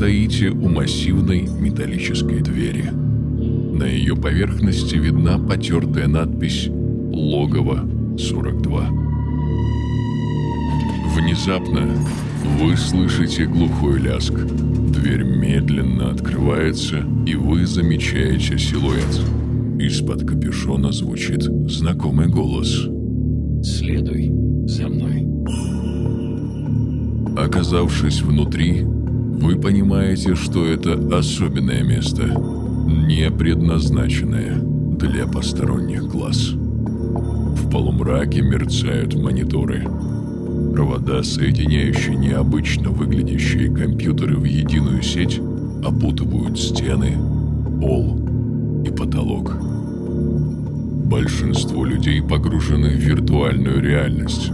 стоите у массивной металлической двери. На ее поверхности видна потертая надпись «Логово 42». Внезапно вы слышите глухой ляск. Дверь медленно открывается, и вы замечаете силуэт. Из-под капюшона звучит знакомый голос. Следуй за мной. Оказавшись внутри, вы понимаете, что это особенное место, не предназначенное для посторонних глаз. В полумраке мерцают мониторы. Провода, соединяющие необычно выглядящие компьютеры в единую сеть, опутывают стены, пол и потолок. Большинство людей погружены в виртуальную реальность,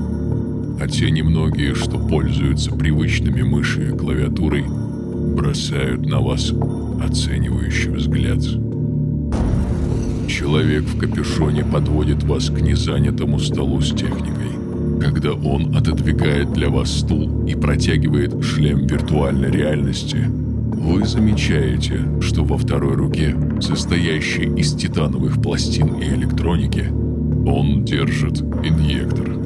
а те немногие, что пользуются привычными мышью и клавиатурой, бросают на вас оценивающий взгляд. Человек в капюшоне подводит вас к незанятому столу с техникой. Когда он отодвигает для вас стул и протягивает шлем виртуальной реальности, вы замечаете, что во второй руке, состоящей из титановых пластин и электроники, он держит инъектор,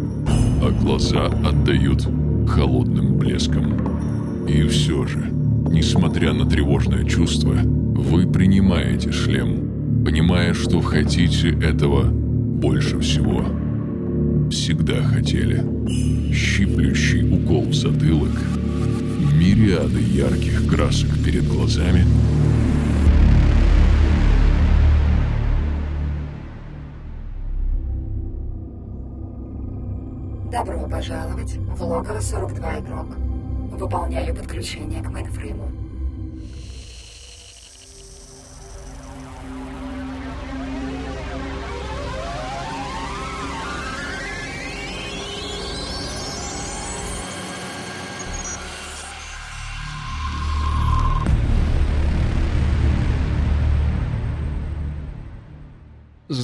а глаза отдают холодным блеском. И все же, несмотря на тревожное чувство, вы принимаете шлем, понимая, что хотите этого больше всего. Всегда хотели. Щиплющий укол в затылок, мириады ярких красок перед глазами — Добро пожаловать в логово 42 игрок. Выполняю подключение к мейнфрейму.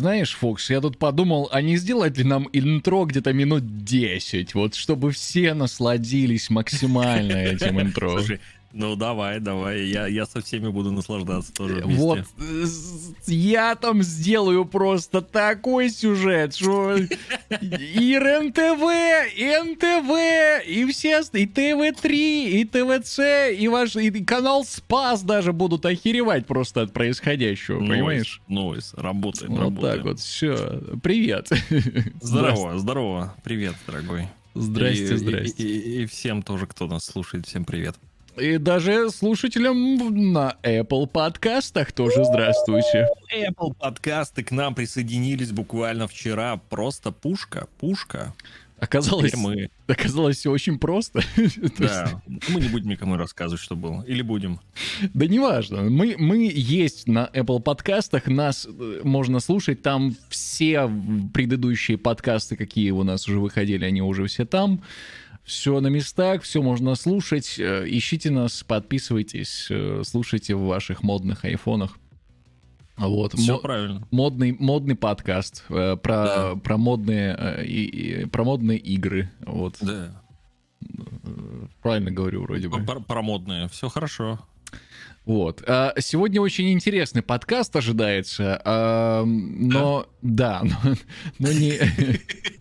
Знаешь, Фокс, я тут подумал, а не сделать ли нам интро где-то минут 10, вот чтобы все насладились максимально этим интро. Слушай, ну давай, давай, я, я со всеми буду наслаждаться тоже вместе. Вот э, я там сделаю просто такой сюжет, что и РЕН-ТВ, и НТВ, и все, и ТВ-3, и ТВЦ, и ваш и канал Спас даже будут охеревать просто от происходящего, Нойс, понимаешь? Нойс, работает, Вот работает. так вот, все. Привет. Здорово, здорово, привет, дорогой. Здрасте, И- здрасте. И, и- и всем тоже, кто нас слушает, всем привет. И даже слушателям на Apple подкастах тоже здравствуйте. Apple подкасты к нам присоединились буквально вчера. Просто пушка, пушка. Оказалось, Теперь мы, оказалось все очень просто. Да, мы не будем никому рассказывать, что было. Или будем. Да неважно. Мы, мы есть на Apple подкастах, нас э, можно слушать, там все предыдущие подкасты, какие у нас уже выходили, они уже все там. Все на местах, все можно слушать. Э, Ищите нас, подписывайтесь, э, слушайте в ваших модных айфонах. Вот. Все Мо- правильно. модный, модный подкаст э, про, Да. про, модные, э, и- про модные игры. Вот. Да. Правильно говорю вроде бы. Про, про модные. Все хорошо. Вот. А, Сегодня очень интересный подкаст ожидается, а, но да, но, но не,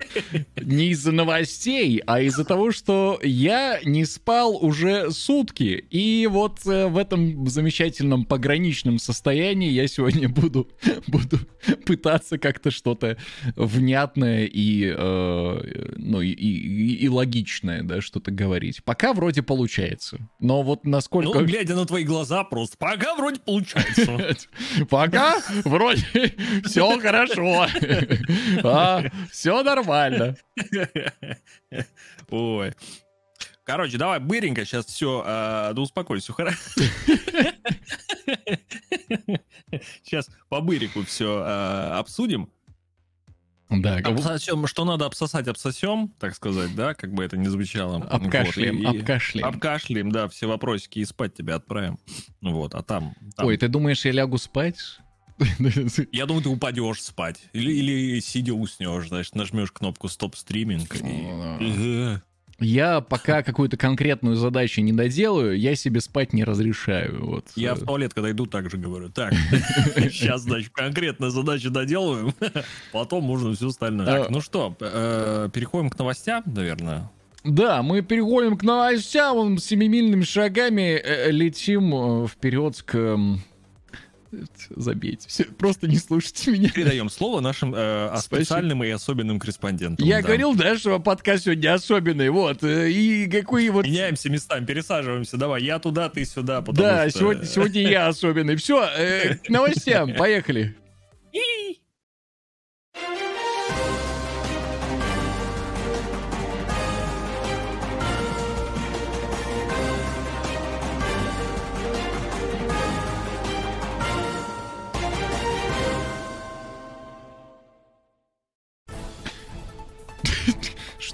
не из-за новостей, а из-за того, что я не спал уже сутки. И вот э, в этом замечательном пограничном состоянии я сегодня буду, буду пытаться как-то что-то внятное и, э, ну, и, и- и логичное, да, что-то говорить. Пока вроде получается. Но вот насколько... Ну, глядя на твои глаза, просто пока вроде получается. Пока вроде все хорошо. все нормально. Ой. Короче, давай быренько сейчас все, да успокойся, хорошо. Сейчас по бырику все обсудим. Да, как Обсосем, что надо обсосать, обсосем, так сказать, да, как бы это ни звучало. обкашляем, Вот, и- обкашляем. Обкашляем, да, все вопросики и спать тебя отправим. Вот, а там... там- Ой, ты думаешь, я лягу спать? Я думаю, ты упадешь спать. Или, или сидя уснешь, значит, нажмешь кнопку стоп стриминг. и- Ну, Я пока какую-то конкретную задачу не доделаю, я себе спать не разрешаю. Вот. Я в туалет, когда иду, так же говорю. Так, сейчас, значит, конкретную задачу доделываем, потом можно все остальное. Так, ну что, э, переходим к новостям, наверное. Да, мы переходим к новостям, семимильными шагами э, летим э, вперед к... Забейте, все, просто не слушайте меня. Передаем слово нашим э, специальным и особенным корреспондентам. Я да. говорил, да, что подкаст сегодня особенный, вот, э, и какой вот... Меняемся местами, пересаживаемся. Давай, я туда, ты сюда. Да, что- сегодня, сегодня я особенный. Все, к новостям, поехали.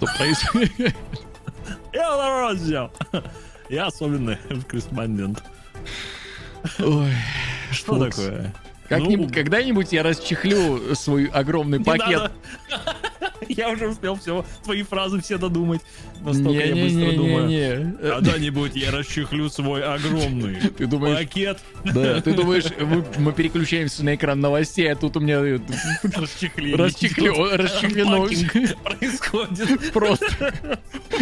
Что происходит? Я народ взял. Я особенный корреспондент. Ой, Что такое? Как-нибудь, Ну, когда-нибудь я расчехлю свой огромный пакет. Я уже успел все, твои фразы все додумать. Настолько я быстро думаю. Э, Когда-нибудь я расчехлю свой огромный Ты думаешь, пакет. да, ты думаешь, мы, переключаемся на экран новостей, а тут у меня э, расчехленусь. пакинг происходит. Просто,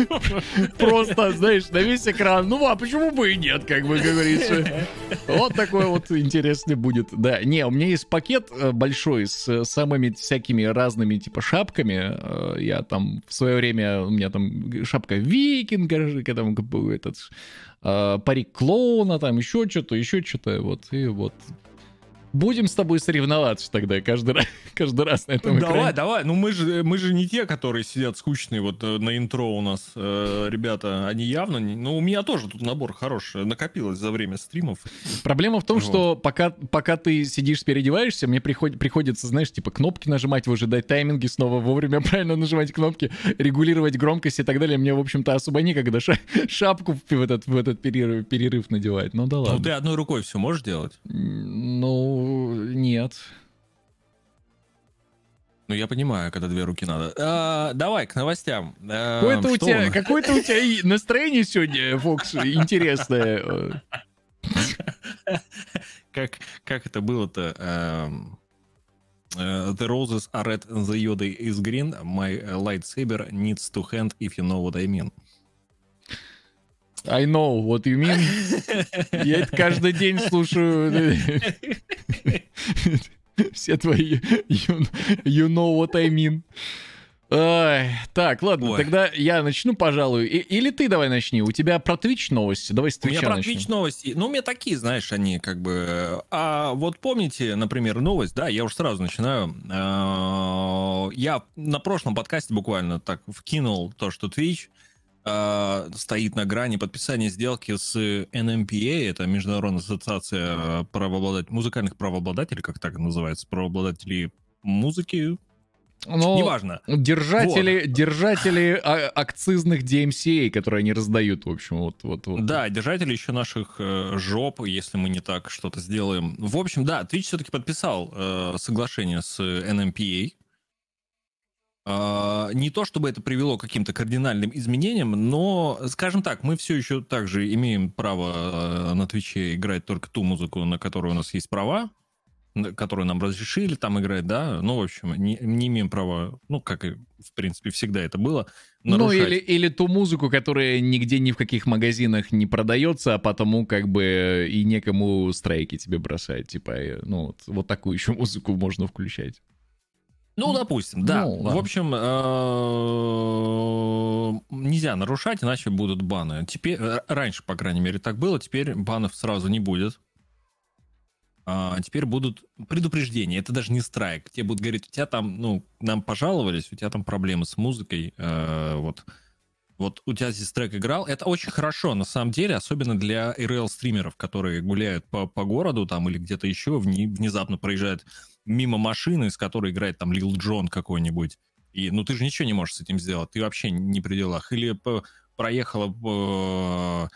просто, знаешь, на весь экран. Ну, а почему бы и нет, как бы говорится. Вот такой вот интересный будет. Да, не, у меня есть пакет э, большой с э, самыми всякими разными, типа, шапками. Э, Я там в свое время, у меня там шапка викинга, там как бы этот парик клоуна, там еще что-то, еще что-то, вот, и вот. Будем с тобой соревноваться тогда каждый раз, каждый раз на этом Давай, экране. давай. Ну мы же, мы же не те, которые сидят скучные вот э, на интро у нас. э, ребята, они явно... не- Ну, у меня тоже тут набор хороший. Накопилось за время стримов. Проблема в том, Вот. что пока, пока ты сидишь, переодеваешься, мне приход- приходится, знаешь, типа кнопки нажимать, выжидать тайминги, снова вовремя правильно нажимать кнопки, регулировать громкость и так далее. Мне, в общем-то, особо некогда ша- шапку в этот, в этот перерыв, перерыв надевать. Ну да Ну, ладно. ты одной рукой все можешь делать? М, Ну, нет. Ну, я понимаю, когда две руки надо. А, давай, к новостям. А, Какое-то у тебя, какое-то у тебя настроение сегодня, Фокс, интересное. Как, как это было-то? Эм, э, The roses are red and the Yoda is green. My lightsaber needs to hand if you know what I mean. I know what you mean. Я это каждый день слушаю. Все твои you, know what I mean. Ай, так, ладно, Ой. тогда я начну, пожалуй. И- или ты давай начни. У тебя про Twitch новости. Давай с У меня про начнем. Twitch новости. Ну, у меня такие, знаешь, они как бы... А вот помните, например, новость, да, я уже сразу начинаю. А, Я на прошлом подкасте буквально так вкинул то, что Twitch а, стоит на грани подписания сделки с NMPA, это Международная ассоциация правообладателей, музыкальных правообладателей, как так называется, правообладателей музыки, Но неважно. держатели, держатели а- акцизных DMCA, которые они раздают, в общем, вот, вот, вот. Да, держатели еще наших э, жоп, если мы не так что-то сделаем. В общем, да, Twitch все-таки подписал э, соглашение с NMPA. А, не то чтобы это привело к каким-то кардинальным изменениям, но, скажем так, мы все еще также имеем право э, на Твиче играть только ту музыку, на которую у нас есть права, которую нам разрешили там играть, да. Ну, в общем, не, не имеем права, ну, как и, в принципе, всегда это было, Ну, нарушать. или, или ту музыку, которая нигде ни в каких магазинах не продается, а потому как бы и некому страйки тебе бросать. Типа, э, ну, вот, вот такую еще музыку можно включать. Ну, допустим, да. Ну, в общем, э, нельзя нарушать, иначе будут баны. Теперь, э, раньше, по крайней мере, так было, теперь банов сразу не будет. А теперь будут предупреждения. Это даже не страйк. Тебе будут говорить, у тебя там, ну, нам пожаловались, у тебя там проблемы с музыкой. э, вот, вот у тебя здесь трек играл. Это очень хорошо, на самом деле, особенно для RL-стримеров, которые гуляют по, по городу там или где-то еще, вне- внезапно проезжают мимо машины, с которой играет там Лил Джон какой-нибудь. И, ну, ты же ничего не можешь с этим сделать. Ты вообще не при делах. Или проехала по,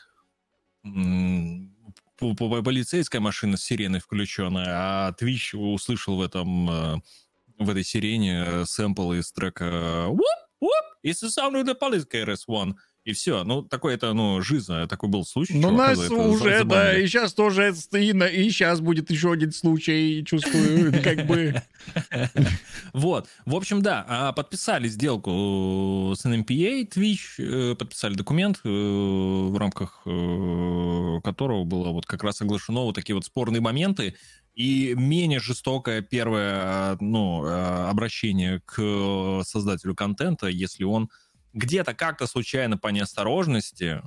м, по- по- полицейская машина с сиреной включенная, а Twitch услышал в этом э, в этой сирене э, сэмпл из трека «Whoop, whoop, it's the sound of the police KRS-One». И все. Ну, такой это, ну, жиза, такой был случай. Ну, нас уже, да, и сейчас тоже это стыдно, и сейчас будет еще один случай, чувствую, как бы... Вот. В общем, да, а, подписали сделку с NMPA, Twitch, э, подписали документ, э, в рамках э, которого было вот как раз оглашено вот такие вот спорные моменты и менее жестокое первое, ну, э, обращение к создателю контента, если он где-то как-то случайно по неосторожности,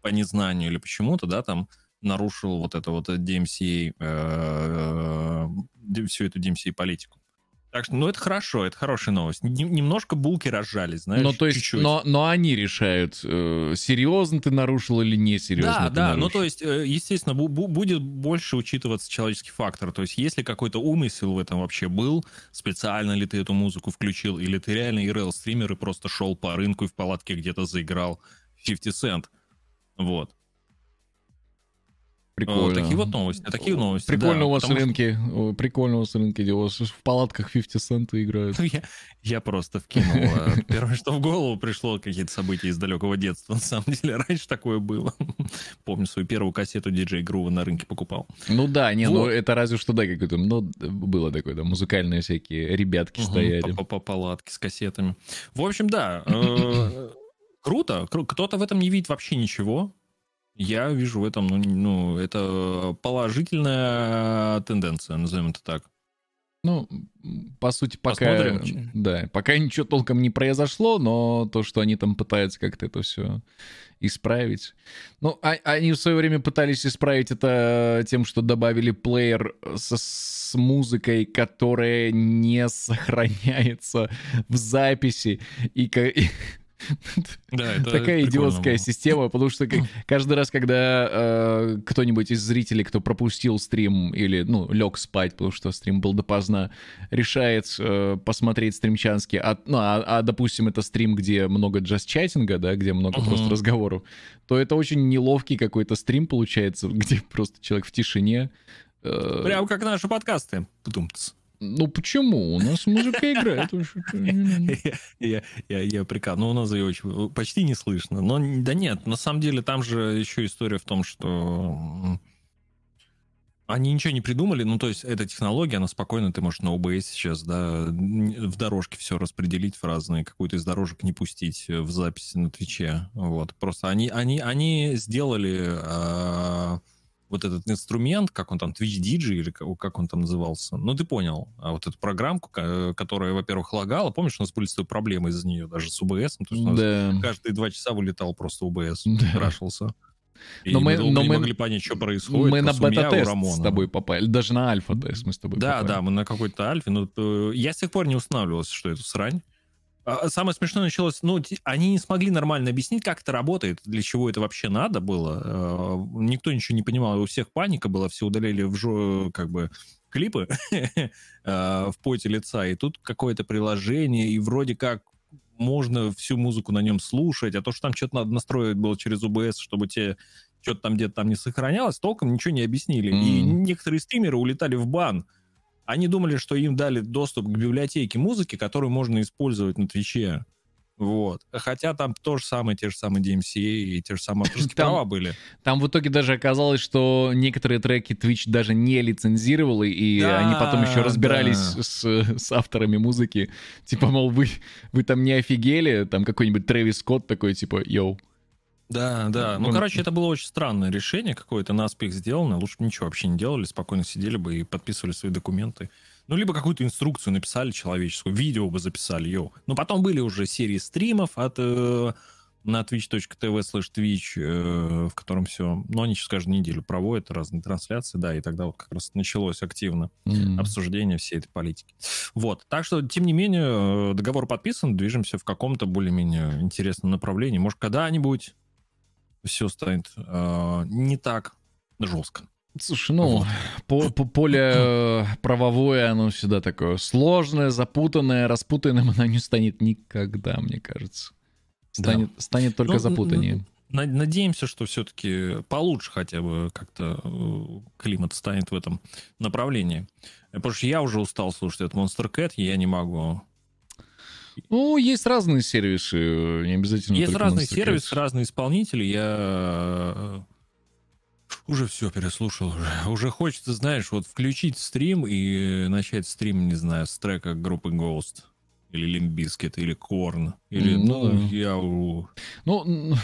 по незнанию или почему-то, да, там нарушил вот это вот DMCA, э, э, всю эту DMCA-политику. Так что, ну, это хорошо, это хорошая новость. Нем- немножко булки разжались, знаешь, Ну, то есть, чуть-чуть. но, но они решают, э, серьезно ты нарушил или не серьезно Да, ты да, ну нарушил. то есть, э, естественно, бу- бу- будет больше учитываться человеческий фактор. То есть, если какой-то умысел в этом вообще был, специально ли ты эту музыку включил, или ты реально ИРЛ стример и просто шел по рынку и в палатке где-то заиграл 50 цент. Вот. Прикольно. Такие вот новости. Такие новости. Прикольно да, у вас потому рынки, прикольно у вас рынки, у вас в палатках 50 цента играют. Я, я просто вкинул. э, Первое, что в голову пришло, какие-то события из далекого детства. На самом деле, раньше такое было. Помню свою первую кассету диджей Грува на рынке покупал. Ну да, не, ну это разве что, да, какое-то, ну, было такое, да, музыкальные всякие ребятки стояли. По, палатке с кассетами. В общем, да. э, Круто. Кру- Кто-то в этом не видит вообще ничего. Я вижу в этом, ну, ну, это положительная тенденция, назовем это так. Ну, по сути, пока, Посмотрим. да, пока ничего толком не произошло, но то, что они там пытаются как-то это все исправить. Ну, а- они в свое время пытались исправить это тем, что добавили плеер со- с музыкой, которая не сохраняется в записи. И, и Да, это Такая идиотская было. система, потому что как- каждый раз, когда э, кто-нибудь из зрителей, кто пропустил стрим или, ну, лег спать, потому что стрим был допоздна, решает э, посмотреть стримчанский, а, ну, а, а, допустим, это стрим, где много джаз-чатинга, да, где много Мгм. просто разговоров, то это очень неловкий какой-то стрим получается, где просто человек в тишине. э, Прям как наши подкасты. Путумц. Ну почему? У нас музыка играет. Я, я, я прикал. Ну, у нас ее очень, почти не слышно. Но да нет, на самом деле там же еще история в том, что они ничего не придумали. Ну, то есть, эта технология, она спокойно, ты можешь на OBS сейчас, да, в дорожке все распределить в разные, какую-то из дорожек не пустить в записи на Твиче. Вот. Просто они, они, они сделали а, вот этот инструмент, как он там, Twitch DJ или как, он там назывался. Ну, ты понял. А вот эту программку, ка- которая, во-первых, лагала. Помнишь, у нас были с тобой проблемы из-за нее, даже с OBS. То есть у нас Да. каждые два часа вылетал просто OBS, Да. крашился. И Но мы, мы- но не мы- могли понять, что происходит. Мы на бета-тест с тобой попали. Даже на альфа-тест мы с тобой Да, попали. да, мы на какой-то альфе. Но э, я с тех пор не устанавливался, что это срань. А Самое смешное началось, ну, они не смогли нормально объяснить, как это работает, для чего это вообще надо было. Э, Никто ничего не понимал, у всех паника была, все удалили в жо- как бы клипы э, в поте лица, и тут какое-то приложение, и вроде как можно всю музыку на нем слушать, а то, что там что-то надо настроить было через OBS, чтобы тебе что-то там где-то там не сохранялось, толком ничего не объяснили. И Мгм. некоторые стримеры улетали в бан. Они думали, что им дали доступ к библиотеке музыки, которую можно использовать на Твиче. Вот. Хотя там то же самое, те же самые DMCA и те же самые авторские Там- права были. Там в итоге даже оказалось, что некоторые треки Twitch даже не лицензировал, и Да, они потом еще разбирались да. с, с авторами музыки. Типа, мол, вы, вы там не офигели? Там какой-нибудь Трэвис Скотт такой, типа, йоу. Да, да. Ну, Он- короче, это было очень странное решение какое-то, наспех сделано. Лучше бы ничего вообще не делали, спокойно сидели бы и подписывали свои документы. Ну, либо какую-то инструкцию написали человеческую, видео бы записали, йоу. Но потом были уже серии стримов от э, на twitch.tv slash twitch, э, в котором все, ну, они сейчас каждую неделю проводят разные трансляции, да, и тогда вот как раз началось активно М. обсуждение всей этой политики. Вот. Так что, тем не менее, э, договор подписан, движемся в каком-то более-менее интересном направлении. Может, когда-нибудь все станет э, не так жестко. Слушай, ну, Вот. по- по- поле э, правовое, оно всегда такое сложное, запутанное, распутанным оно не станет никогда, мне кажется. Да. Станет, станет только Ну, запутаннее. На- Надеемся, что все-таки получше хотя бы как-то э, климат станет в этом направлении. Потому что я уже устал слушать этот Monster Cat, я не могу. Ну, есть разные сервисы, э, не обязательно Есть разные сервисы, разные исполнители. Я э, уже все переслушал. Уже, уже хочется, знаешь, вот включить стрим и начать стрим, не знаю, с трека группы Ghost. Или Limbiskit, или Korn. Или, ну, ну я... Ну,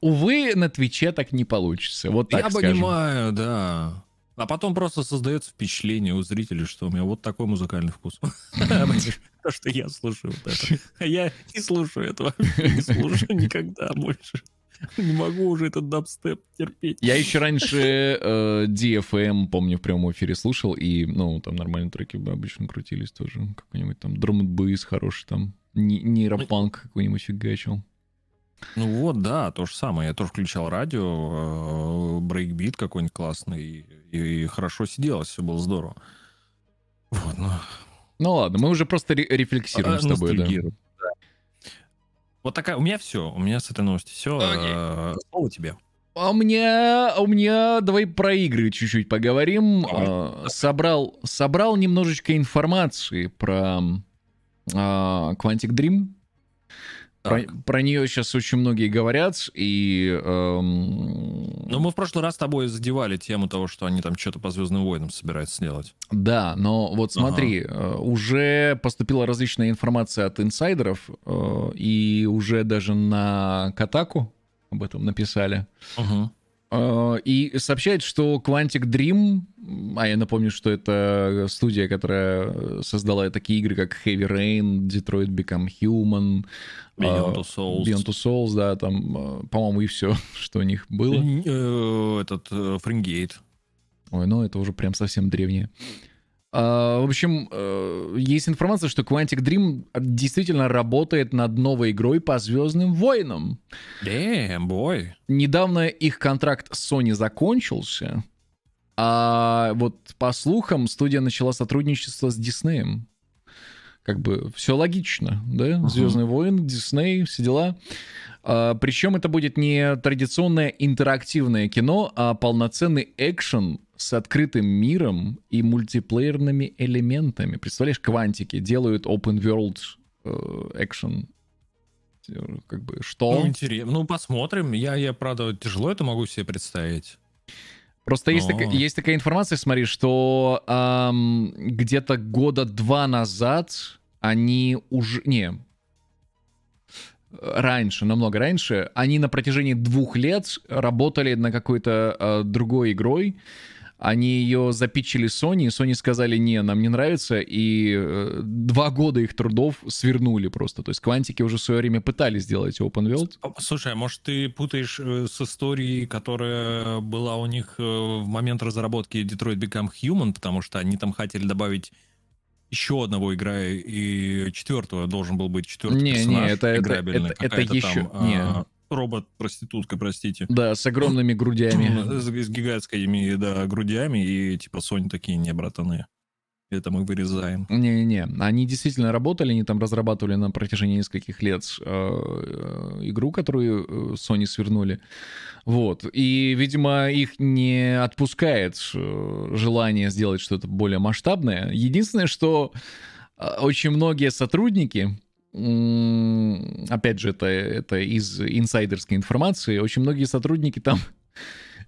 увы, на Твиче так не получится. Вот так я скажем. понимаю, да. А потом просто создается впечатление у зрителей, что у меня вот такой музыкальный вкус. То, что я слушаю вот это. А я не слушаю этого. Не слушаю никогда больше. Не могу уже этот дабстеп терпеть. Я еще раньше э, DFM, помню, в прямом эфире слушал, и, ну, там нормальные треки бы обычно крутились тоже. Какой-нибудь там драм бейс хороший там, не- нейропанк какой-нибудь фигачил. Ну вот, да, то же самое. Я тоже включал радио, э, брейкбит какой-нибудь классный, и, и хорошо сиделось, все было здорово. Вот, ну, Ну ладно, мы уже просто ре- рефлексируем А, с тобой, да. Вот такая, у меня все, у меня с этой новости все. Окей. Слово тебе. А у меня, а у меня, давай про игры чуть-чуть поговорим. Давай. А, собрал, собрал немножечко информации про а, Quantic Dream. Про, Так. про нее сейчас очень многие говорят, и... эм, Ну, мы в прошлый раз с тобой задевали тему того, что они там что-то по Звездным войнам собираются сделать. Да, но вот смотри, э, уже поступила различная информация от инсайдеров, э, и уже даже на Катаку об этом написали. Угу. Э, И сообщает, что Quantic Dream, а я напомню, что это студия, которая создала такие игры, как Heavy Rain, Detroit Become Human, Beyond э, Two Souls. Beyond Two Souls, да, там, э, по-моему, и все, что у них было. Этот Фрингейт. Ой, ну это уже прям совсем древнее. А, в общем, э, есть информация, что Quantic Dream действительно работает над новой игрой по Звездным войнам. Damn, boy. Недавно их контракт с Sony закончился, а вот по слухам студия начала сотрудничество с Диснеем. Как бы все логично, да? Мгм. Звездные войны, Дисней, все дела. А, причем это будет не традиционное интерактивное кино, а полноценный экшен с открытым миром и мультиплеерными элементами. Представляешь, квантики делают open world э, экшен. Э, Как бы что? Ну, интересно. Ну, посмотрим. Я, я, правда, тяжело это могу себе представить. Просто есть, О. такая, есть такая информация, смотри, что ам, где-то года два назад они уже... Не, раньше, намного раньше, они на протяжении двух лет работали на какой-то э, другой игрой. Они ее запичили Sony, и Sony сказали, не, нам не нравится, и э, два года их трудов свернули просто. То есть Квантики уже в свое время пытались сделать Open World. О, Слушай, а может ты путаешь э, с историей, которая была у них э, в момент разработки Detroit Become Human, потому что они там хотели добавить еще одного игра и четвертого должен был быть четвертый Не, не, персонаж это- это- играбельный. это- это Какая-то еще- там, не. а, робот-проститутка, простите. Да, с огромными грудями. С, с гигантскими, да, грудями, и типа Sony такие, не, братаны, это мы вырезаем. Не-не-не, они действительно работали, они там разрабатывали на протяжении нескольких лет э, э, игру, которую э, Sony свернули. Вот. И, видимо, их не отпускает желание сделать что-то более масштабное. Единственное, что очень многие сотрудники, опять же, это, это из инсайдерской информации, очень многие сотрудники там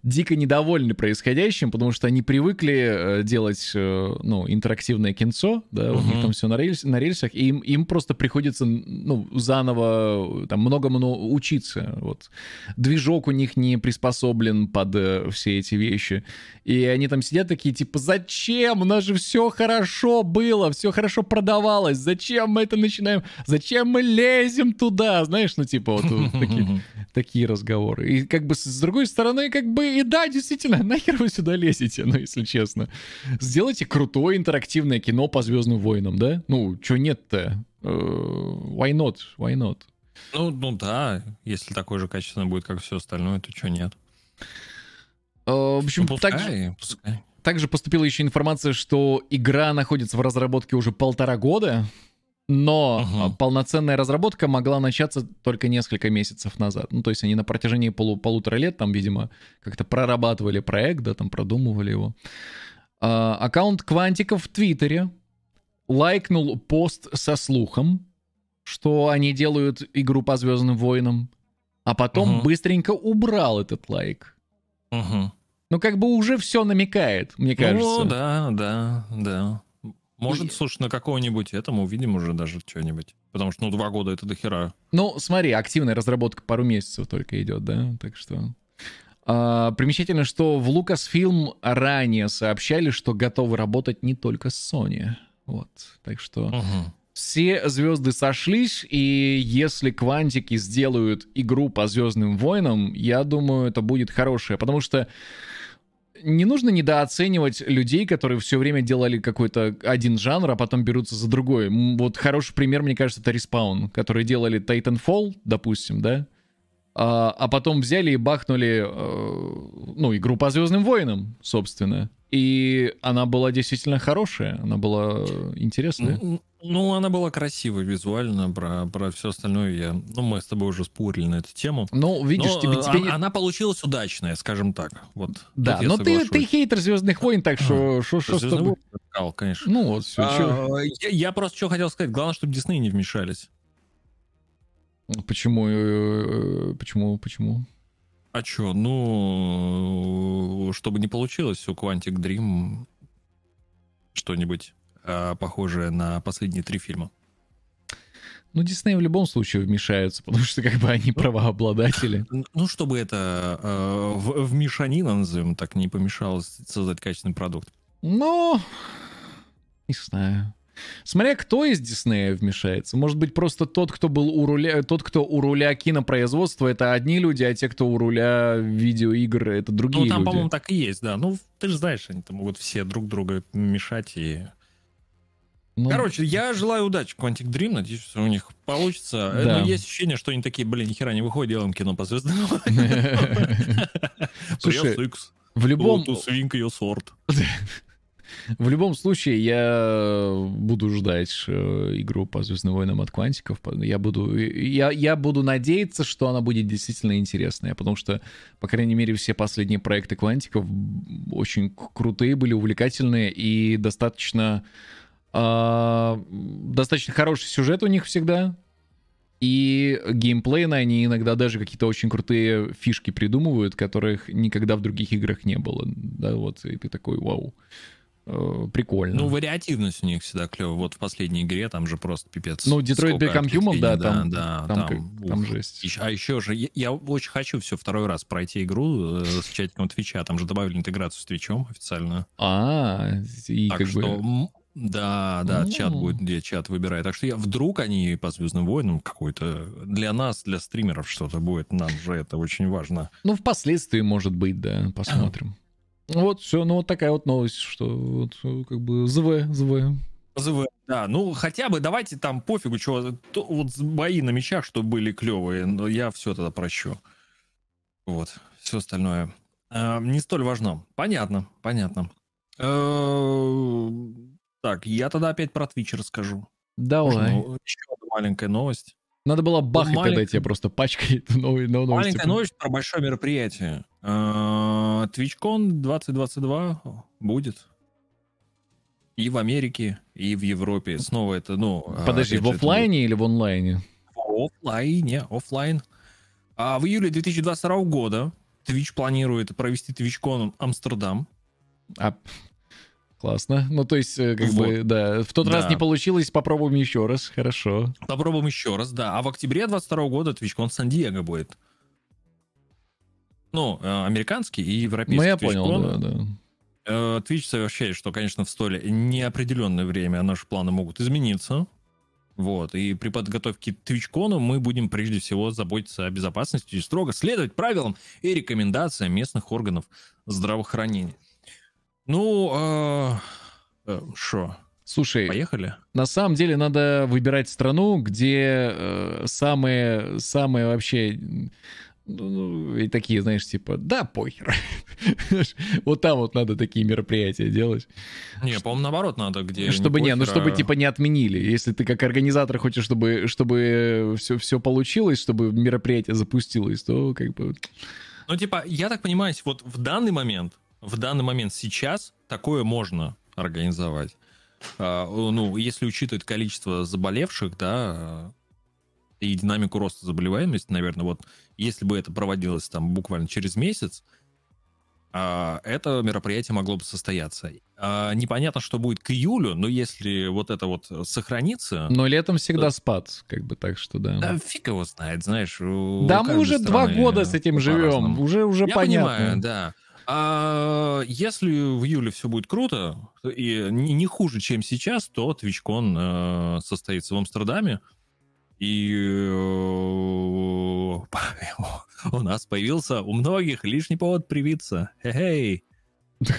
дико недовольны происходящим, потому что они привыкли э, делать, э, ну, интерактивное кинцо, да, у них там все на, рельс- на рельсах, и им, им просто приходится, ну, заново э, там многому ну, учиться, вот. Движок у них не приспособлен под все эти вещи, и они там сидят такие, типа, зачем? У нас же все хорошо было, все хорошо продавалось, зачем мы это начинаем, зачем мы лезем туда, знаешь, ну, типа, вот, такие разговоры. И как бы с другой стороны, как бы и да, действительно, нахер вы сюда лезете, ну, если честно. Сделайте крутое интерактивное кино по Звездным войнам, да? Ну, чё нет-то? Э, Why not? Why not? Ну, ну да, если такой же качественный будет, как все остальное, то что нет? Э, В общем, Ну, пускай, пускай. также поступила еще информация, что игра находится в разработке уже полтора года, но а, полноценная разработка могла начаться только несколько месяцев назад. Ну, то есть они на протяжении полу полутора лет там, видимо, как-то прорабатывали проект, да, там продумывали его. А, аккаунт Квантиков в Твиттере лайкнул пост со слухом, что они делают игру по Звездным войнам, а потом Мгм. быстренько убрал этот лайк. Мгм. Ну, как бы уже все намекает, мне кажется. Ну, да, да, да. Может, И- слушай, на какого-нибудь этому увидим уже даже что-нибудь. Потому что, ну, два года это дохера. Ну, смотри, активная разработка пару месяцев только идет, да, так что... А, примечательно, что в Lucasfilm ранее сообщали, что готовы работать не только с Sony. Вот, так что Мгм. все звезды сошлись, и если квантики сделают игру по Звездным войнам, я думаю, это будет хорошее, потому что не нужно недооценивать людей, которые все время делали какой-то один жанр, а потом берутся за другой. Вот хороший пример, мне кажется, это Respawn, которые делали Titanfall, допустим, да? А, а потом взяли и бахнули, э, ну, игру по Звездным войнам, собственно. И она была действительно хорошая, она была интересная. Ну, она была красивой визуально, про, про все остальное я... Ну, мы с тобой уже спорили на эту тему. Ну, видишь, Но, тебе, э, тебе она, получилась удачная, скажем так. Вот. Да, но ты, ты хейтер Звездных войн, так что что что с Звездные тобой? конечно. Ну вот, все. А, я, я просто что хотел сказать. Главное, чтобы Дисней не вмешались. Почему? э, Почему? Почему? А что, ну, чтобы не получилось у Quantic Dream что-нибудь похожее на последние три фильма. Ну, Дисней в любом случае вмешаются, потому что как бы они правообладатели. Ну, чтобы это э, в, в мешанина, назовем так, не помешало создать качественный продукт. Ну, не знаю. Смотря кто из Диснея вмешается. Может быть, просто тот, кто был у руля, тот, кто у руля кинопроизводства, это одни люди, а те, кто у руля видеоигр, это другие Ну, там, люди. по-моему, так и есть, да. Ну, ты же знаешь, они там могут все друг друга мешать и... Ну, Короче, я желаю удачи Quantic Dream, надеюсь, что у них получится. Да. Но есть ощущение, что они такие, блин, нихера не выходит, делаем кино по звездам. Слушай, в любом, swing your sword. В любом случае, я буду ждать э, игру по Звездным войнам от Квантиков. Я буду, я, я буду надеяться, что она будет действительно интересная, потому что, по крайней мере, все последние проекты Квантиков очень крутые были, увлекательные и достаточно, а, достаточно хороший сюжет у них всегда. И геймплейно они иногда даже какие-то очень крутые фишки придумывают, которых никогда в других играх не было. Да, вот, и ты такой, вау, э, прикольно. Ну, вариативность у них всегда клевая. Вот в последней игре там же просто пипец. Ну, Detroit Become Human, да, там- да, там там, как- там жесть. Ещё- А еще же, я, я очень хочу все второй раз пройти игру э, с чатиком Твича. Там же добавили интеграцию с Твичом официально. А, и так как что, бы... да, да, М. чат будет, где чат выбирает. Так что я вдруг они по Звездным войнам какой-то для нас, для стримеров что-то будет. Нам же это очень важно. Ну, впоследствии, может быть, да, посмотрим. Вот, все, ну вот такая вот новость, что вот э, как бы ЗВ, ЗВ. ЗВ, Да, ну хотя бы давайте там пофигу, что вот бои на мечах, что были клевые, но я все тогда прощу. Вот, все остальное э, не столь важно. Понятно, понятно. Э, Так, я тогда опять про Twitch расскажу. Давай. Можно Еще одна маленькая новость. Надо было бахать, когда маленькая- тебе просто пачкает новые новости. Маленькая новость про большое мероприятие. Э, TwitchCon 2022 будет. И в Америке, и в Европе. Снова это, ну... э, Подожди, в оффлайне или в онлайне? В оффлайне, оффлайн. А в июле 2022 года Twitch планирует провести TwitchCon Амстердам. А, классно. Ну, то есть, э, как Вот. бы, да. В тот раз Да. не получилось, попробуем еще раз. Хорошо. Попробуем еще раз, да. А в октябре 22 года TwitchCon Сан-Диего будет. Ну, э, американский и европейский Ну, я понял, да, да. Э, Twitch сообщает, что, конечно, в столь неопределенное время наши планы могут измениться. Вот. И при подготовке к TwitchCon мы будем прежде всего заботиться о безопасности и строго следовать правилам и рекомендациям местных органов здравоохранения. Ну, что, Слушай, поехали? на самом деле надо выбирать страну, где э, самые, самые вообще ну, и такие, знаешь, типа, да, похер. Вот там вот надо такие мероприятия делать. Не, по-моему, наоборот надо, где... Чтобы не, ну похер, чтобы а- типа не отменили. Если ты как организатор хочешь, чтобы, чтобы все, все получилось, чтобы мероприятие запустилось, то как бы... Ну, типа, я так понимаю, вот в данный момент, в данный момент сейчас такое можно организовать. а, ну, если учитывать количество заболевших, да, и динамику роста заболеваемости, наверное, вот если бы это проводилось там буквально через месяц, а, это мероприятие могло бы состояться. А, непонятно, что будет к июлю, но если вот это вот сохранится... Но летом всегда то... спад, как бы так что да. Да фиг его знает, знаешь. Да мы уже два года с этим живем, уже уже Я понятно. понимаю, да. А если в июле все будет круто и не, хуже, чем сейчас, то TwitchCon э, состоится в Амстердаме. И э, у нас появился у многих лишний повод привиться. Хе-хей.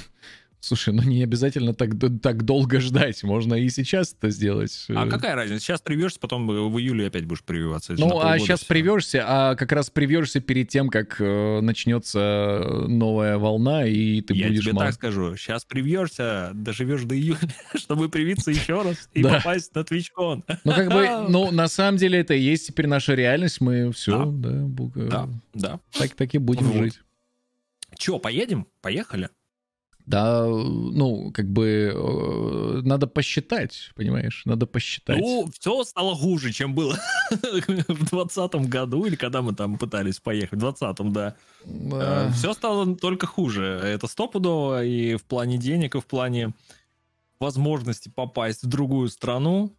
Слушай, ну не обязательно так, так долго ждать, можно и сейчас это сделать. А какая разница? Сейчас привьешься, потом в июле опять будешь прививаться. Ну, а сейчас все. привешься, а как раз привешься перед тем, как э, начнется новая волна, и ты Я будешь... Я тебе мал... так скажу, сейчас привьешься, доживешь до июля, чтобы привиться еще раз и попасть на TwitchCon. Ну, как бы, ну, на самом деле это и есть теперь наша реальность, мы все, да, да, да. Так и будем жить. Че, поедем? Поехали? Да, ну, как бы э, надо посчитать, понимаешь? Надо посчитать. Ну, все стало хуже, чем было в двадцатом году, или когда мы там пытались поехать, в двадцатом, да. да. Э, все стало только хуже. Это стопудово и в плане денег, и в плане возможности попасть в другую страну.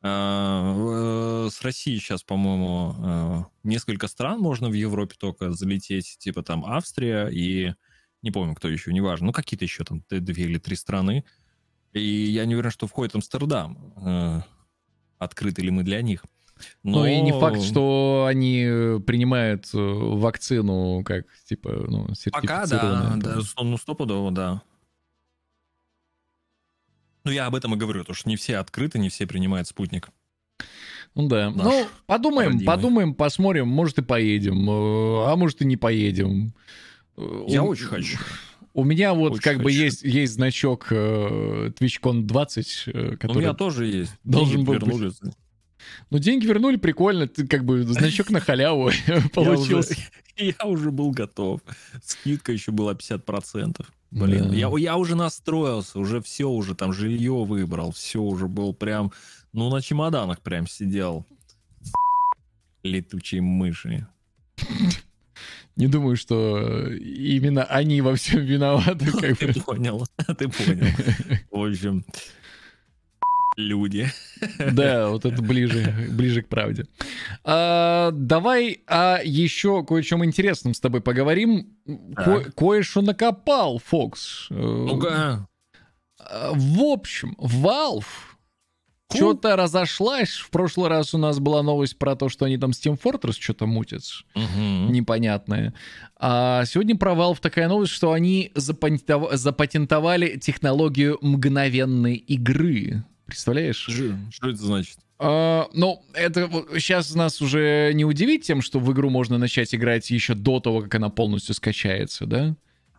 Э, с России сейчас, по-моему, несколько стран можно в Европе только залететь, типа там Австрия и не помню, кто еще, неважно, ну какие-то еще там две или три страны. И я не уверен, что входит Амстердам. Э, открыты ли мы для них. Но... Ну и не факт, что они э, принимают э, вакцину как, типа, ну, Пока, да, да, ну, стопудово, да. Ну, я об этом и говорю, потому что не все открыты, не все принимают спутник. Ну да. Наш ну, подумаем, родимый. подумаем, посмотрим, может и поедем, а может и не поедем. Я у, очень хочу. У меня вот очень как хочу. бы есть, есть значок э, TwitchCon 20, э, который... У меня тоже есть. Должен был вернули. Быть. Ну, деньги вернули, прикольно. Ты как бы значок на халяву получился. Я уже был готов. Скидка еще была 50%. Блин, я, я уже настроился, уже все, уже там жилье выбрал, все уже был прям, ну, на чемоданах прям сидел. Летучие мыши. Не думаю, что именно они во всем виноваты. Ну, как ты бы. понял, ты понял. В общем, люди. Да, вот это ближе, ближе к правде. А, давай о еще кое-чем интересном с тобой поговорим. Ко- кое-что накопал, Фокс. Ну-ка. В общем, Valve что-то разошлась. В прошлый раз у нас была новость про то, что они там с Team Fortress что-то мутят. Угу. Непонятное. А сегодня про Valve такая новость, что они запатентовали технологию мгновенной игры. Представляешь? Что это значит? Uh, ну, это сейчас нас уже не удивит тем, что в игру можно начать играть еще до того, как она полностью скачается, да?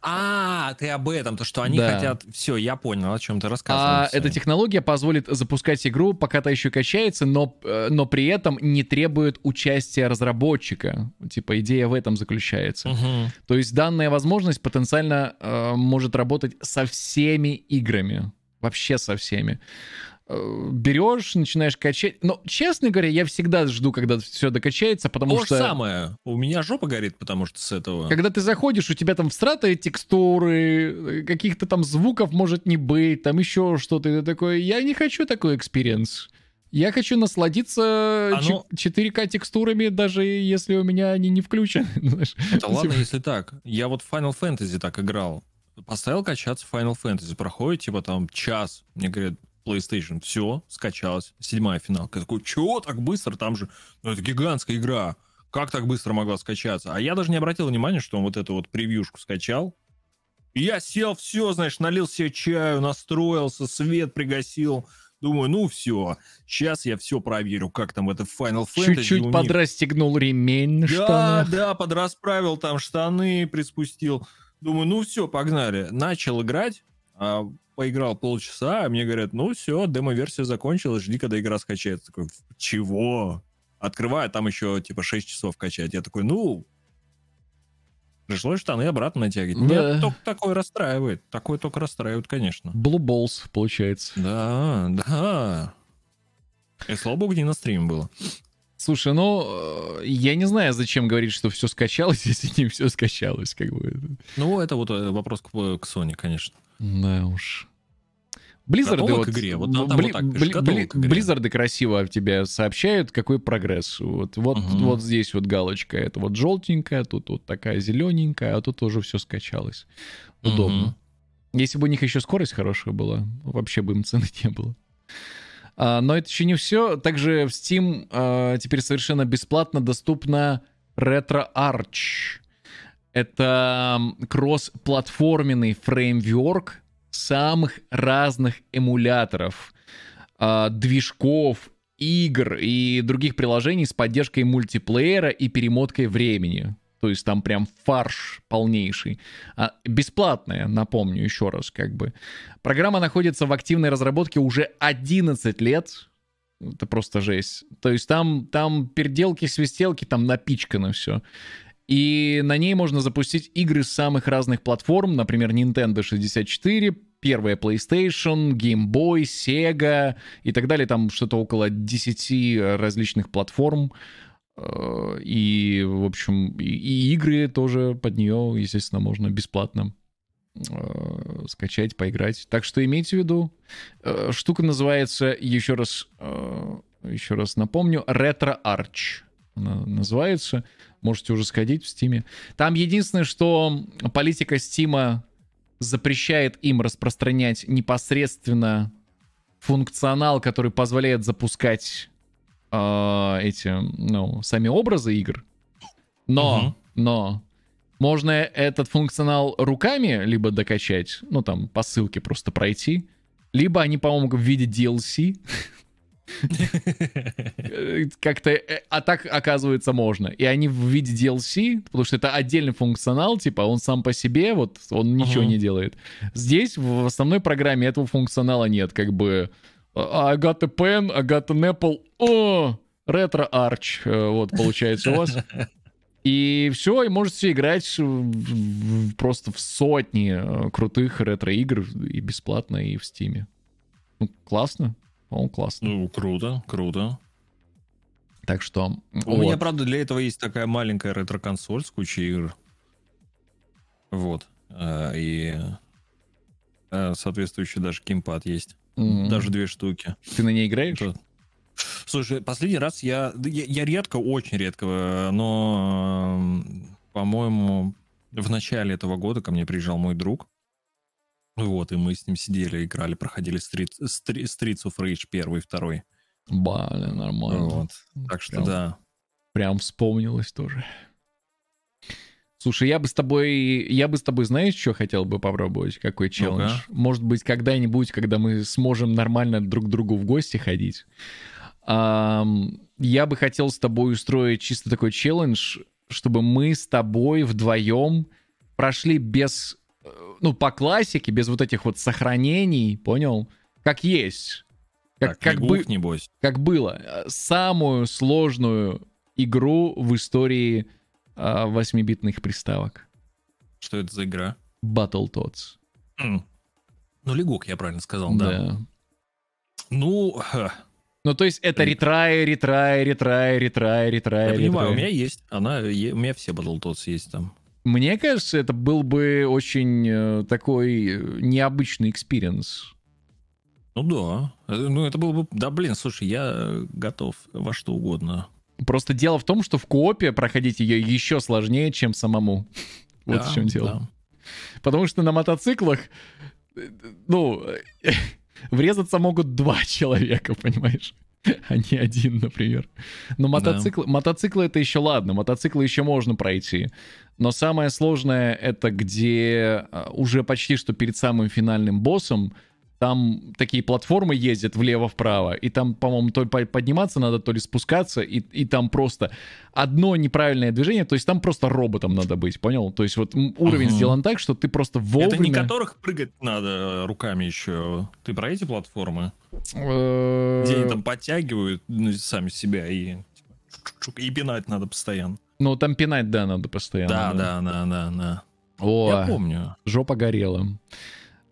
А, ты об этом, то, что они да. хотят... Все, я понял, о чем ты рассказываешь. А эта технология позволит запускать игру, пока та еще качается, но, э, но при этом не требует участия разработчика. Типа идея в этом заключается. Угу. То есть данная возможность потенциально э, может работать со всеми играми. Вообще со всеми. Э, берешь, начинаешь качать. Но, честно говоря, я всегда жду, когда все докачается, потому То что... То же самое. У меня жопа горит, потому что с этого... Когда ты заходишь, у тебя там всратые текстуры, каких-то там звуков может не быть, там еще что-то. И ты такой, я не хочу такой experience. Я хочу насладиться Оно... 4К текстурами, даже если у меня они не включены. Это ладно, если так. Я вот в Final Fantasy так играл. Поставил качаться Final Fantasy. Проходит, типа, там час. Мне говорят, PlayStation. Все, скачалось. Седьмая финалка. Я такой, чего так быстро? Там же, ну, это гигантская игра. Как так быстро могла скачаться? А я даже не обратил внимания, что он вот эту вот превьюшку скачал. И я сел, все, знаешь, налил себе чаю, настроился, свет пригасил. Думаю, ну все, сейчас я все проверю, как там это Final Fantasy. Чуть-чуть подрастегнул ремень на да, штанах. Да, да, подрасправил там штаны, приспустил. Думаю, ну все, погнали. Начал играть, а поиграл полчаса, а мне говорят, ну все, демо-версия закончилась, жди, когда игра скачается. Такой, чего? Открываю, там еще типа 6 часов качать. Я такой, ну, Пришлось штаны обратно натягивать. Да. Меня только такое расстраивает. Такое только расстраивает, конечно. Blue Balls, получается. Да, да. И слава богу, не на стриме было. Слушай, ну, э, я не знаю, зачем говорить, что все скачалось, если не все скачалось, как бы. Ну, это вот э, вопрос к, к Sony, конечно. Да уж. Близзарды вот, к игре? Вот там- там Бли- вот так Бли- Бли-. Близзарды красиво тебе сообщают, какой прогресс. Вот, вот, Мгм. вот здесь вот галочка, это вот желтенькая, тут вот такая зелененькая, а тут уже все скачалось. Удобно. Мгм. Если бы у них еще скорость хорошая была, вообще бы им цены не было. А, но это еще не все. Также в Steam а, теперь совершенно бесплатно доступна RetroArch. Это кросс-платформенный фреймворк самых разных эмуляторов, а, движков, игр и других приложений с поддержкой мультиплеера и перемоткой времени. То есть там прям фарш полнейший. А, бесплатная, напомню еще раз, как бы. Программа находится в активной разработке уже 11 лет. Это просто жесть. То есть там, там переделки, свистелки, там напичкано все. И на ней можно запустить игры с самых разных платформ, например, Nintendo 64, первая PlayStation, Game Boy, Sega и так далее. Там что-то около 10 различных платформ. Э, И, в общем, и, игры тоже под нее, естественно, можно бесплатно э, скачать, поиграть. Так что имейте в виду, э, штука называется, еще раз, еще раз напомню, Retro Arch она называется. Можете уже сходить в Стиме. Там единственное, что политика Стима запрещает им распространять непосредственно функционал, который позволяет запускать э, эти, ну, сами образы игр. Но, Мгм. но можно этот функционал руками либо докачать, ну там по ссылке просто пройти, либо они, по-моему, в виде DLC. Как-то, э, а так оказывается можно. И они в виде DLC, потому что это отдельный функционал, типа он сам по себе, вот он ничего не делает. Здесь в основной программе этого функционала нет, как бы «А, I got a pen, I got an apple, о, ретро арч, э, вот получается у вас. И все, и можете играть в- в- просто в сотни э, крутых ретро-игр и бесплатно, и в Стиме. Ну, классно. По-моему, классно. Ну, круто, круто. Так что... У вот. меня, правда, для этого есть такая маленькая ретро-консоль с кучей игр. Вот. А, И э, соответствующий даже геймпад есть. М. Даже две штуки. Ты на ней играешь? Это- Слушай, последний раз я, я... я редко, очень редко, э, но, по-моему, в начале этого года ко мне приезжал мой друг. Вот, и мы с ним сидели, играли, проходили Street, Street, Streets of Rage первый, второй. Блин, нормально. Вот. Так что Прям- да. Прям вспомнилось тоже. Слушай, я бы с тобой, я бы с тобой, знаешь, что хотел бы попробовать? Какой челлендж? Ну-ка. Может быть, когда-нибудь, когда мы сможем нормально друг к другу в гости ходить. Ам, я бы хотел с тобой устроить чисто такой челлендж, чтобы мы с тобой вдвоем прошли без, ну, по классике, без вот этих вот сохранений, понял? Как есть. Как, так, как бы, небось. как было, самую сложную игру в истории э, 8-битных приставок. Что это за игра? Battletoads. М. Ну, Лигук, я правильно сказал, да. Ну, ха, Ну, то есть это retry, retry, retry, retry, retry, я понимаю, у retry. меня есть. Она, у меня все Battletoads есть там. Мне кажется, это был бы очень э, такой э, необычный experience. Ну да. Э, Ну, это было бы... Да, блин, слушай, я готов во что угодно. Просто дело в том, что в co-op е проходить ее еще сложнее, чем самому. Вот Да, в чем дело. да. Потому что на мотоциклах, ну, врезаться могут два человека, понимаешь? А не один, например. Но мотоциклы, мотоциклы это еще ладно, мотоциклы еще можно пройти. Но самое сложное это где а, уже почти что перед самым финальным боссом там такие платформы ездят влево-вправо, и там, по-моему, то ли по- подниматься надо, то ли спускаться, и, и там просто одно неправильное движение, то есть там просто роботом надо быть, понял? То есть вот уровень Ага. сделан так, что ты просто вовремя... Это не которых прыгать надо э, руками еще. Ты про эти платформы? Где они там подтягивают ну, сами себя и... типа, И пинать надо постоянно. Ну, там пинать, да, надо постоянно. Да, да, да, да, да. О, Я помню. жопа горела.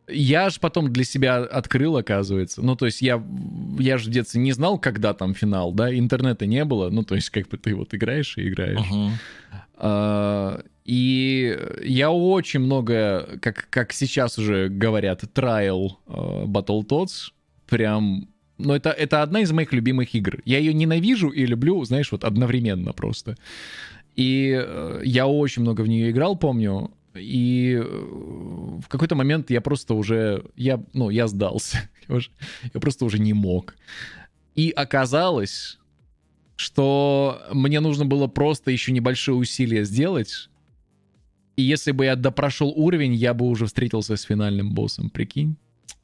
Я ж потом для себя открыл, оказывается. Ну, то есть я, я же в детстве не знал, когда там финал, да, интернета не было. Ну, то есть как бы ты вот играешь и играешь. Мгм. А, И я очень много, как, как сейчас уже говорят, trial э, Battletoads, прям... Ну, это, это одна из моих любимых игр. Я ее ненавижу и люблю, знаешь, вот одновременно просто. И э, я очень много в нее играл, помню. И э, в какой-то момент я просто уже... Я, ну, я сдался. Я, уже- я просто уже не мог. И оказалось, что мне нужно было просто еще небольшие усилия сделать. И если бы я допрошел уровень, я бы уже встретился с финальным боссом. Прикинь?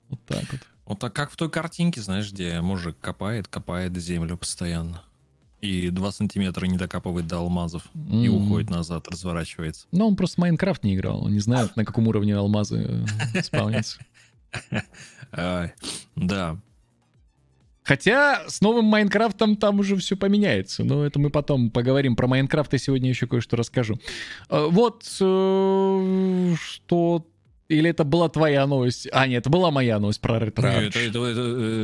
Вот так вот. Вот так как в той картинке, знаешь, где мужик копает, копает землю постоянно. И 2 сантиметра не докапывает до алмазов. И М. уходит назад, разворачивается. Но он просто Майнкрафт не играл. Он не знает, на каком уровне алмазы э, спавнятся. Ай, да. Хотя с новым Minecraft ом там уже все поменяется. Но это мы потом поговорим. Про Майнкрафт я сегодня еще кое-что расскажу. Э, Вот э, что... Или это была твоя новость? А, нет, это была моя новость про ретро. это, это, это,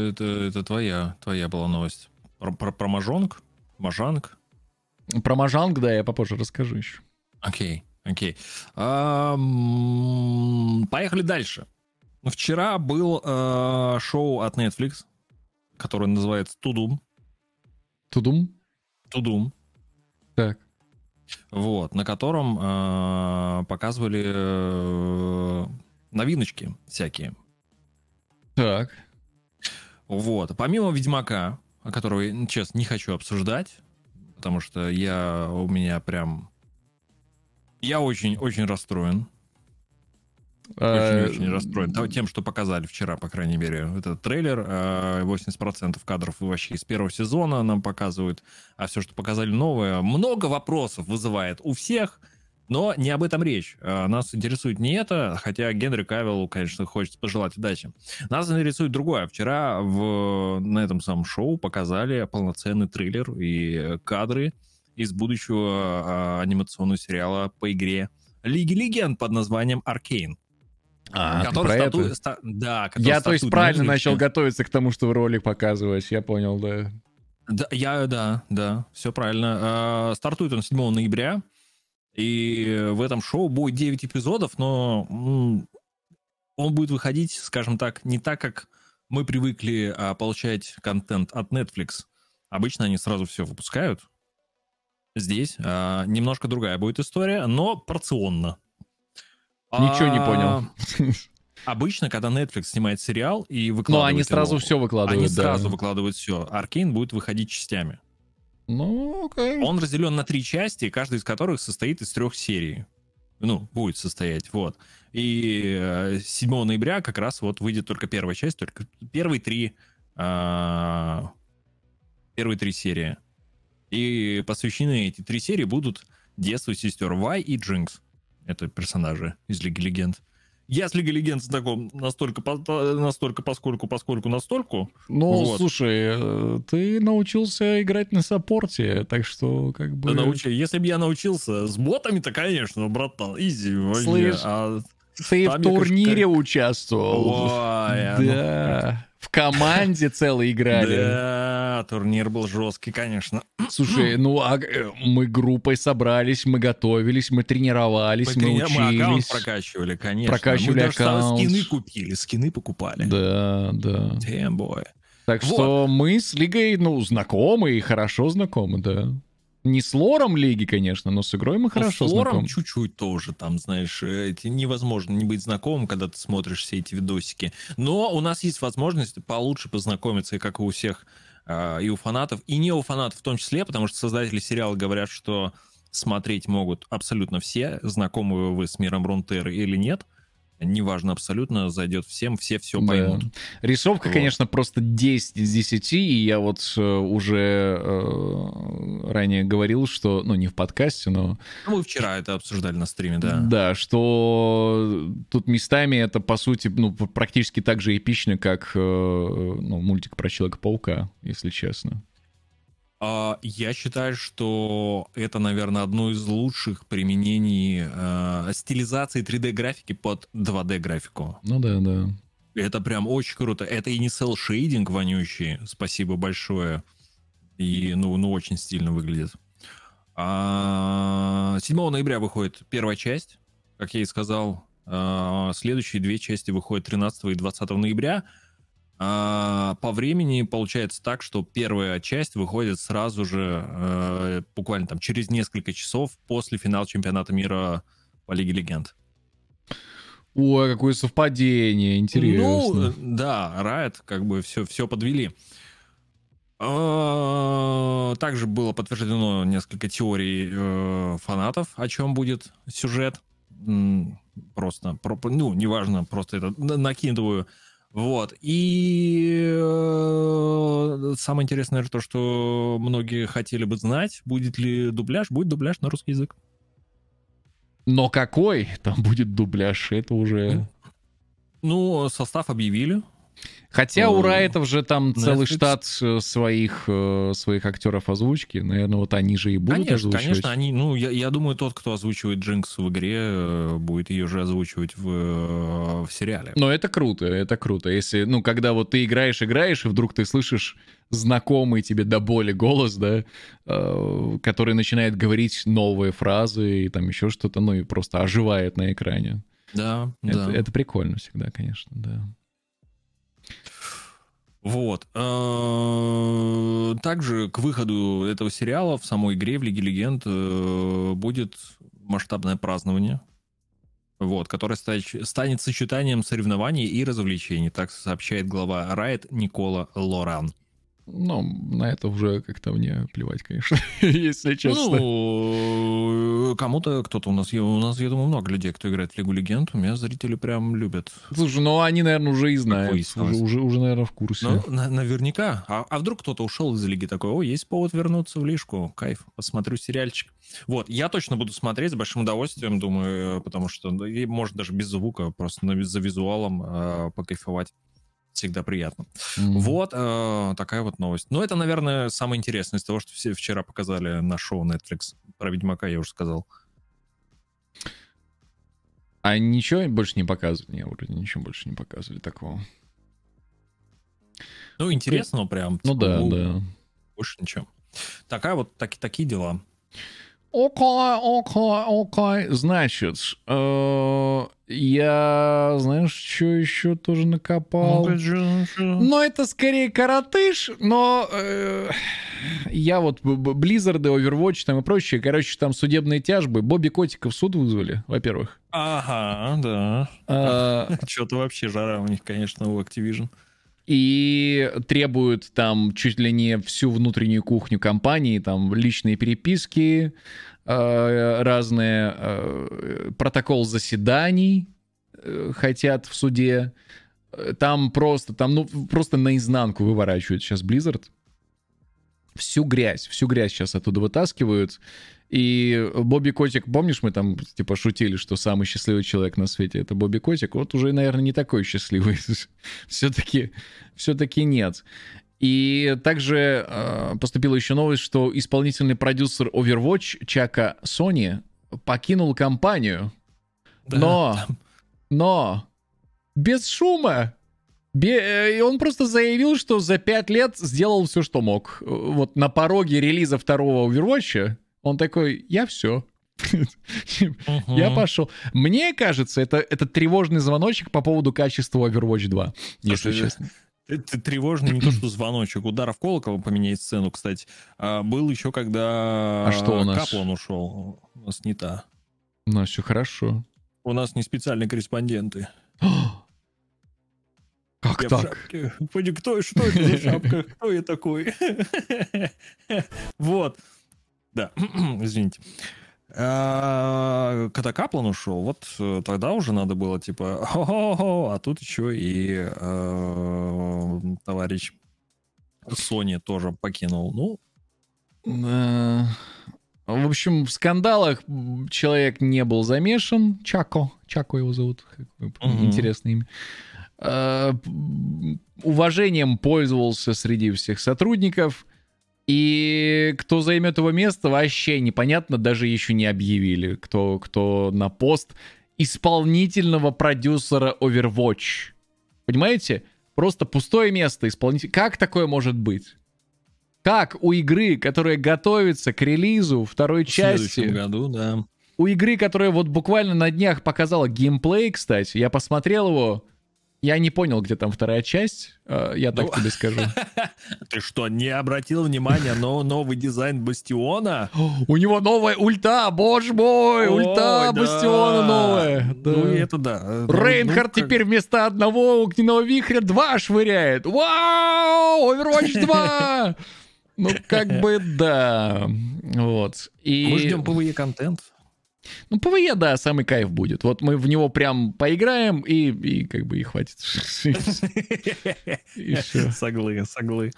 это, это твоя, твоя была новость. Про, про, про мажонг? Мажанг? Про Мажанг, да, я попозже расскажу еще. Окей, окей. Поехали дальше. Вчера был э, шоу от Netflix, которое называется Тудум. Тудум? Тудум. Так. Вот, на котором э, показывали э, новиночки всякие. Так. Вот. Помимо Ведьмака, которого честно, не хочу обсуждать, потому что я у меня прям... Я очень-очень расстроен. Очень-очень расстроен то- тем, что показали вчера, по крайней мере. Это трейлер. э, 80% кадров вообще из первого сезона нам показывают. А все, что показали новое, много вопросов вызывает у всех. Но не об этом речь. Э, Нас интересует не это, хотя Генри Кавиллу, конечно, хочется пожелать удачи. Нас интересует другое. Вчера в, на этом самом шоу показали полноценный трейлер и кадры из будущего э, анимационного сериала по игре Лиги Легенд под названием Аркейн. А, который про стату- это? ста- да, который Я, то есть, правильно на начал готовиться к тому, что ролик показывать. Я понял, да. Да, я, да, да, все правильно. А, Стартует он 7 ноября, и в этом шоу будет 9 эпизодов, но он будет выходить, скажем так, не так, как мы привыкли а, получать контент от Netflix. Обычно они сразу все выпускают. Здесь а, немножко другая будет история, но порционно. Ничего не А, понял. Обычно, когда Netflix снимает сериал и Но выкладывает они сразу его, все выкладывают, они да. сразу выкладывают все. Аркейн будет выходить частями. Ну, окей. Он разделен на три части, каждая из которых состоит из трех серий. Ну, будет состоять, вот. И э, 7 ноября как раз вот выйдет только первая часть, только первые три, а, первые три серии. И посвящены эти три серии будут детству сестер Вай и Джинкс. Это персонажи из Лиги Легенд. Я с Лигой Легенд знаком настолько, настолько, поскольку, поскольку, настолько. Ну, Вот. слушай, э, ты научился играть на саппорте, так что как бы... Да научи- Если бы я научился с ботами, то, конечно, братан, изи. Слышь, А- Ты там в турнире участвовал. Ой, ну, Да. В команде целой играли. Да, турнир был жесткий, конечно. Слушай, ну а э, мы группой собрались, мы готовились, мы тренировались, мы, трени- мы аккаунт учились. прокачивали, конечно. Прокачивали мы даже аккаунт. скины купили, скины покупали. Да, да. Damn boy. Так Вот. что мы с Лигой, ну, знакомы и хорошо знакомы, да. Не с лором Лиги, конечно, но с игрой мы Ну, хорошо с лором знакомы. чуть-чуть тоже, там, знаешь, э, эти, невозможно не быть знакомым, когда ты смотришь все эти видосики. Но у нас есть возможность получше познакомиться, и как и у всех, а, и у фанатов, и не у фанатов в том числе, потому что создатели сериала говорят, что смотреть могут абсолютно все, знакомы вы с миром Рунтеры или нет. Неважно абсолютно, зайдет всем, все все Да. поймут. Рисовка, Вот. конечно, просто 10 из 10, и я вот э, уже э, ранее говорил, что, ну, не в подкасте, но Ну, Мы вчера это обсуждали на стриме, да. Да, что тут местами это, по сути, ну, практически так же эпично, как э, ну, мультик про Человека-паука, если честно. А, Я считаю, что это, наверное, одно из лучших применений э, стилизации 3D-графики под 2D-графику. Ну да, да. Это прям очень круто. Это и не селл-шейдинг вонючий, спасибо большое. И, ну, ну очень стильно выглядит. А, 7 ноября выходит первая часть, как я и сказал. А, Следующие две части выходят 13 и 20 ноября. А, По времени получается так, что первая часть выходит сразу же, э, буквально там через несколько часов после финала чемпионата мира по Лиге Легенд. Ой, какое совпадение, интересно. Ну, да, Riot как бы все, все подвели. А, Также было подтверждено несколько теорий э, фанатов, о чем будет сюжет. Просто, про- ну, неважно, просто это на- накидываю. Вот. И э, самое интересное же то, что многие хотели бы знать, будет ли дубляж. Будет дубляж на русский язык. Но какой там будет дубляж, это уже... Ну, состав объявили. Хотя у Райтов же там целый штат э, своих, э, своих актеров озвучки. Наверное, вот они же и будут конечно, озвучивать. конечно, они, ну, я, я думаю, тот, кто озвучивает Джинкс в игре, э, будет ее же озвучивать в, в сериале. Но это круто, это круто. Если, ну, когда вот ты играешь, играешь, и вдруг ты слышишь знакомый тебе до боли голос, да, э, который начинает говорить новые фразы и там еще что-то, ну, и просто оживает на экране. Да, Это, да. это прикольно всегда, конечно, да. Вот. Э, Также к выходу этого сериала в самой игре в Лиге Легенд э, будет масштабное празднование. Вот, которое ста- станет сочетанием соревнований и развлечений, так сообщает глава Riot Никола Лоран. Ну, на это уже как-то мне плевать, конечно, если честно. Ну, кому-то, кто-то у нас, у нас, я думаю, много людей, кто играет в Лигу Легенд, у меня зрители прям любят. Слушай, ну они, наверное, уже и знают. Уже, уже, уже, наверное, в курсе. Ну, на- наверняка. А, а вдруг кто-то ушел из лиги такой, о, есть повод вернуться в лишку, кайф, посмотрю сериальчик. Вот, я точно буду смотреть с большим удовольствием, думаю, э, потому что, и, может, даже без звука, просто на- за визуалом э, покайфовать. Всегда приятно. Мгм. Вот э, такая вот новость. Ну, это, наверное, самое интересное из того, что все вчера показали на шоу Netflix. Про Ведьмака я уже сказал. А ничего больше не показывали? Не, вроде ничего больше не показывали такого. Ну, интересно, но прям. Ну типа, да, ну, да. Больше ничего. Такая вот, так, такие дела. Окей, окей, окей. Значит, э, я, знаешь, что еще тоже накопал? Ну, это скорее коротыш, но э, я вот б- б- Blizzard, Overwatch там и прочее, короче, там судебные тяжбы. Бобби Котика в суд вызвали, во-первых. Ага, да. А, Что-то вообще жара у них, конечно, у Activision. И требуют там чуть ли не всю внутреннюю кухню компании, там личные переписки, э, разные э, протокол заседаний э, хотят в суде. Там просто, там, ну, просто наизнанку выворачивают сейчас Blizzard. Всю грязь, всю грязь сейчас оттуда вытаскивают. И Бобби Котик, помнишь, мы там типа шутили, что самый счастливый человек на свете это Бобби Котик? Вот уже, наверное, не такой счастливый. Все-таки, все-таки нет. И также э, поступила еще новость, что исполнительный продюсер Overwatch Чака Сони покинул компанию. Да, но, но без шума. Бе- э, и он просто заявил, что за пять лет сделал все, что мог. Э, Вот на пороге релиза второго Overwatch он такой, я все. Я пошел. Мне кажется, это, это тревожный звоночек по поводу качества Overwatch 2, если честно. Это тревожный не то, что звоночек. Удар в колокол поменять сцену, кстати. А, был еще, когда А что у нас? Каплан ушел. У нас не та. Ну, все хорошо. У нас не специальные корреспонденты. Как Я в так? шапке. Поди, Кто, что это за шапка? Кто я такой? Вот. Да, извините. А, Когда Каплан ушел, вот э, тогда уже надо было типа, а тут еще и э, товарищ Sony тоже покинул. Ну, Да. В общем, в скандалах человек не был замешан. Чако. Чако его зовут. Интересное имя. Уважением пользовался среди всех сотрудников. И кто займет его место, вообще непонятно, даже еще не объявили, кто, кто на пост исполнительного продюсера Overwatch. Понимаете? Просто пустое место исполнитель. Как такое может быть? Как у игры, которая готовится к релизу второй В части, следующем году, да. у игры, которая вот буквально на днях показала геймплей, кстати, я посмотрел его, я не понял, где там вторая часть, э, я так Ну. тебе скажу. Ты что, не обратил внимания на новый дизайн Бастиона? У него новая ульта, боже мой, ульта. Бастиона новая. Ну, и это да. Ну, Рейнхард ну, теперь вместо одного огненного вихря два швыряет. Вау! Overwatch 2! Ну, как бы да. Вот. И... Мы ждем PvE-контент. Ну, PvE, да, самый кайф будет. Вот мы в него прям поиграем, и, и как бы и хватит. Соглы, соглы.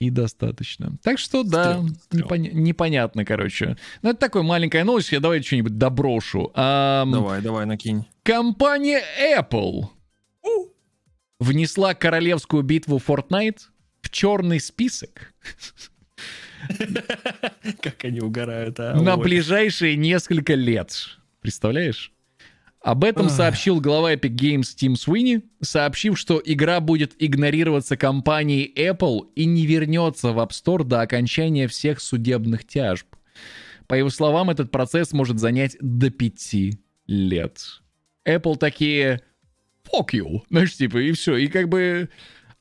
И достаточно. Так что, да, непонятно, короче. Ну, это такая маленькая новость, я давай что-нибудь доброшу. Давай, давай, накинь. Компания Apple внесла королевскую битву Fortnite в черный список Как они угорают, а? на ближайшие несколько лет. Представляешь? Об этом сообщил глава Epic Games Тим Суини, сообщив, что игра будет игнорироваться компанией Apple и не вернется в App Store до окончания всех судебных тяжб. По его словам, этот процесс может занять до пяти лет. Apple такие fuck you, знаешь, типа, и все, и как бы...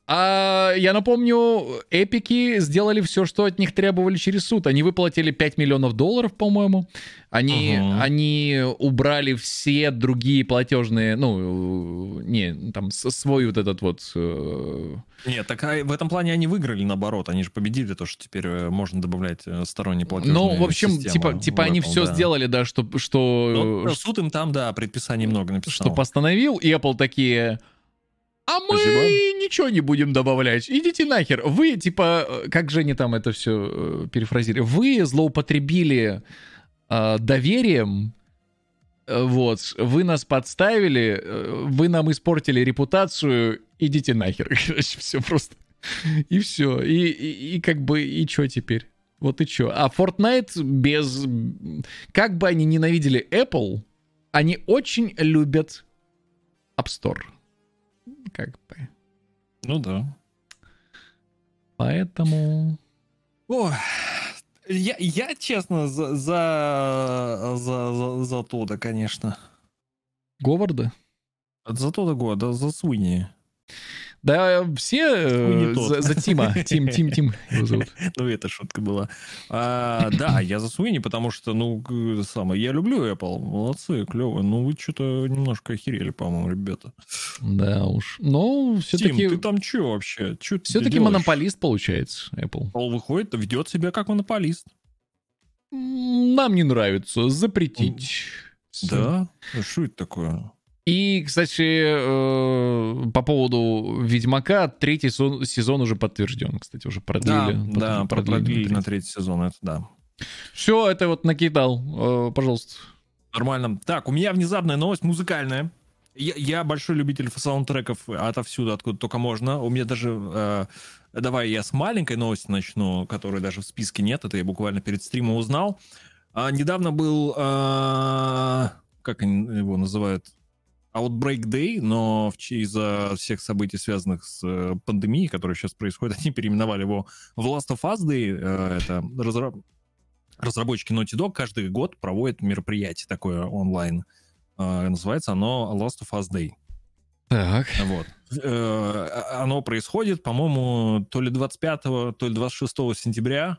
А я напомню, эпики сделали все, что от них требовали через суд. Они выплатили 5 миллионов долларов, по-моему. Они, Ага. они убрали все другие платежные, ну, не, там, свой вот этот вот... э, Нет, так а в этом плане они выиграли, наоборот. Они же победили то, что теперь э, можно добавлять э, сторонние платежные Ну, в общем, типа, типа в они Apple, все да. сделали, да, что, что, Ну, суд им там, да, предписаний много написал. что постановил, и Apple такие... А мы Спасибо. ничего не будем добавлять. Идите нахер. Вы, типа, э, как же они там это все перефразировали? Вы злоупотребили э, доверием, э, вот, вы нас подставили, э, вы нам испортили репутацию, идите нахер. Короче, все просто. И все. И, и, и как бы, и что теперь? Вот и что. А Fortnite без... Как бы они ненавидели Apple, они очень любят App Store. Как бы. Ну да. Поэтому... Ой, я, я честно, за, за, за, за, за то, да, конечно. Говарда? За то, да, года, за Суини. Да, все э, за, за Тима. Тим, Тим, Тим его зовут. Ну, это шутка была. А, да, я за Суини, потому что, ну, самое, я люблю Apple. Молодцы, клево. Ну, вы что-то немножко охерели, по-моему, ребята. Да уж. Но Тим, все-таки... ты там что вообще? Чё Все-таки монополист получается, Apple. Apple выходит, ведет себя как монополист. Нам не нравится. Запретить. Да? Ну, Что это такое? И, кстати, э, по поводу Ведьмака, третий сезон уже подтвержден. Кстати, уже продлили. Да, да, Потом продлили на третий сезон, это да. Все, это вот накидал. Э, Пожалуйста. Нормально. Так, у меня внезапная новость музыкальная. Я, я большой любитель саундтреков отовсюду, откуда только можно. У меня даже... э, давай я с маленькой новости начну, которой даже в списке нет. Это я буквально перед стримом узнал. А, недавно был... э, как они его называют? Outbreak Day, но в- из-за всех событий, связанных с э, пандемией, которые сейчас происходят, они переименовали его в Last of Us Day. Э, это разра- разработчики Naughty Dog каждый год проводят мероприятие такое онлайн. Э, называется оно Last of Us Day. Так. Вот. Э, Оно происходит, по-моему, то ли 25, то ли 26 сентября.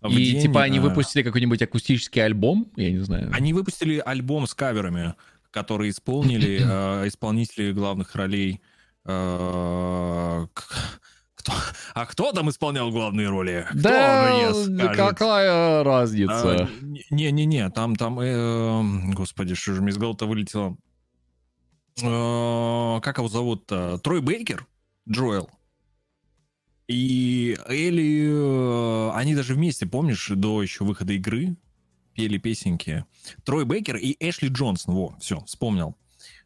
в И день, типа они э, выпустили какой-нибудь акустический альбом, я не знаю. Они выпустили альбом с каверами, которые исполнили э, исполнители главных ролей. э, кто, а кто там исполнял главные роли? Кто Да, мне какая А, разница? Не-не-не, там, там, э, господи, что же мне из головы-то вылетело? Э, Как его зовут-то? Трой Бейкер? Джоэл. И Элли, э, они даже вместе, помнишь, до еще выхода игры пели песенки. Трой Бейкер и Эшли Джонсон, во, все, вспомнил.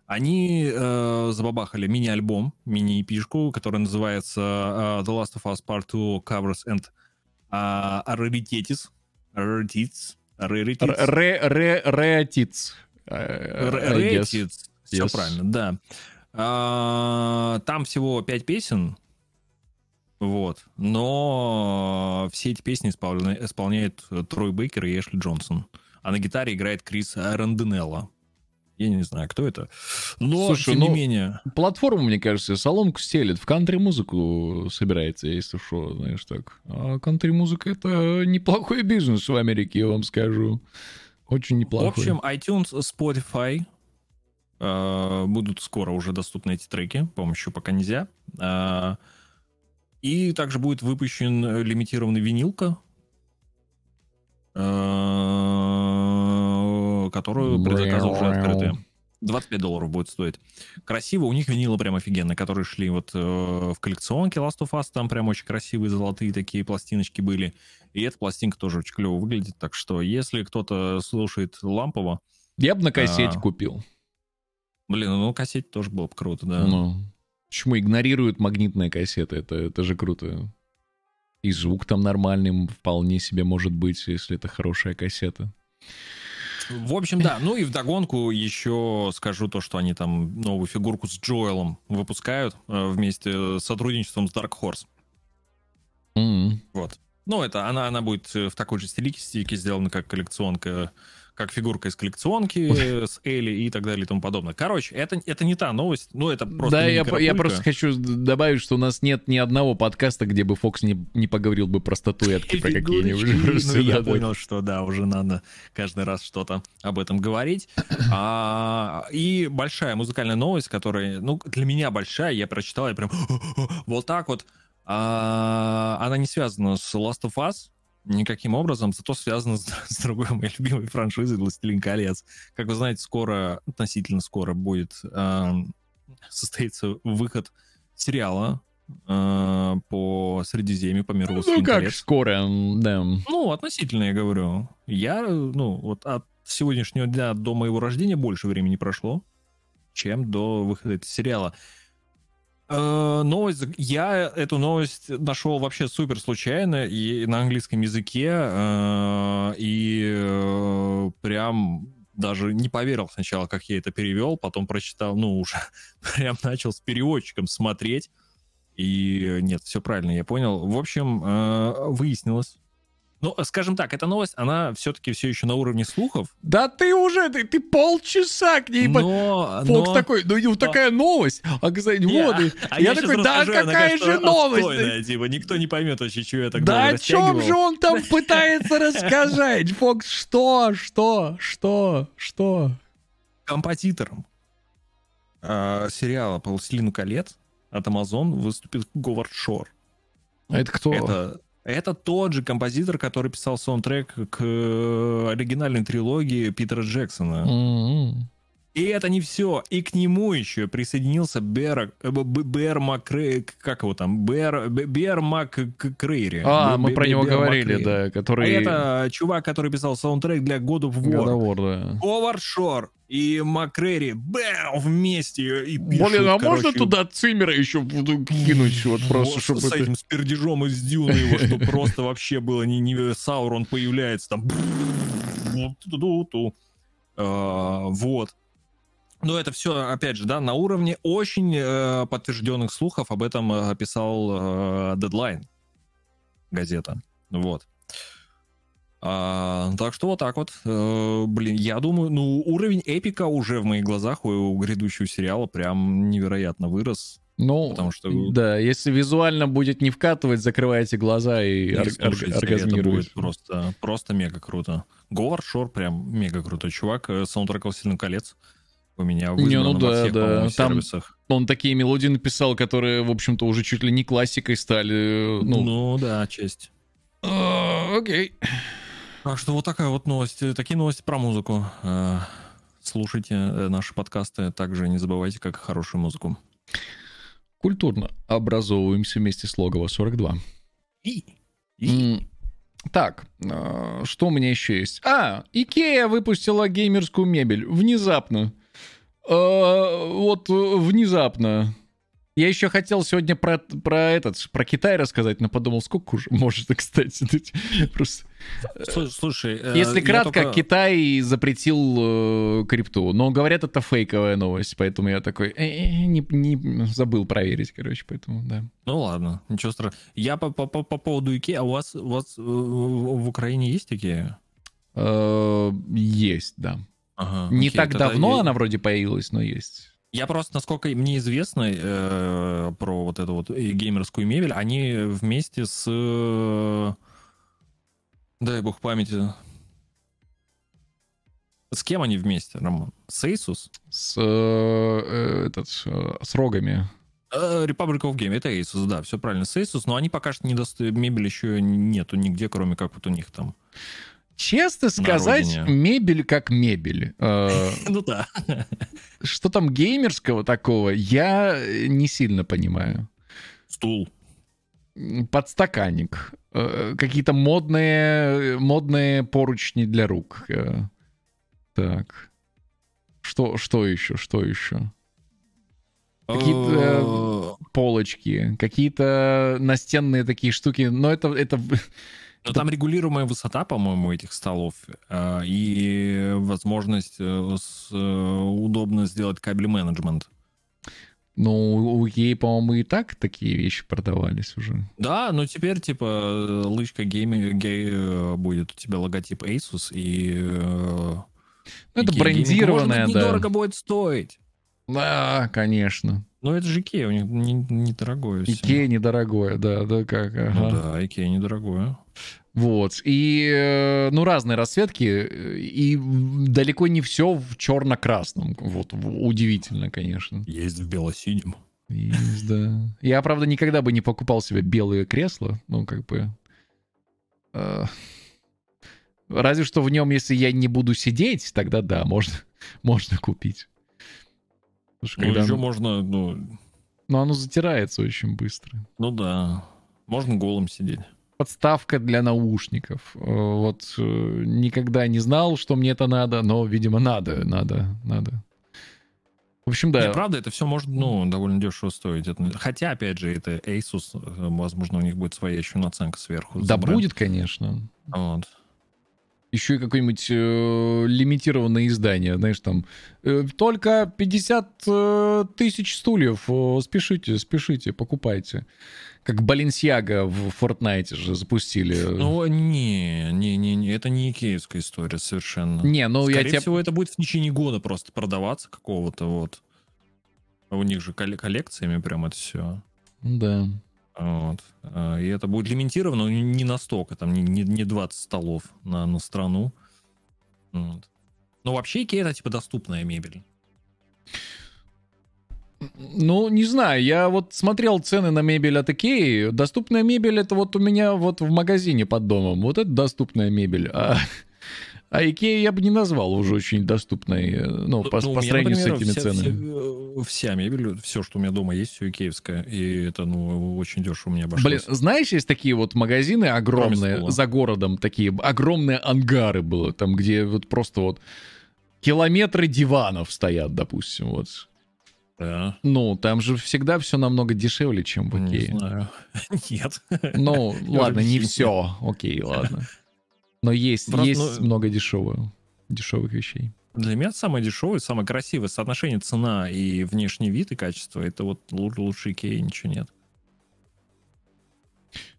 Они э, забабахали мини-альбом, мини-эпишку, которая называется э, The Last of Us Part 2 Covers and а, Rarities. Rarities. Rarities. Ре- ре- Реатиц. э. Все правильно, да. А, Там всего пять песен. Вот. Но все эти песни исполня- исполняет Трой Бейкер и Эшли Джонсон. А на гитаре играет Крис Ранденелло. Я не знаю, кто это. Но, Слушай, тем ну, не менее... Платформа, мне кажется, соломку стелит. В кантри-музыку собирается, если что, знаешь так. А кантри-музыка — это неплохой бизнес в Америке, я вам скажу. Очень В неплохой. общем, iTunes, Spotify э, будут скоро уже доступны эти треки. По-моему, еще пока нельзя. А, И также будет выпущен лимитированный винилка, э, которую предзаказы уже открыты. 25 долларов будет стоить. Красиво, у них винилы прям офигенные, которые шли вот э, в коллекционке Last of Us, там прям очень красивые золотые такие пластиночки были. И эта пластинка тоже очень клево выглядит, так что если кто-то слушает лампово, Я бы на кассете А. купил. блин, ну кассете тоже было бы круто, да. Ну, почему игнорируют магнитные кассеты? Это, это же круто. И звук там нормальный вполне себе может быть, если это хорошая кассета. В общем, да. Ну и вдогонку еще скажу то, что они там новую фигурку с Джоэлом выпускают э, вместе с сотрудничеством с Dark Horse. М. Вот. Ну, это она, она будет э, в такой же стилистике сделана, как коллекционка, как фигурка из коллекционки с Элли и так далее и тому подобное. Короче, это, это не та новость, ну, это просто да, я, я просто хочу добавить, что у нас нет ни одного подкаста, где бы Фокс не, не поговорил бы про статуэтки про какие-нибудь. Ну, я понял, что да, уже надо каждый раз что-то об этом говорить. А, и большая музыкальная новость, которая, ну, для меня большая, я прочитал, я прям вот так вот. А, она не связана с Last of Us никаким образом, зато связана с, с другой моей любимой франшизой «Властелин колец». Как вы знаете, скоро, относительно скоро будет а, состоится выход сериала а, по Средиземью, по миру Ну, «Властелин как колец». скоро, да. Ну, относительно, я говорю. Я, ну, вот от сегодняшнего дня до моего рождения больше времени прошло, чем до выхода этого сериала. Э, Новость, я эту новость нашел вообще супер случайно и на английском языке, э, и э, прям даже не поверил сначала, как я это перевел, потом прочитал, ну, уже прям начал с переводчиком смотреть, и нет, все правильно, я понял. В общем, выяснилось. Ну, скажем так, эта новость, она все-таки все еще на уровне слухов. Да ты уже, ты, ты полчаса к ней... по- Но, Фокс но- такой, ну вот такая новость, а кстати, Не, вот, и- а я щас такой, да расскажу, какая же новость? отстойная, типа, никто не поймет вообще, что я так Да о чем же он там пытается рассказать? Фокс, что, что, что, что? Композитором э, сериала «Властелину колец» от Amazon выступит Говард Шор. А это кто? Это, это тот же композитор, который писал саундтрек к э, оригинальной трилогии Питера Джексона. М-м. И это не все. И к нему еще присоединился Бер, э, Бер Макрей, как его там, Бер, Бер Маккрейри. А, Б- мы про него Бер говорили, Макрейри. да, А который... это чувак, который писал саундтрек для God of War. Годовор, да. Говард Шор и Макрейри бэм, вместе и пишут, Блин, а можно короче, туда Циммера еще буду кинуть, вот просто, вот чтобы... с это- этим с пердежом из Дюны его, что просто вообще было не, не Саурон появляется там. А, Вот. Но это все, опять же, да, на уровне очень э, подтвержденных слухов. Об этом э, писал э, Deadline газета. Вот. А, так что вот так вот. Э, блин, я думаю, ну, уровень эпика уже в моих глазах у, у грядущего сериала прям невероятно вырос. Ну, Потому что- да, если визуально будет не вкатывать, закрывайте глаза и И ор- это будет просто, просто мега круто. Говард Шор прям мега крутой чувак. Э, Саундтрек «Властелин колец» у меня Не, выигран ну да, всех, да. Там сервисах. Он такие мелодии написал, которые, в общем-то, уже чуть ли не классикой стали. э, Ну, Ну, да, честь. а, окей. Так что вот такая вот новость. Э, Такие новости про музыку. Э, Слушайте э, наши подкасты. Также не забывайте, как хорошую музыку. Культурно образовываемся вместе с Логово 42. И, и- Так, что у меня еще есть? А, Икея выпустила геймерскую мебель. Внезапно. Вот внезапно. Я еще хотел сегодня про, про этот, про Китай рассказать, но подумал, сколько уже может, кстати. Просто... Слушай, слушай, э, Если кратко, только- Китай запретил э, крипту, но говорят, это фейковая новость, поэтому я такой, «Э-э, не, не забыл проверить, короче, поэтому, да. Ну ладно, ничего страшного. Я по, по, по, по поводу Икеи, а у вас, у вас э, в Украине есть Икея? Э, Есть, да. Ага, Не окей, так давно я- она вроде появилась, но есть. Я просто, насколько мне известно э, про вот эту вот геймерскую мебель, они вместе с... э, дай бог памяти. С кем они вместе, Роман? С Asus? С, э, этот, э, с рогами. Э, Republic of Game, это Asus, да, все правильно, с Asus, но они пока что не дост... мебель еще нету нигде, кроме как вот у них там. Честно сказать, мебель как мебель. Э, Ну да. Что там геймерского такого, я не сильно понимаю. Стул. Подстаканник. э, Какие-то модные, модные поручни для рук. э. Так. Что, что еще? Что еще? Какие-то, Полочки, какие-то настенные такие штуки. Но это, это Но там регулируемая высота, по-моему, этих столов э, и возможность э, э, удобно сделать кабель менеджмент. ну, у Ей, по-моему, и так такие вещи продавались уже. Да, но теперь типа лычка гейми, гей, э, будет у тебя логотип Asus и Ну, это Ikea Gaming. брендированное, Может быть, да. недорого будет стоить. Да, конечно. Но это же Икея, у них не- недорогое всё. Икея недорогое, да, да, как, ага. Ну да, Икея недорогое. Вот. И, э, ну, разные расцветки, и далеко не все в черно-красном. Вот, удивительно, конечно. Есть в бело-синем. Есть, да. Я, правда, никогда бы не покупал себе белое кресло, ну, как бы... э, Разве что в нем, если я не буду сидеть, тогда да, можно, можно купить. Потому Ну, когда еще можно, ну, Но оно затирается очень быстро. ну да, можно голым сидеть. Подставка для наушников. Э, Вот э, никогда не знал, что мне это надо, но, видимо, надо, надо, надо. В общем, да. Не, правда, это все может, ну, довольно дешево стоить. Это- хотя, опять же, это Asus, э, возможно, у них будет своя еще наценка сверху. да будет, конечно. Вот. Еще и какое-нибудь э, лимитированное издание, знаешь, там э, только 50 э, тысяч стульев, э, спешите, спешите, покупайте. Как Баленсиага в Fortnite же запустили. Ну, не, не, не, не, это не икеевская история совершенно. не, ну я Скорее тебе... всего, это будет в течение года просто продаваться какого-то вот. У них же колле- коллекциями прям это все. Да. Вот. А, И это будет лимитировано, но не настолько, там не, не, не 20 столов на, на страну. Вот. Но вообще Икея это типа доступная мебель. Ну, не знаю, я вот смотрел цены на мебель от Икеи. Доступная мебель это вот у меня вот в магазине под домом. Вот это доступная мебель. А, а Икея я бы не назвал уже очень доступной, э, ну, по, Ну, у по меня, сравнению например, с этими вся, ценами. Вся, вся мебель, все, что у меня дома есть, все икеевское. И это, ну, очень дешево мне обошлось. Блин, знаешь, есть такие вот магазины огромные за городом, такие огромные ангары было, там, где вот просто вот километры диванов стоят, допустим, вот. Да. Ну, там же всегда все намного дешевле, чем в Не Икее. знаю. Нет. Ну, ладно, не все. Окей, ладно. Но есть, Просто, есть ну- много дешевого, дешевых вещей. Для меня самое дешевое, самое красивое соотношение цена и внешний вид и качество, это вот лу- лучше Икеи ничего нет.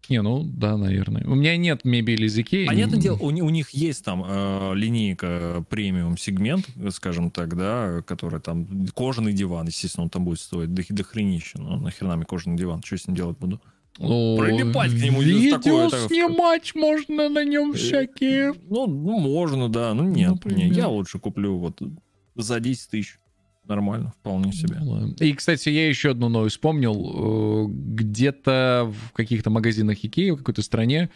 Не, ну да, наверное. У меня нет мебели из Икеи. Понятное М, дело, у, у них есть там э, линейка премиум сегмент, скажем так, да, который там кожаный диван, естественно, он там будет стоить до, до хренища. Ну, нахрена мне кожаный диван, что с ним делать буду? О, прилипать к нему Видео такое, так- снимать можно на нем всякие. Ну, ну, можно, да, ну нет, Например. я лучше куплю вот за 10 тысяч. Нормально, вполне себе. Ну. И, кстати, я еще одну новость вспомнил. Э, Где-то в каких-то магазинах Икеи в какой-то стране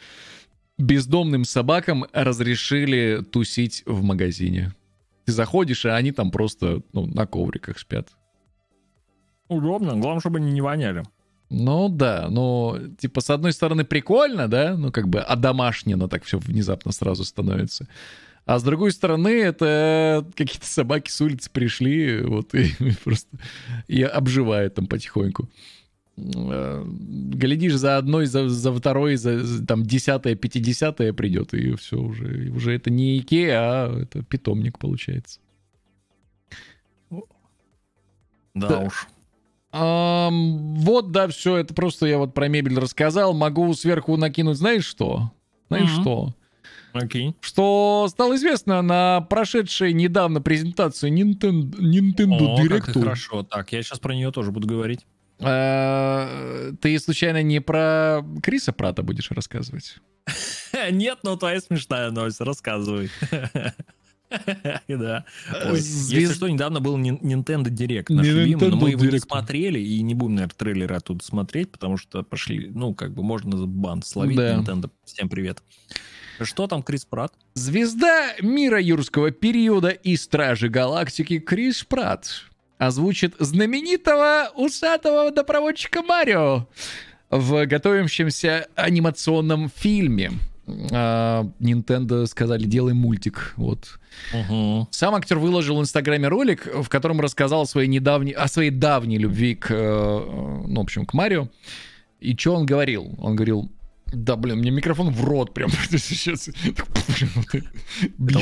бездомным собакам разрешили тусить в магазине. Ты заходишь, а они там просто ну, на ковриках спят. Удобно, главное, чтобы они не воняли. Ну да, но типа с одной стороны прикольно, да, ну как бы одомашнено так все внезапно сразу становится. А с другой стороны, это какие-то собаки с улицы пришли, вот, и просто и обживают там потихоньку. Э, глядишь, за одной, за, за второй, за, за там десятое, пятидесятое придет, и все уже. Уже это не Икеа, а это питомник получается. Да, Да. уж. Ам, вот, да, все, это просто я вот про мебель рассказал. Могу сверху накинуть, знаешь что? Знаешь Мгм. что? Окей. Что стало известно на прошедшей недавно презентации Nintendo, Nintendo О, как Direct. хорошо. Так, я сейчас про нее тоже буду говорить. А, Ты случайно не про Криса Прата будешь рассказывать? Нет, но твоя смешная новость, рассказывай. Да. Звезд- Если что, недавно был Nintendo Direct наш любимый, но мы его не смотрели и не будем, наверное, трейлеры оттуда смотреть, потому что пошли, ну, как бы можно бан словить. Nintendo. Всем привет. Что там Крис Пратт? Звезда мира юрского периода и Стражи Галактики Крис Пратт озвучит знаменитого усатого водопроводчика Марио в готовящемся анимационном фильме. А, Nintendo сказали, делай мультик. Вот. Угу. Сам актер выложил в Инстаграме ролик, в котором рассказал о своей, недавней, о своей давней любви к, э, ну, в общем, к Марио. И что он говорил? Он говорил, да, блин, мне микрофон в рот прям сейчас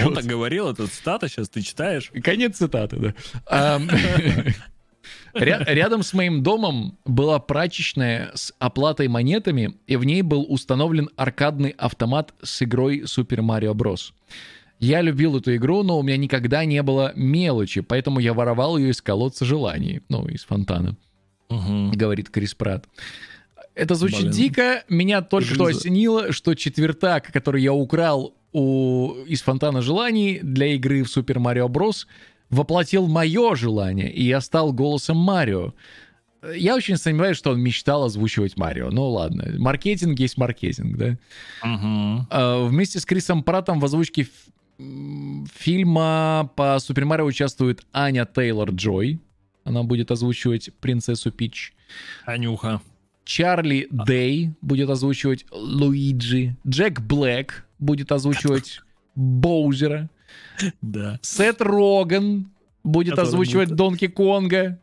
он так говорил, это цитата сейчас ты читаешь. Конец цитаты, да. Ря- Рядом с моим домом была прачечная с оплатой монетами, и в ней был установлен аркадный автомат с игрой Super Mario Bros. Я любил эту игру, но у меня никогда не было мелочи, поэтому я воровал ее из колодца желаний, ну, из фонтана, Мгм. говорит Крис Пратт. Это звучит Блин. дико. Меня только что Жиза. осенило, что четвертак, который я украл у... из фонтана желаний для игры в Super Mario Bros. Воплотил мое желание, и я стал голосом Марио. Я очень сомневаюсь, что он мечтал озвучивать Марио. Ну ладно, маркетинг есть маркетинг, да? Мгм. А, Вместе с Крисом Пратом в озвучке фильма по Супер Марио участвует Аня Тейлор-Джой. Она будет озвучивать принцессу Пич. Анюха. Чарли Дэй будет озвучивать Луиджи. Джек Блэк будет озвучивать Боузера. Да. Сет Роган будет озвучивать Донки Конга.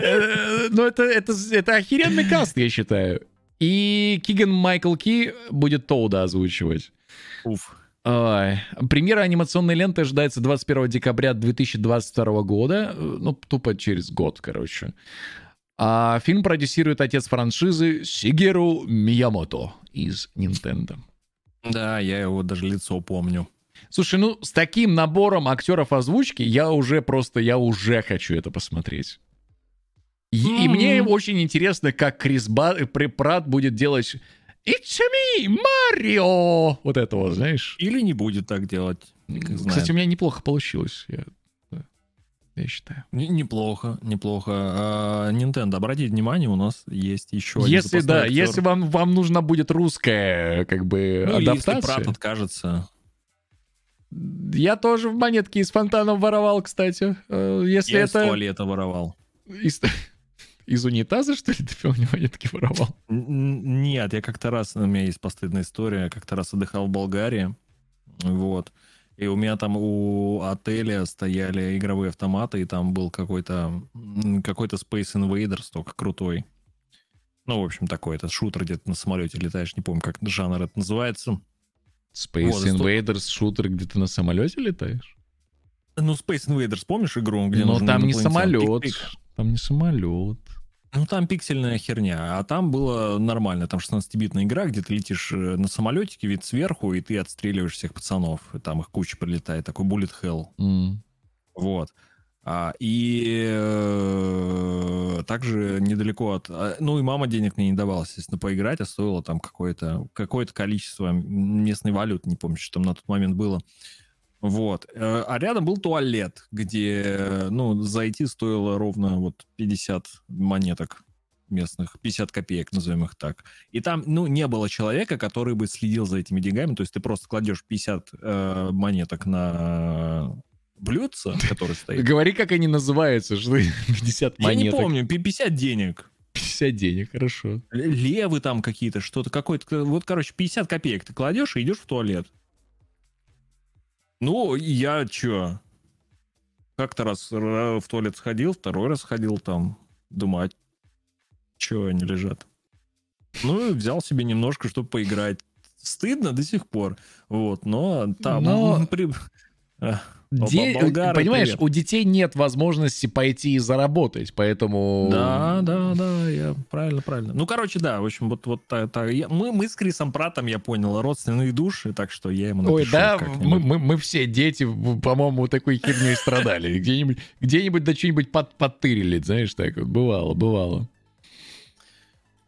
Э, Ну, это, это, это охеренный каст, я считаю. И Киган Майкл Ки будет Тоуда озвучивать. Уф. Ой. Премьера анимационной ленты ожидается 21 декабря 2022 года. Э, Ну, тупо через год, короче. А фильм продюсирует отец франшизы Сигеру Миямото из Nintendo. Да, я его даже лицо помню. Слушай, ну с таким набором актеров озвучки я уже просто, я уже хочу это посмотреть. И, и мне очень интересно, как Крис Ба- э, Пр- Пратт будет делать «It's me, Марио!» Вот это вот, знаешь. Или не будет так делать. Кстати, у меня неплохо получилось, я, я считаю. Неплохо, неплохо. А, Nintendo, обратите внимание, у нас есть еще Если, да, актер. если вам, вам нужна будет русская, как бы, Ну, или если адаптация. Пратт откажется. Я тоже в монетки из фонтана воровал, кстати. Э, Если я из это... туалета воровал. Из... из унитаза, что ли, ты пил монетки воровал? Нет, я как-то раз, у меня есть постыдная история, как-то раз отдыхал в Болгарии, вот, и у меня там у отеля стояли игровые автоматы, и там был какой-то какой-то Space Invaders, только крутой. Ну, в общем, такой, это шутер где-то на самолете летаешь, не помню, как жанр это называется. Space Вот, и сто- Invaders, шутер, где ты на самолете летаешь? Ну, Space Invaders, помнишь игру? Где Но там не самолет. Пик-пик. Там не самолет. Ну, там пиксельная херня, а там было нормально. Там 16-битная игра, где ты летишь э, на самолетике, вид сверху, и ты отстреливаешь всех пацанов. И там их куча прилетает, такой bullet hell. М. Вот. А, и э, также недалеко от... а, Ну, и мама денег мне не давала, естественно, поиграть, а стоило там какое-то какое количество местной валюты, не помню, что там на тот момент было. Вот. Э, А рядом был туалет, где, ну, зайти стоило ровно вот 50 монеток местных, 50 копеек, назовем их так. И там, ну, не было человека, который бы следил за этими деньгами. То есть ты просто кладешь 50 э, монеток на блюдце, который стоит. Говори, как они называются, что 50 Я не монеток. помню, пи- 50 денег. 50 денег, хорошо. Левы там какие-то, что-то какой-то. Вот, короче, 50 копеек ты кладешь и идешь в туалет. Ну, я чё? Как-то раз ра- в туалет сходил, второй раз ходил там. Думаю, а чё они лежат? Ну, и взял себе немножко, чтобы поиграть. Стыдно до сих пор. Вот, но там... Но- при- Де- болгары, Понимаешь, привет. у детей нет возможности пойти и заработать, поэтому... Да, да, да, я правильно, правильно. Ну, короче, да, в общем, вот, вот так. так. Я- мы, мы с Крисом Пратом, я понял, родственные души, так что я ему напишу. Ой, да, мы, мы, мы все дети, по-моему, такой херней страдали. Где-нибудь, где-нибудь да что-нибудь под, подтырили, знаешь, так вот. Бывало, бывало.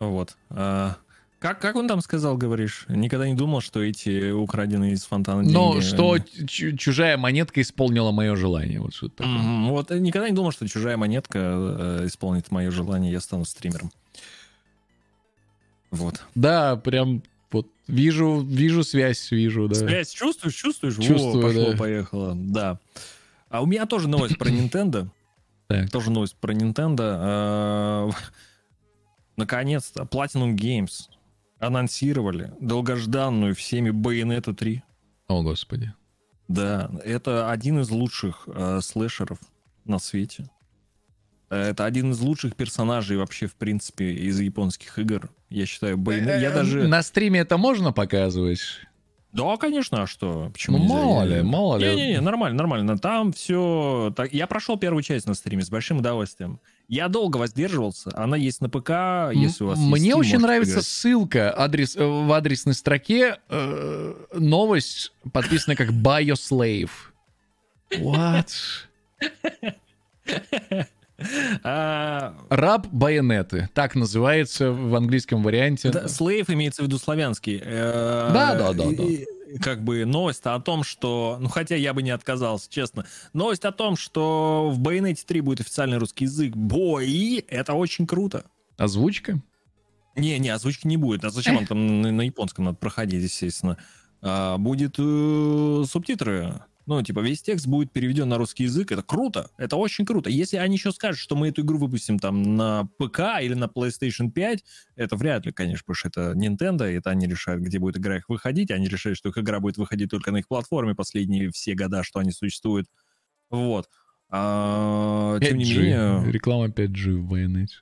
Вот. А, как, как он там сказал, говоришь? Никогда не думал, что эти украденные из фонтана деньги... Но что чу- чужая монетка исполнила мое желание. Вот что такое. Мгм. Вот э, никогда не думал, что чужая монетка э, исполнит мое желание, я стану стримером. Вот. Да, прям вот вижу, вижу связь, вижу, да. Связь чувствуешь, чувствуешь? Чувствую, Во, пошло, да. поехало. Да. А у меня тоже новость про Nintendo. Так. Тоже новость про Nintendo. А, Наконец-то Platinum Games анонсировали долгожданную всеми Bayonetta 3. О, господи. Да, это один из лучших э, слэшеров на свете. Э, Это один из лучших персонажей вообще, в принципе, из японских игр. Я считаю, Bayonetta... Я Э, даже... На стриме это можно показывать? Да, конечно, а что? Почему Ну, мало ли, мало ли. Не-не-не, нормально, нормально. Там все... Так... Я прошел первую часть на стриме с большим удовольствием. Я долго воздерживался. Она есть на ПК, если у вас Мне очень нравится поиграть. ссылка адрес, э, в адресной строке. э, новость подписана как Bioslave. What? А, Раб байонеты. Так называется в английском варианте. да, Slave имеется в виду славянский. Э, Да, да, да, и- Как бы новость о том, что... Ну, хотя я бы не отказался, честно. Новость о том, что в Bayonetta 3 будет официальный русский язык. Бой! Это очень круто. Озвучка? Не, не, озвучки не будет. А зачем он там на, на японском надо проходить, естественно? А, будет э, субтитры. Ну, типа, весь текст будет переведен на русский язык. Это круто. Это очень круто. Если они еще скажут, что мы эту игру выпустим там на ПК или на PlayStation 5, это вряд ли, конечно, потому что это Nintendo, и это они решают, где будет игра их выходить. Они решают, что их игра будет выходить только на их платформе последние все года, что они существуют. Вот. А, тем не 5G. менее... Реклама 5G в байонете.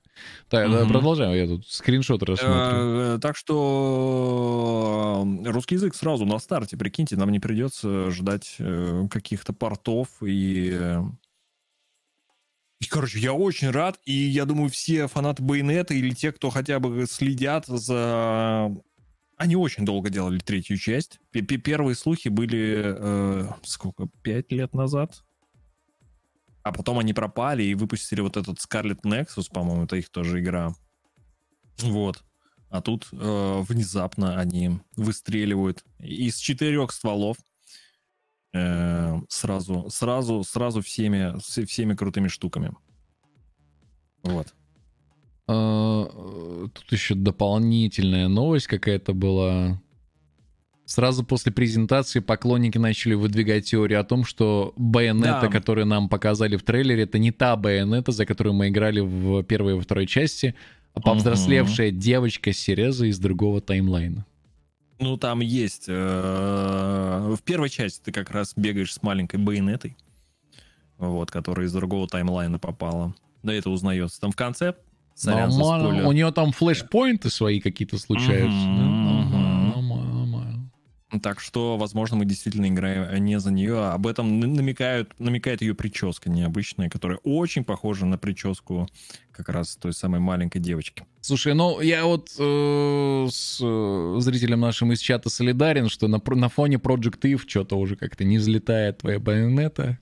Так, да, Мгм. продолжаем. Я тут скриншот рассмотрю. Э, Так что э, русский язык сразу на старте, прикиньте, нам не придется ждать э, каких-то портов и... э, короче, я очень рад, и я думаю, все фанаты Байонета или те, кто хотя бы следят за... Они очень долго делали третью часть. Первые слухи были, э, сколько, пять лет назад? А потом они пропали и выпустили вот этот Scarlet Nexus, по-моему, это их тоже игра. Вот. А тут э, внезапно они выстреливают из четырех стволов э, сразу, сразу, сразу всеми, всеми крутыми штуками. Вот. А, э, Тут еще дополнительная новость какая-то была. Сразу после презентации поклонники начали выдвигать теорию о том, что байонета, Да. которую нам показали в трейлере, это не та байонета, за которую мы играли в первой и во второй части, а повзрослевшая девочка Сереза из другого таймлайна. Ну, там есть... э, в первой части ты как раз бегаешь с маленькой байонетой, вот, которая из другого таймлайна попала. Да, это узнается. Там в конце... Сорян Нормально. У нее там флешпоинты свои какие-то случаются. Мгм, да? Так что, возможно, мы действительно играем не за нее. а Об этом намекают, намекает ее прическа необычная, которая очень похожа на прическу как раз той самой маленькой девочки. Слушай, ну я вот э, с э, зрителем нашим из чата солидарен, что на, на фоне Project Eve что-то уже как-то не взлетает твоя байонета.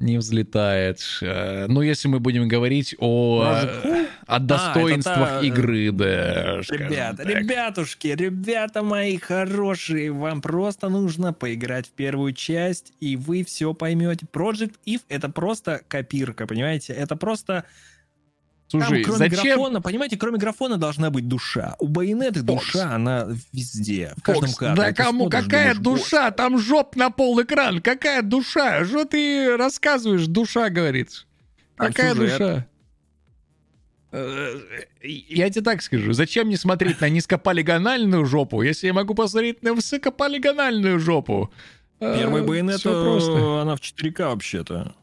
Не взлетает. Э, Ну, если мы будем говорить о, э, о достоинствах это та, э, игры, да. Ребята, ребятушки, ребята мои хорошие, вам просто нужно поиграть в первую часть, и вы все поймете. Project Eve это просто копирка, понимаете? Это просто... Слушай, там, кроме зачем... графона, понимаете, кроме графона должна быть душа. У байонеты Фокс. душа, она везде, в каждом кадре. да Ты кому смотришь, какая думаешь, душа? Там жоп на пол экран. Какая душа? Что ты рассказываешь? Душа, говорит. Какая душа? Э, Я тебе так скажу, зачем мне смотреть на низкополигональную жопу, если я могу посмотреть на высокополигональную жопу? Первый Э, Байонет, просто. она в 4К вообще-то.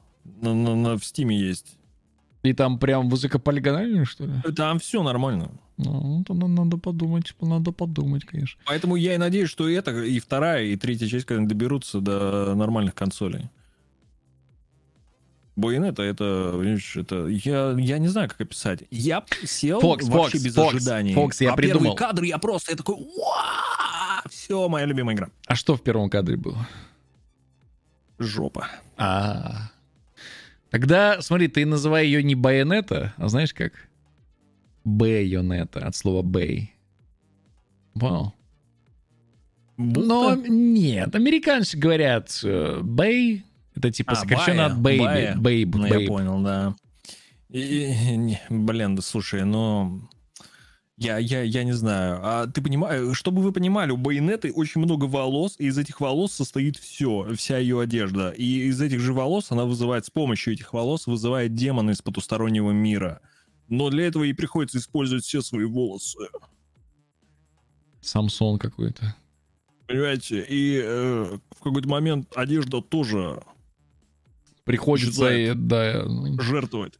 На, на- на- в Стиме есть. И там прям высокополигональный, что ли? Там все нормально. Ну, тогда надо подумать, надо подумать, конечно. Поэтому я и надеюсь, что и это, и вторая, и третья часть, когда доберутся до нормальных консолей. Байонета это, видишь, это я, я не знаю, как описать. Я сел Фокс, вообще Фокс, без Фокс, ожиданий. Фокс, я а придумал. первые кадры я просто, я такой, все, моя любимая игра. А что в первом кадре было? Жопа. А. Тогда, смотри, ты называй ее не байонета, а знаешь как? Байонета, от слова бэй. Вау. Но Будто- нет, американцы говорят э, bae, это типа А, сокращенно бая, от baby. бая. Babe, Ну, babe. я понял, да. И- и- не, блин, да слушай, ну... Я, я, я не знаю. А ты понимаешь, чтобы вы понимали, у Байонеты очень много волос, и из этих волос состоит все, вся ее одежда. И из этих же волос она вызывает, с помощью этих волос вызывает демона из потустороннего мира. Но для этого ей приходится использовать все свои волосы. Самсон какой-то. Понимаете? И э, в какой-то момент одежда тоже Приходится, и, да, ну, жертвовать.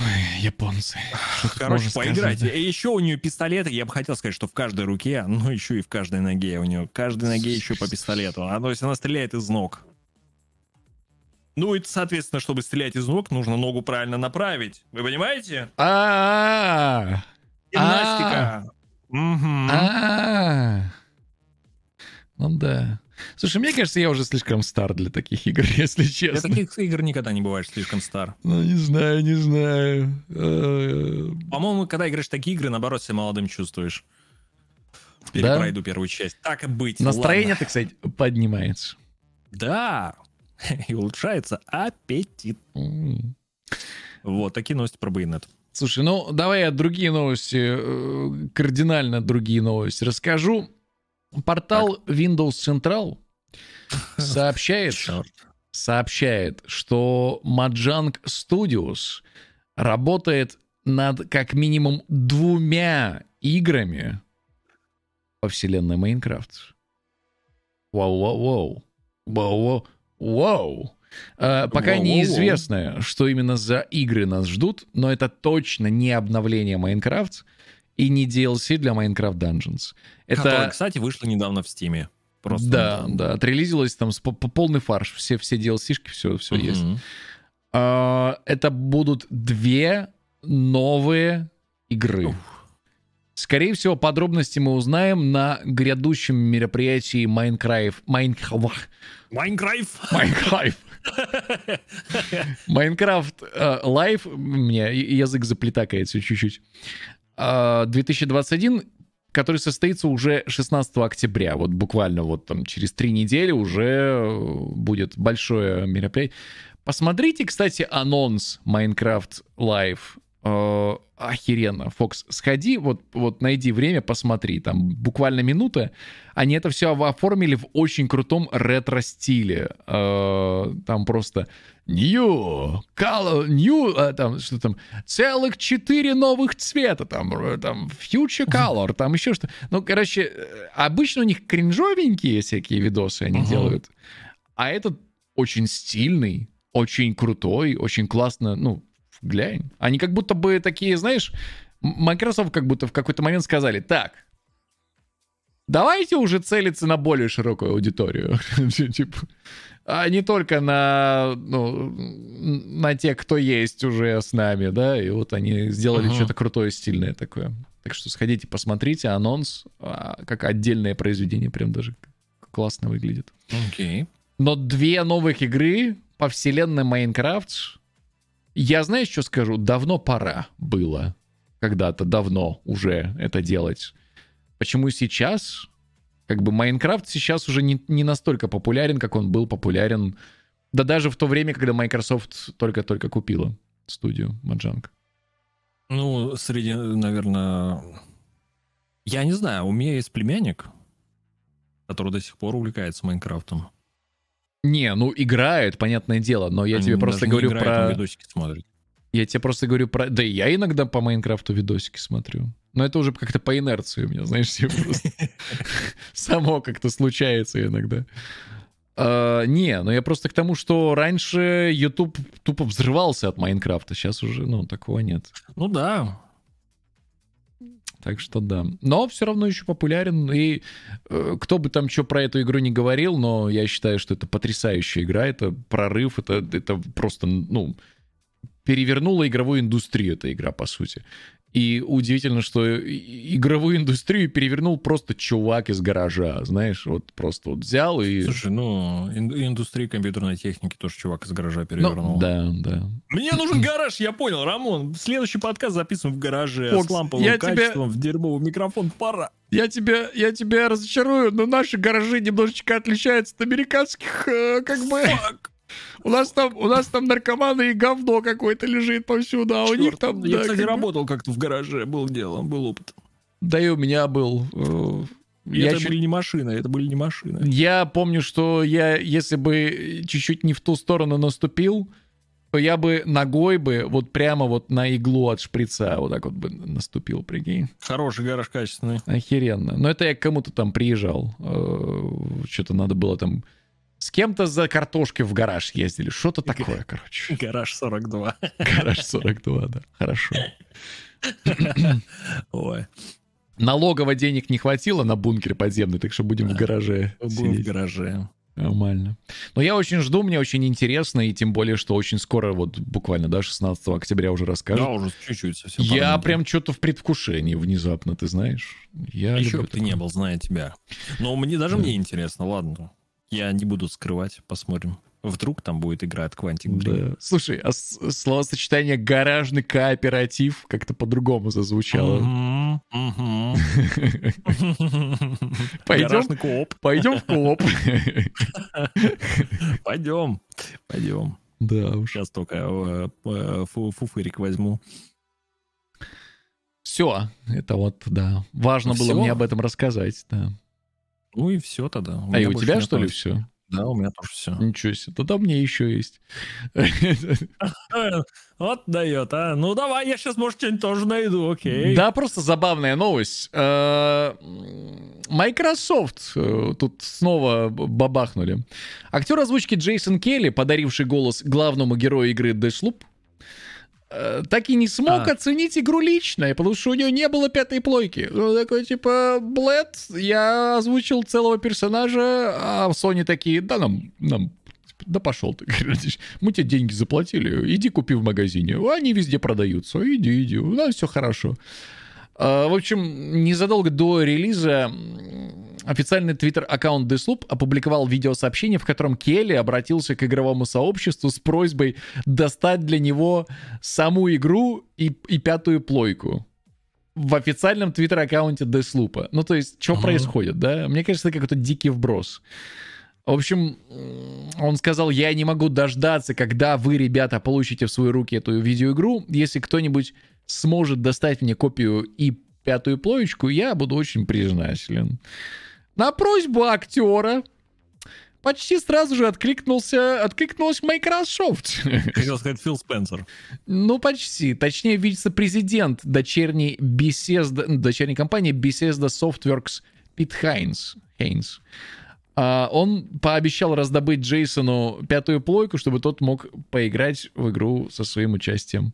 Ой, японцы. Что Короче, можно сказать? И еще у нее пистолеты, я бы хотел сказать, что в каждой руке, ну еще и в каждой ноге у нее, в каждой ноге еще по пистолету. А, то есть она стреляет из ног. Ну и, соответственно, чтобы стрелять из ног, нужно ногу правильно направить. Вы понимаете? А-а-а! Гимнастика. Мгм. А. Ну да. Слушай, мне кажется, я уже слишком стар для таких игр, если Для честно. таких игр никогда не бываешь слишком стар. Ну, не знаю, не знаю. Э, По-моему, когда играешь в такие игры, наоборот, себя молодым чувствуешь. Да? Перепройду первую часть. Так и быть. Настроение, ладно. так сказать, поднимается. Да. И улучшается аппетит. М. Вот, такие новости про Байонет. Слушай, ну давай я другие новости, э, кардинально другие новости расскажу. Портал Windows Central сообщает, сообщает, что Mojang Studios работает над как минимум двумя играми по вселенной Майнкрафт. Вау-вау-вау. Вау-вау-вау. Э, Пока неизвестно, что именно за игры нас ждут, но это точно не обновление Майнкрафт и не DLC для Minecraft Dungeons. Которая, Это... кстати, вышла недавно в Стиме. Просто Да, недавно. да, отрелизилось там с по- по- полный фарш, все, все DLC-шки, все, все Мгм. есть. А, это будут две новые игры. Ух. Скорее всего, подробности мы узнаем на грядущем мероприятии Майнкрафт. Майнкрафт. Майнкрафт! Майнкрафт. Minecraft э, Live. У меня язык заплетакается чуть-чуть. А, 2021, который состоится уже 16 октября. Вот буквально вот там через три недели уже э, будет большое мероприятие. Посмотрите, кстати, анонс Майнкрафт Лайв. Э, охеренно. Фокс, сходи, вот, вот найди время, посмотри. Там буквально минута. Они это все оформили в очень крутом ретро-стиле. Э, там просто New, color, new, там что там, целых четыре новых цвета, там, э, там, future color, там еще что. Ну, короче, э, обычно у них кринжовенькие всякие видосы они Ага. делают, а этот очень стильный, очень крутой, очень классно, ну, глянь. Они как будто бы такие, знаешь, Microsoft как будто в какой-то момент сказали, так, давайте уже целиться на более широкую аудиторию. Типа, а не только на, ну, на тех, кто есть уже с нами, да, и вот они сделали Ага. что-то крутое, стильное такое. Так что сходите, посмотрите, анонс, а, как отдельное произведение, прям даже классно выглядит. Окей. Но две новых игры по вселенной Майнкрафт, я знаешь, что скажу? Давно пора было. Когда-то давно уже это делать. Почему сейчас? Как бы Майнкрафт сейчас уже не, не настолько популярен, как он был популярен. Да даже в то время, когда Microsoft только-только купила студию Mojang. Ну, среди, наверное... Я не знаю, у меня есть племянник, который до сих пор увлекается Майнкрафтом. Не, ну играет, понятное дело, но я Он тебе просто говорю играет, про... он видосики смотрит. Я тебе просто говорю про... Да и я иногда по Майнкрафту видосики смотрю. Но это уже как-то по инерции у меня, знаешь, просто само как-то случается иногда. А, не, но я просто к тому, что раньше YouTube тупо взрывался от Майнкрафта, сейчас уже, ну, такого нет. Ну да. Так что да. Но все равно еще популярен. И э, кто бы там что про эту игру не говорил, но я считаю, что это потрясающая игра, это прорыв, это, это просто, ну, перевернула игровую индустрию эта игра, по сути. И удивительно, что игровую индустрию перевернул просто чувак из гаража, знаешь, вот просто вот взял и... Слушай, ну, индустрия компьютерной техники тоже чувак из гаража перевернул. Ну, да, да. Мне нужен гараж, я понял, Рамон. Следующий подкаст записан в гараже Фокс, с ламповым я качеством, тебя... в дерьмовый микрофон, пора. Я тебя, я тебя разочарую, но наши гаражи немножечко отличаются от американских, э, как бы... Fuck. У нас там, у нас там наркоманы и говно какое-то лежит повсюду, а у них там... Я, да, кстати, как... работал как-то в гараже, был делом, был опыт. Да и у меня был. Э, и я это чуть... были не машины, это были не машины. Я помню, что я, если бы чуть-чуть не в ту сторону наступил, то я бы ногой бы вот прямо вот на иглу от шприца вот так вот бы наступил, прикинь. Хороший гараж качественный. Охеренно. Но это я к кому-то там приезжал. Э, что-то надо было там с кем-то за картошкой в гараж ездили. Что-то такое, короче. Гараж 42. Гараж 42, да. Хорошо. Ой. Налогово денег не хватило на бункер подземный, так что будем в гараже Будем в гараже. Нормально. Но я очень жду, мне очень интересно, и тем более, что очень скоро, вот буквально, да, 16 октября уже расскажут. Да, уже чуть-чуть совсем. Я прям что-то в предвкушении внезапно, ты знаешь. Я Еще бы ты не был, зная тебя. Но мне даже да. мне интересно, ладно. Я не буду скрывать, посмотрим. Вдруг там будет игра от Quantic Dream. Да. Слушай, а словосочетание «гаражный кооператив» как-то по-другому зазвучало. Пойдем, кооп. Пойдем в кооп. Пойдем, пойдем. Да уж. Сейчас только э, э, фуфырик возьму. Все, это вот, да. Важно было мне об этом рассказать, да. Ну и все тогда. У а и у тебя, что ли, все? Да, у меня тоже все. Ничего себе. Тогда мне еще есть. Вот дает, а. Ну давай, я сейчас, может, что-нибудь тоже найду, окей. Да, просто забавная новость. Э, Microsoft э, тут снова бабахнули. Актер озвучки Джейсон Келли, подаривший голос главному герою игры Deathloop, Э, так и не смог а. оценить игру лично, потому что у него не было пятой плойки. Он такой, типа, Блэд, я озвучил целого персонажа, а в Sony такие, да нам, нам да пошел ты, мы тебе деньги заплатили, иди купи в магазине, они везде продаются, иди, иди, у нас все хорошо. А, в общем, незадолго до релиза официальный твиттер-аккаунт Deathloop опубликовал видеосообщение, в котором Келли обратился к игровому сообществу с просьбой достать для него саму игру и, и пятую плойку в официальном твиттер-аккаунте Deathloop. Ну, то есть, что ага. происходит, да? Мне кажется, это какой-то дикий вброс. В общем, он сказал, я не могу дождаться, когда вы, ребята, получите в свои руки эту видеоигру. Если кто-нибудь сможет достать мне копию и пятую плоечку, я буду очень признателен. На просьбу актера почти сразу же откликнулся, откликнулась Microsoft. Хотел сказать Фил Спенсер. Ну, почти. Точнее, вице-президент дочерней Bethesda, дочерней компании Bethesda Softworks Пит Хайнс. Хайнс. А, он пообещал раздобыть Джейсону пятую плойку, чтобы тот мог поиграть в игру со своим участием.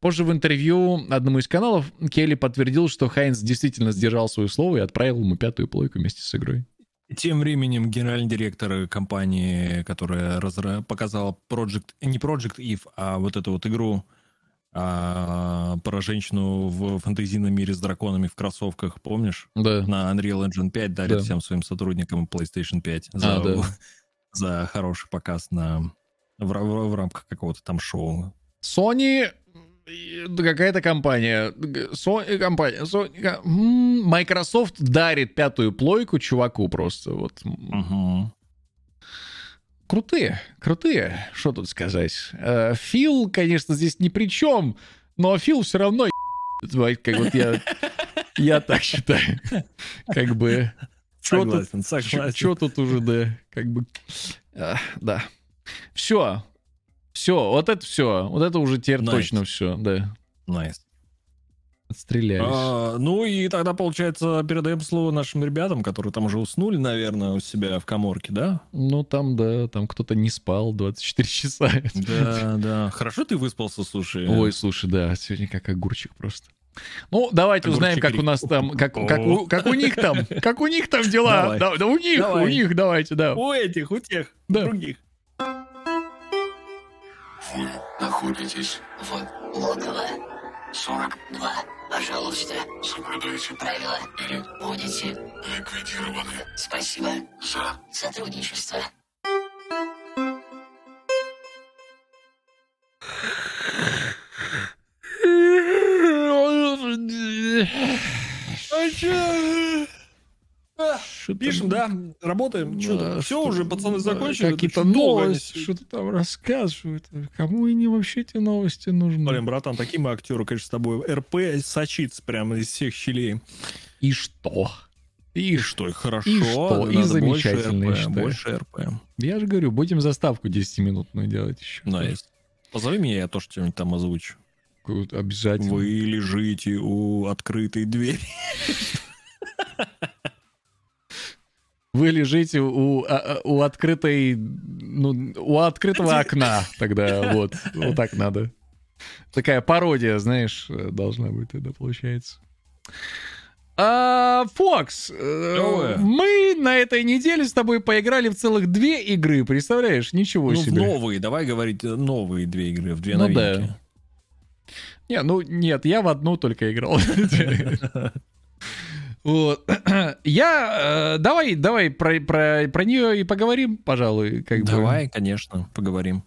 Позже в интервью одному из каналов Келли подтвердил, что Хайнс действительно сдержал свое слово и отправил ему пятую плойку вместе с игрой. Тем временем генеральный директор компании, которая разра... показала Project, не Project Eve, а вот эту вот игру а, про женщину в фэнтезийном мире с драконами в кроссовках, помнишь? Да. На Unreal Engine 5 дарит да. всем своим сотрудникам PlayStation 5 за, а, да. за хороший показ на, в, в, в рамках какого-то там шоу. Sony какая-то компания, Sony, компания, Sony, Microsoft дарит пятую плойку чуваку просто вот. Угу. Крутые, крутые, что тут сказать. Э, Фил, конечно, здесь ни при чем, но Фил все равно как вот я, я так считаю. Как бы... Согласен, тут, согласен. Что тут уже, да, как бы... А, да. Все, все, вот это все. Вот это уже теперь nice. точно все, да. Nice. Отстрелялись. А, ну и тогда, получается, передаем слово нашим ребятам, которые там уже уснули, наверное, у себя в коморке, да? Ну, там, да, там кто-то не спал 24 часа. Да, да. Хорошо ты выспался, слушай. Ой, слушай, да, сегодня как огурчик просто. Ну, давайте Огурчик узнаем, как у нас там, как, как, у, как у них там, как у них там дела. Давай. Да, да у них, Давай. у них, давайте, да. У этих, у тех, Да. других. Вы находитесь В логово 42. Пожалуйста, соблюдайте правила или будете. ликвидированы Спасибо за сотрудничество. Что-то- Пишем, да, работаем. Что Да, все что- уже, пацаны, закончили. Какие-то новости, что-то там рассказывают. Кому они вообще эти новости нужны? Блин, братан, такие мы актеры, конечно, с тобой. РП сочится прямо из всех щелей. И что? И И что? и хорошо. И что? И больше замечательно, я РП. Больше РП. Я же говорю, будем заставку 10-минутную делать еще. Nice. Позови меня, я тоже что-нибудь там озвучу. Обязательно. Вы лежите у открытой двери. Вы лежите у, а, а, у открытой, ну, у открытого окна тогда, вот, вот так надо. Такая пародия, знаешь, должна быть тогда, получается. А, Фокс, э, мы на этой неделе с тобой поиграли в целых две игры, представляешь? Ничего Ну, в себе. новые, давай говорить, э, новые две игры, в две Ну новинки. да. Не, ну нет, я в одну только играл. Вот. Я... э, Давай, давай про, про, про нее и поговорим, пожалуй. Как бы. Давай, конечно, поговорим.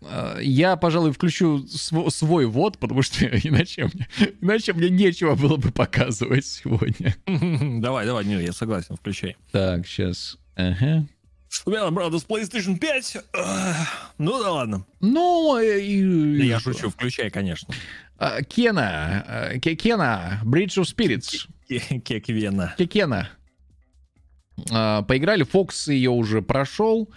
Э, Я, пожалуй, включу св- свой ввод, потому что иначе мне, иначе мне нечего было бы показывать сегодня. Давай, давай, не, я согласен, включай. Так, сейчас. Ага. У меня, правда, с PlayStation 5. ах, Ну да ладно. Ну, э, и- я шучу, включай, конечно. А, Кена, э, Ке- Кена, Bridge of Spirits. Ке- Кек Вена. Кекена. А, Поиграли, Фокс ее уже прошел.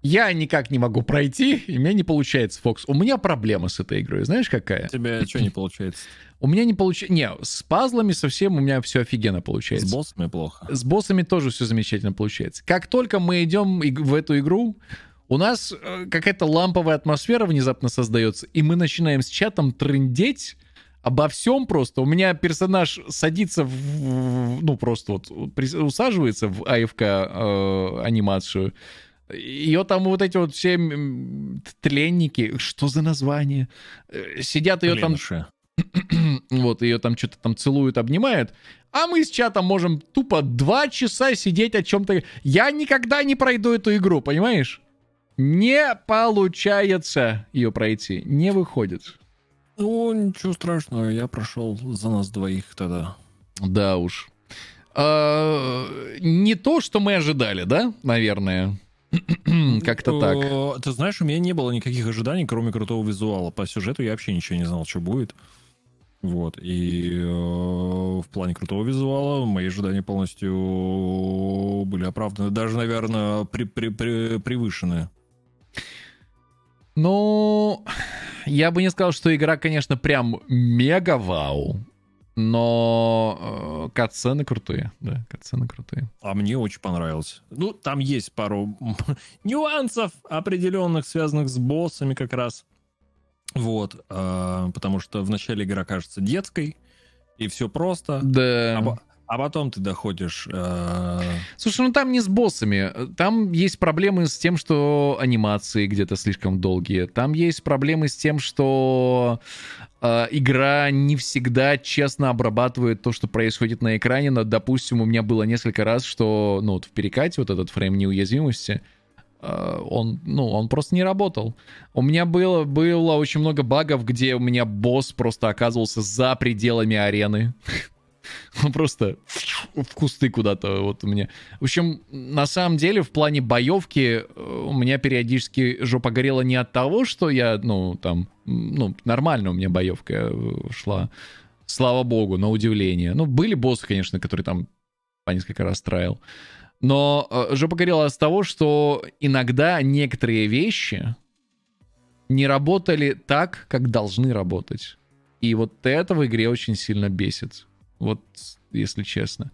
Я никак не могу пройти, и у меня не получается, Фокс. У меня проблема с этой игрой, знаешь какая? У тебя что не получается? У меня не получается... Не, с пазлами совсем у меня все офигенно получается. С боссами плохо. С боссами тоже все замечательно получается. Как только мы идем в эту игру, у нас э, какая-то ламповая атмосфера внезапно создается, и мы начинаем с чатом трындеть обо всем просто. У меня персонаж садится в, ну просто вот при- усаживается в АФК э, анимацию. Ее там вот эти вот все тленники, что за название? Э, Сидят ее там вот, ее там что-то там целуют, обнимают. А мы с чатом можем тупо два часа сидеть о чем-то. Я никогда не пройду эту игру, понимаешь? Не получается ее пройти. Не выходит. Ну, ничего страшного, я прошел за нас двоих тогда. Да уж. А, не то, что мы ожидали, да, наверное? Как-то так. Э, Ты знаешь, у меня не было никаких ожиданий, кроме крутого визуала. По сюжету я вообще ничего не знал, что будет. Вот. И э, в плане крутого визуала мои ожидания полностью были оправданы. Даже, наверное, при, при- при- превышены. Ну, я бы не сказал, что игра, конечно, прям мега вау. Но э, катсцены крутые, да, катсцены крутые. А мне очень понравилось. Ну, там есть пару нюансов определенных, связанных с боссами как раз. Вот. э, потому что в начале игра кажется детской, и все просто. Да. А, а потом ты доходишь... э, Слушай, ну там не с боссами. Там есть проблемы с тем, что анимации где-то слишком долгие. Там есть проблемы с тем, что э, игра не всегда честно обрабатывает то, что происходит на экране. Но, допустим, у меня было несколько раз, что ну, вот в перекате вот этот фрейм неуязвимости, э, он, ну, он просто не работал. У меня было, было очень много багов, где у меня босс просто оказывался за пределами арены. Он просто в кусты куда-то вот у меня. В общем, на самом деле, в плане боевки э, у меня периодически жопа горела не от того, что я, ну, там, ну, нормально у меня боевка э, шла. Слава богу, на удивление. Ну, были боссы, конечно, которые там по несколько раз траил. Но э, жопа горела от того, что иногда некоторые вещи не работали так, как должны работать. И вот это в игре очень сильно бесит. Вот, если честно.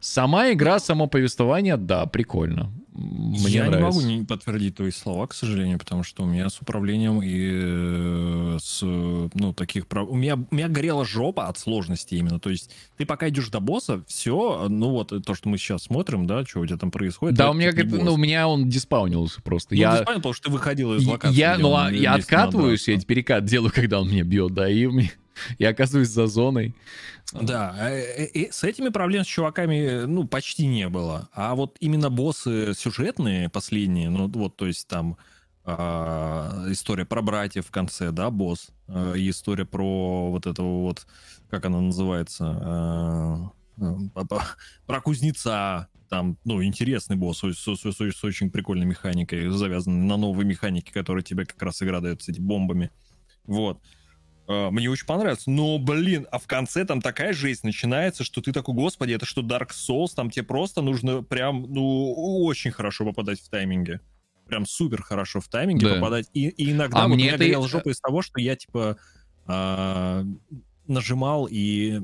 Сама игра, само повествование, да, прикольно. Мне я нравится. не могу не подтвердить твои слова, к сожалению, потому что у меня с управлением и э, с, ну, таких... У меня, у меня горела жопа от сложности именно. То есть ты пока идешь до босса, все, ну вот то, что мы сейчас смотрим, да, что у тебя там происходит. Да, у меня, как- ну, у меня он диспаунился просто. Ну, я, понял, потому что ты выходил из локации. я, ну, а я откатываюсь, я перекат делаю, когда он меня бьет, да, и мне- я оказываюсь за зоной. Да, э, э, э, с этими проблем с чуваками, ну, почти не было. А вот именно боссы сюжетные, последние, ну, вот, то есть там а, история про братьев в конце, да, босс, а, и история про вот этого вот, как она называется, а, па- про кузнеца, там, ну, интересный босс с, с- с- с очень прикольной механикой, завязанной на новой механике, которая тебе как раз игра дает с этими бомбами. Вот. Мне очень понравилось. Но, блин, а в конце там такая жесть начинается, что ты такой, господи, это что, Dark Souls? Там тебе просто нужно прям, ну, очень хорошо попадать в тайминге. Прям супер хорошо в тайминге Да. попадать. И, и иногда А вот мне у меня это горела жопа из того, что я, типа, а, нажимал и...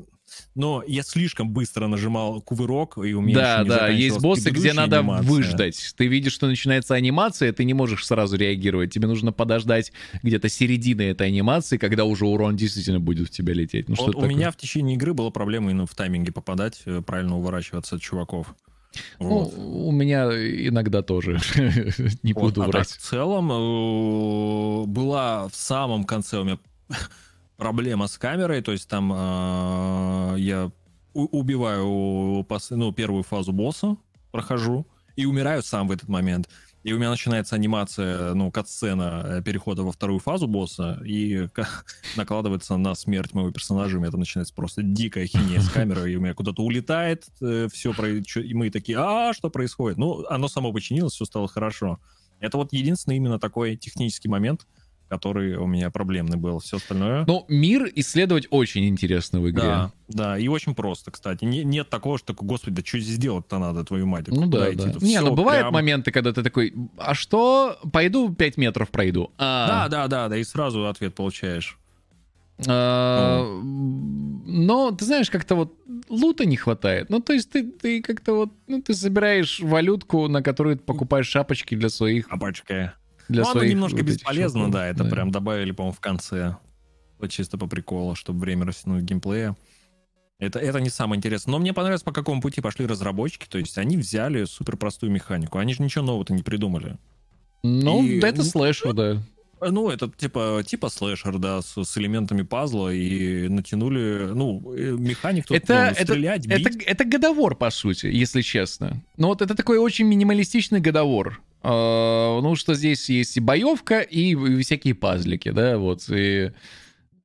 Но я слишком быстро нажимал кувырок, и у меня Да, да, есть боссы, где надо анимация. выждать. Ты видишь, что начинается анимация, ты не можешь сразу реагировать. Тебе нужно подождать где-то середины этой анимации, когда уже урон действительно будет в тебя лететь. Ну, Вот у меня в течение игры была проблема именно в тайминге попадать, э, правильно уворачиваться от чуваков. Вот. Ну, у меня иногда тоже. Не Вот, буду а так, врать. в целом э, была в самом конце у меня проблема с камерой, то есть там э, я убиваю ну, первую фазу босса, прохожу и умираю сам в этот момент. И у меня начинается анимация, ну, катсцена э, перехода во вторую фазу босса, и накладывается на смерть моего персонажа, у меня там начинается просто дикая хинея с камерой, и у меня куда-то улетает все, и мы такие, а, что происходит? Ну, оно само починилось, все стало хорошо. Это вот единственный именно такой технический момент, который у меня проблемный был. Все остальное... Ну, мир исследовать очень интересно в игре. Да, да, и очень просто, кстати. Не- нет такого, что господи, да что здесь делать-то надо, твою мать? Ну да, идти? да. Это Не, ну бывают прям- моменты, когда ты такой, а что, пойду 5 метров пройду. Да, А, да, да, да, и сразу ответ получаешь. а, Но, ты знаешь, как-то вот лута не хватает. Ну, то есть ты, ты как-то вот, ну, ты собираешь валютку, на которую ты покупаешь шапочки для своих... Пачка. Для ну, оно немножко вот бесполезно, да, это прям добавили, по-моему, в конце. Вот чисто по приколу, чтобы время растянуть геймплея. Это, это не самое интересное. Но мне понравилось, по какому пути пошли разработчики. То есть они взяли супер простую механику. Они же ничего нового-то не придумали. Ну, И- да, это ну, слэшер, да. Ну, это типа, типа слэшер, да, с, с элементами пазла, и натянули, ну, э, механик тут, Это, ну, это, стрелять, бить. это, это годовор, по сути, если честно. Ну вот это такой очень минималистичный годовор. А, ну, что здесь есть и боевка, и всякие пазлики, да, вот, и,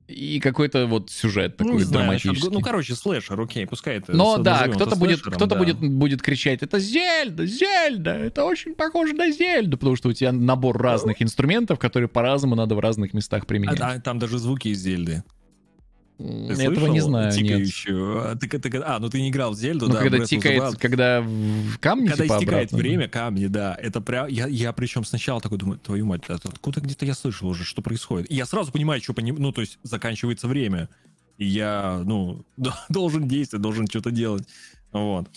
и какой-то вот сюжет Ну, такой не знаю, драматический. ну, короче, слэшер, окей, пускай это... Но да, кто-то будет, кто-то да. будет, будет кричать, это Зельда, Зельда, это очень похоже на Зельду, потому что у тебя набор разных инструментов, которые по-разному надо в разных местах А, применять. да, там даже звуки из Зельды. Ты Этого слышал? не знаю, нет. Тикающую. А, ты- ты- а, ну ты не играл в Зельду, Ну, да, когда Breath тикает, когда в камни Когда типа истекает обратно. время, камни, да, это прям... Я, я причем сначала такой думаю, твою мать, откуда где-то я слышал уже, что происходит. И я сразу понимаю, что поним... Ну, то есть заканчивается время. И я, ну, должен действовать, должен что-то делать. Вот.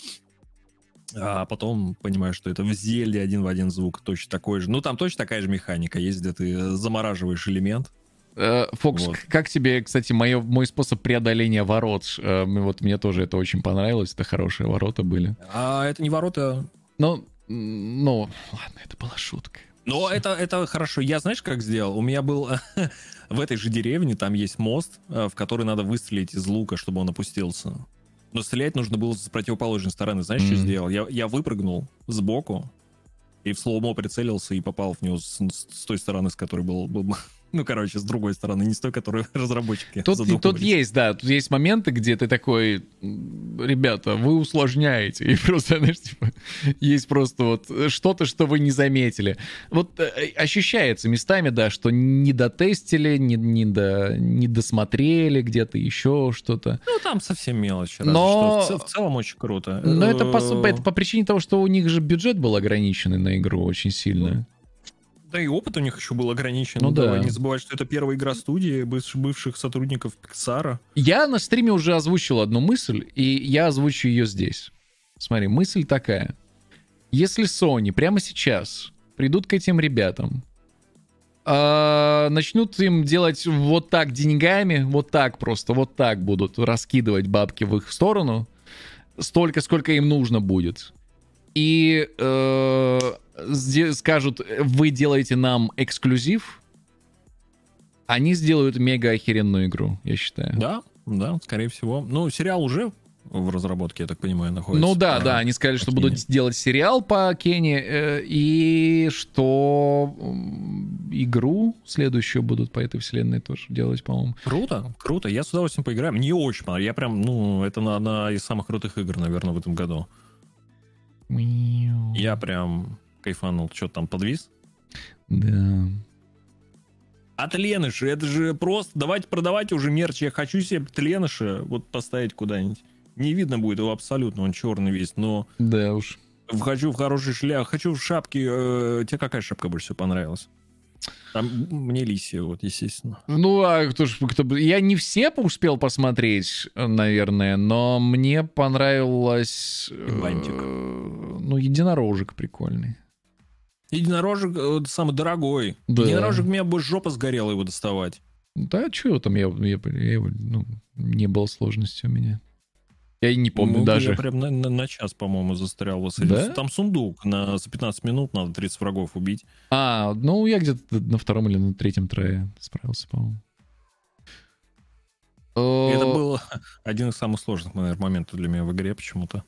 А потом понимаю, что это в Зельде один в один звук точно такой же. Ну, там точно такая же механика есть, где ты замораживаешь элемент. Э, Фокс, Вот. как тебе, кстати, моё, мой способ преодоления ворот? Э, Вот мне тоже это очень понравилось, это хорошие ворота были. А это не ворота, Ну, ну, ладно, это была шутка. Но это, это хорошо. Я знаешь, как сделал? У меня был в этой же деревне, там есть мост, э, в который надо выстрелить из лука, чтобы он опустился. Но стрелять нужно было с противоположной стороны. Знаешь, что Мгм. сделал? Я, я выпрыгнул сбоку и в слоумо прицелился и попал в него с, с той стороны, с которой был, был- Ну, короче, с другой стороны, не с той, которую разработчики Тут, задумывались. тут есть, да, тут есть моменты, где ты такой, «М, ребята, вы усложняете. И просто, знаешь, типа, есть просто вот что-то, что вы не заметили. Вот э, ощущается местами, да, что не дотестили, не, не, до, не досмотрели где-то еще что-то. Ну, там совсем разве Но- что. В, в целом очень круто. Но это по, Э, это по причине того, что у них же бюджет был ограниченный на игру очень сильно. Да и опыт у них еще был ограничен. Ну да. Давай не забывать, что это первая игра студии быв- бывших сотрудников Pixar. Я на стриме уже озвучил одну мысль, и я озвучу ее здесь. Смотри, мысль такая. Если Sony прямо сейчас придут к этим ребятам, а, начнут им делать вот так деньгами, вот так просто, вот так будут раскидывать бабки в их сторону, столько, сколько им нужно будет. И э, скажут, вы делаете нам эксклюзив, они сделают мега охеренную игру, я считаю. Да, да, скорее всего. Ну, сериал уже в разработке, я так понимаю, находится. Ну да, да, они сказали, что по будут Кене. делать сериал по Кене, э, и что игру следующую будут по этой вселенной тоже делать, по-моему. Круто, круто. Я с удовольствием поиграю. Мне очень понравилось. Я прям, ну, это на- одна из самых крутых игр, наверное, в этом году. Я прям кайфанул. Что там, подвис? Да. От Леныша, это же просто, давайте продавать уже мерч. Я хочу себе Леныша вот поставить куда-нибудь. Не видно будет его абсолютно, он черный весь, но Да уж. хочу в хороший шляп, хочу в шапке. э, тебе какая шапка больше всего понравилась? Там, мне лисия, вот, естественно. Ну, а кто ж, кто. Я не все успел посмотреть, наверное, но мне понравилось... э, Бантик. Ну, единорожек прикольный. Единорожек э, самый дорогой. Да. Единорожек у меня бы жопа сгорела его доставать. Да, что там, я, я, я ну, не было сложности у меня. Я и не помню Ну, даже. Я прям на, на- на час, по-моему, застрял. Этим. Да? Там сундук. На, за 15 минут надо 30 врагов убить. А, ну я где-то на втором или на третьем трое справился, по-моему. Это был один из самых сложных, наверное, моментов для меня в игре почему-то.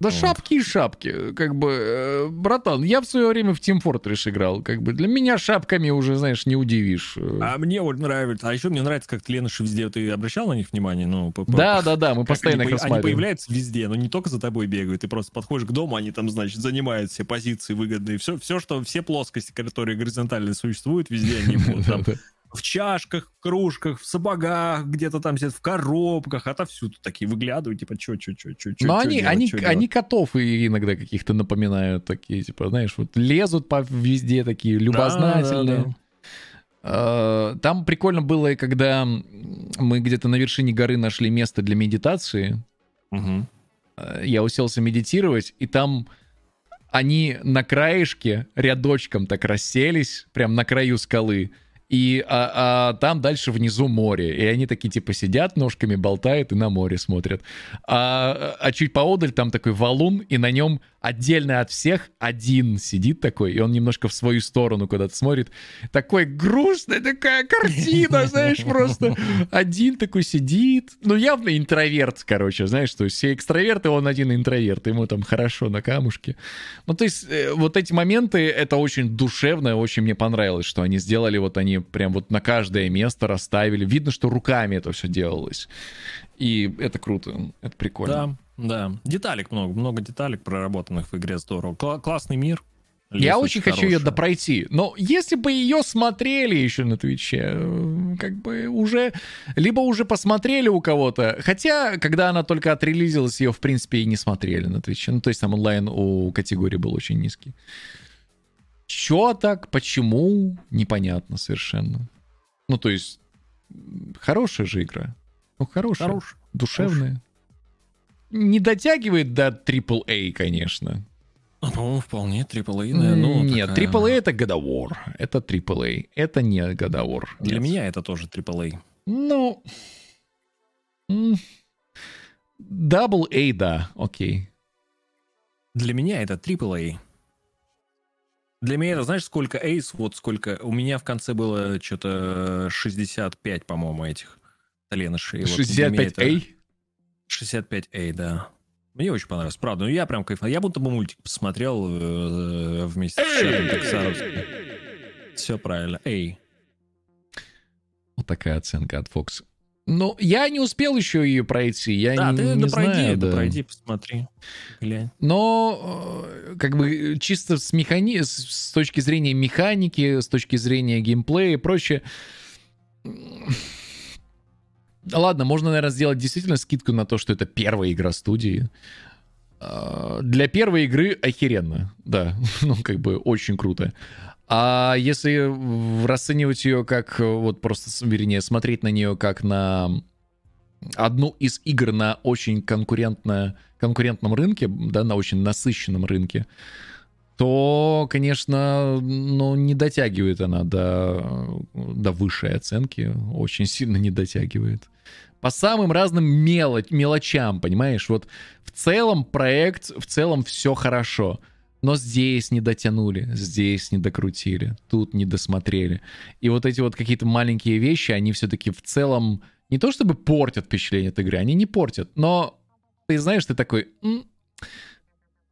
Да вот. шапки и шапки. Как бы, э, братан, я в свое время в Team Fortress играл. Как бы для меня шапками уже, знаешь, не удивишь. Э, А мне вот нравится. А еще мне нравится, как Леныши везде. Ты обращал на них внимание? Ну, по- по- Да, да, да, мы как постоянно они, их по- они рассматриваем. появляются везде, но не только за тобой бегают. Ты просто подходишь к дому, они там, значит, занимают все позиции выгодные. Все, все что, все плоскости, которые горизонтально существуют, везде они будут. Там. в чашках, в кружках, в сапогах, где-то там сидят в коробках, отовсюду такие выглядывают, типа, чё, чё, чё, чё, чё, Но чё они, делать, они, чё они делать? котов и иногда каких-то напоминают такие, типа, знаешь, вот лезут по везде такие любознательные. Да, да, да. Э, Там прикольно было, и когда мы где-то на вершине горы нашли место для медитации. Э, Я уселся медитировать, и там они на краешке рядочком так расселись, прям на краю скалы. И а, а там дальше внизу море. И они такие типа сидят, ножками болтают и на море смотрят. А, а чуть поодаль там такой валун, и на нем отдельно от всех один сидит такой, и он немножко в свою сторону куда-то смотрит. Такой грустная такая картина, знаешь, просто один такой сидит. Ну, явно интроверт, короче, знаешь, то есть все экстраверты, он один интроверт, ему там хорошо на камушке. Ну, то есть э, вот эти моменты, это очень душевно, очень мне понравилось, что они сделали, вот они прям вот на каждое место расставили. Видно, что руками это все делалось. И это круто, это прикольно. Да, да. Деталек много, много деталек проработанных в игре, здорово. Кла- классный мир. Я Лес очень хочу ее допройти. Но если бы ее смотрели еще на Твиче, э, как бы уже... Либо уже посмотрели у кого-то. Хотя, когда она только отрелизилась, ее, в принципе, и не смотрели на Твиче. Ну, то есть там онлайн у категории был очень низкий. Чё так? Почему? Непонятно совершенно. Ну, то есть, хорошая же игра. Ну, хорошая. Хорош. Душевная. Не дотягивает до AAA, конечно. Ну, По-моему, вполне AAA. ну, Нет, такая- AAA это God of War. Это AAA. Это не God of War. Для Нет. меня это тоже AAA. Ну... Double A, да, окей. Для меня это AAA. Для меня это, знаешь, сколько Ace, вот сколько... У меня в конце было что-то 65, по-моему, этих таленышей. Вот для меня это 65A? 65A, да. Мне очень понравилось, правда. Ну, я прям кайфанул. Я будто бы мультик посмотрел э, вместе с чатом Пиксаровским. Все правильно. Эй. Вот такая оценка от Fox. Ну, я не успел еще ее пройти. Я Да, не, ты не да пройди, знаю, да да. пройди, посмотри. Глянь. Но э, как бы чисто с, механи... с- точки зрения механики, с точки зрения геймплея и прочее. Ладно, можно, наверное, сделать действительно скидку на то, что это первая игра студии. А, Для первой игры охеренно, да, ну как бы очень круто. А если расценивать ее как, э, вот просто, вернее, смотреть на нее как на одну из игр на очень конкурентно, конкурентном рынке, да, на очень насыщенном рынке, то, конечно, ну, не дотягивает она до, до высшей оценки, очень сильно не дотягивает. По самым разным мело- мелочам, понимаешь? Вот в целом проект, в целом все хорошо, но здесь не дотянули, здесь не докрутили, тут не досмотрели. И вот эти вот какие-то маленькие вещи, они все-таки в целом не то чтобы портят впечатление от игры, они не портят, но ты знаешь, ты такой, «М,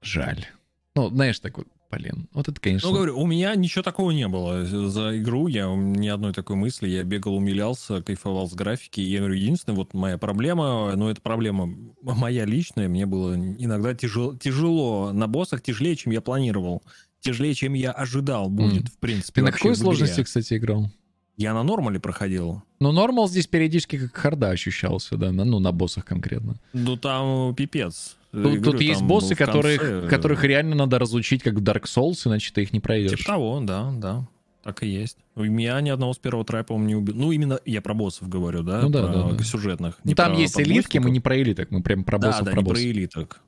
жаль. Ну, знаешь, такой, блин, вот это, конечно... Ну, говорю, у меня ничего такого не было за игру. Я ни одной такой мысли. Я бегал, умилялся, кайфовал с графики. Я говорю, единственная вот моя проблема, ну, это проблема моя личная. Мне было иногда тяжело, тяжело на боссах, тяжелее, чем я планировал. Тяжелее, чем я ожидал будет, М. в принципе. Ты на какой сложности, кстати, играл? Я на нормале проходил. Ну, нормал здесь периодически как харда ощущался, да, на- ну, на боссах конкретно. Ну, там пипец. Тут, Я тут говорю, есть боссы, конце, которых, э, которых реально надо разучить, как в Dark Souls, иначе ты их не пройдешь. Типа того, да, да. Так и есть. У меня ни одного с первого трая, по-моему, не убил. Ну, именно я про боссов говорю, да? Ну да, про да, да. сюжетных. Ну, там про есть элитки, мы не про элиток, мы прям про Да, боссов, да, про не про боссов. элиток.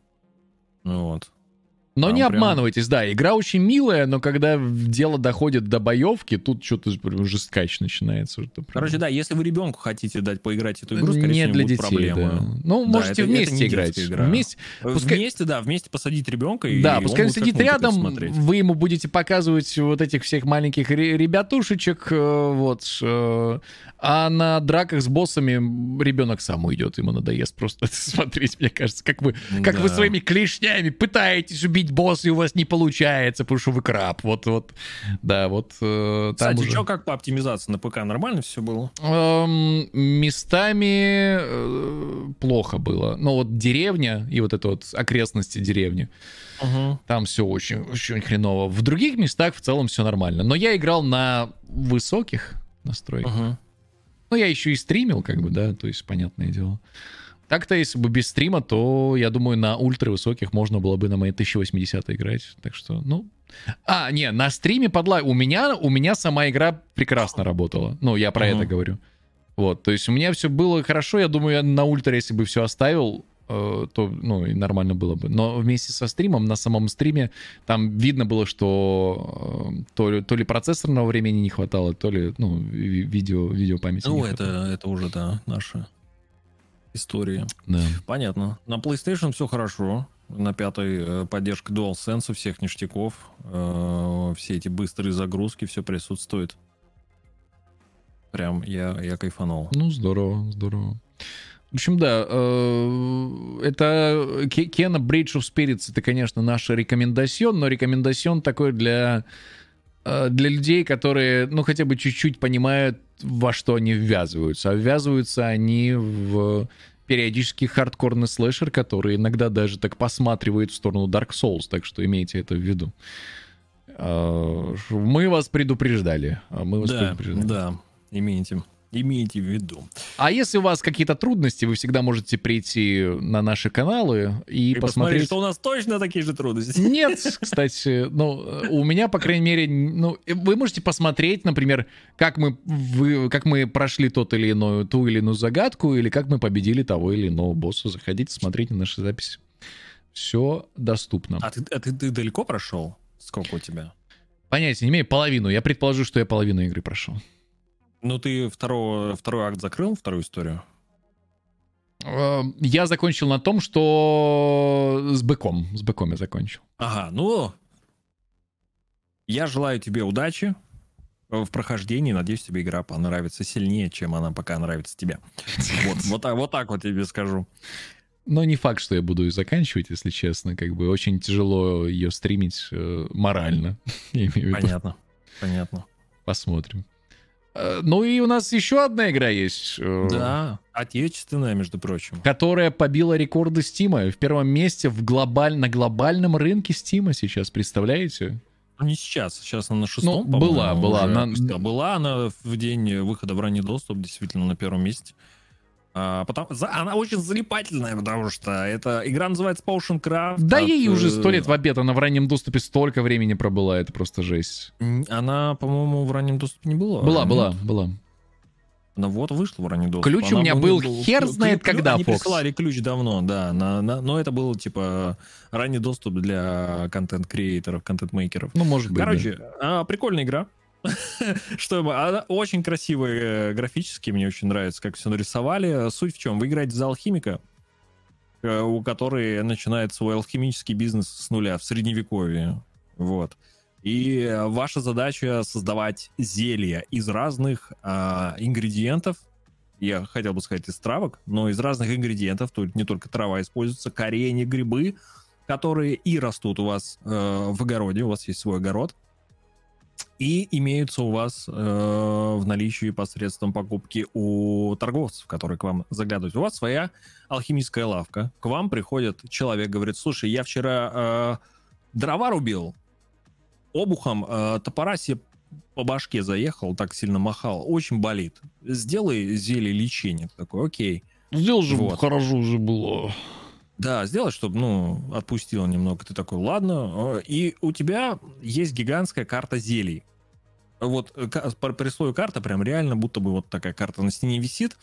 Ну вот. Но Там не прям- обманывайтесь, да, игра очень милая, но когда дело доходит до боевки, тут что-то жесткач начинается. прям- Короче, да, если вы ребенку хотите дать поиграть эту игру, скорее не всего, для детей, проблемы. да. Ну, Да, можете это- это вместе не играть. игра. Вместе, Пускай- Вместе, да, вместе посадить ребенка и Да, пускай он сидит это рядом, смотреть. вы ему будете показывать вот этих всех маленьких ре- ребятушечек, э, вот, э, а на драках с боссами ребенок сам уйдет, ему надоест просто это смотреть, мне кажется, как вы, как вы Да. своими клешнями пытаетесь убить босса, и у вас не получается, потому что вы краб, вот, вот, да, вот э, Кстати, уже... что как по оптимизации на ПК? Нормально все было? Эм, местами э, плохо было. Ну вот деревня и вот это вот окрестности деревни, Угу. там все очень, очень хреново. В других местах в целом все нормально. Но я играл на высоких настройках. Угу. Ну, я еще и стримил, как бы, да, то есть, понятное дело. Так-то, если бы без стрима, то, я думаю, на ультравысоких можно было бы на моей 1080 играть. Так что, ну... А, не, на стриме под live... У меня, у меня сама игра прекрасно работала. Ну, я про Мгм. это говорю. Вот, то есть у меня все было хорошо. Я думаю, я на ультра, если бы все оставил, э, то, ну, и нормально было бы. Но вместе со стримом, на самом стриме, там видно было, что э, то ли, то ли процессорного времени не хватало, то ли, ну, ви- видео, видеопамяти Ну, хватало. это, это уже, да, наша история. Да. Понятно. На PlayStation все хорошо. На пятой э, поддержка DualSense всех ништяков. Э, все эти быстрые загрузки, все присутствует. Прям я, я кайфанул. Ну, здорово, здорово. В общем, да, э, это Ке- Кена Bridge of Spirits, это, конечно, наш рекомендацион, но рекомендацион такой для, для людей, которые, ну, хотя бы чуть-чуть понимают, во что они ввязываются. А ввязываются они в периодически хардкорный слэшер, который иногда даже так посматривает в сторону Dark Souls, так что имейте это в виду. Э, Мы вас предупреждали. а Мы вас Да, предупреждали. да, имейте, имейте в виду. А если у вас какие-то трудности, вы всегда можете прийти на наши каналы и, И посмотреть, посмотреть. что у нас точно такие же трудности. Нет, кстати, ну, у меня, по крайней мере, ну, вы можете посмотреть, например, как мы, вы, как мы прошли тот или иную, ту или иную загадку, или как мы победили того или иного босса. Заходите, смотрите наши записи. Все доступно. А, ты, а ты, ты далеко прошел? Сколько у тебя? Понятия не имею, половину. Я предположу, что я половину игры прошел. Ну, ты второго, второй акт закрыл, вторую историю? Э, Я закончил на том, что с быком. С быком я закончил. Ага, ну, я желаю тебе удачи в прохождении. Надеюсь, тебе игра понравится сильнее, чем она пока нравится тебе. Вот, вот, так, вот так вот тебе скажу. Но не факт, что я буду ее заканчивать, если честно. Как бы очень тяжело ее стримить э, морально. Понятно, понятно. Посмотрим. Э, Ну и у нас еще одна игра есть. э, Да, отечественная, между прочим. Которая побила рекорды Стима. В первом месте в глобаль... на глобальном рынке Стима сейчас, представляете? Ну, не сейчас, сейчас она на шестом, Ну, была, была, уже. она- Да, была она в день выхода в ранний доступ, действительно, на первом месте. А, потому, за, она очень залипательная, потому что эта игра называется Potion Craft. Да от, ей уже э, сто лет в обед, она в раннем доступе столько времени пробыла, это просто жесть. Она, по-моему, в раннем доступе не была. Была, Нет? была, была. Ну вот вышла в ранний доступ. Ключ у Она меня был- был хер знает ключ- когда, Они Фокс. присылали ключ давно, да. на- на- но это был, типа, ранний доступ для контент-креаторов, контент-мейкеров. Ну, может быть. да. Короче, а, прикольная игра. Что очень красивая э, графически, мне очень нравится, как все нарисовали. Суть в чем? Вы играете за алхимика, э, у который начинает свой алхимический бизнес с нуля в средневековье. Вот. И ваша задача создавать зелья из разных а, ингредиентов. Я хотел бы сказать из травок, но из разных ингредиентов. Тут не только трава используется, коренья, грибы, которые и растут у вас э, в огороде. У вас есть свой огород и имеются у вас э, в наличии посредством покупки у торговцев, которые к вам заглядывают. У вас своя алхимическая лавка. К вам приходит человек, говорит, слушай, я вчера э, дрова рубил, обухом э, топора себе по башке заехал, так сильно махал, очень болит. Сделай зелье лечения. Ты такой, окей. Сделал же Вот. хорошо уже было. Да, сделай, чтобы, ну, отпустило немного. Ты такой, ладно. Э, И у тебя есть гигантская карта зелий. Вот э, при слове карта прям реально будто бы вот такая карта на стене висит.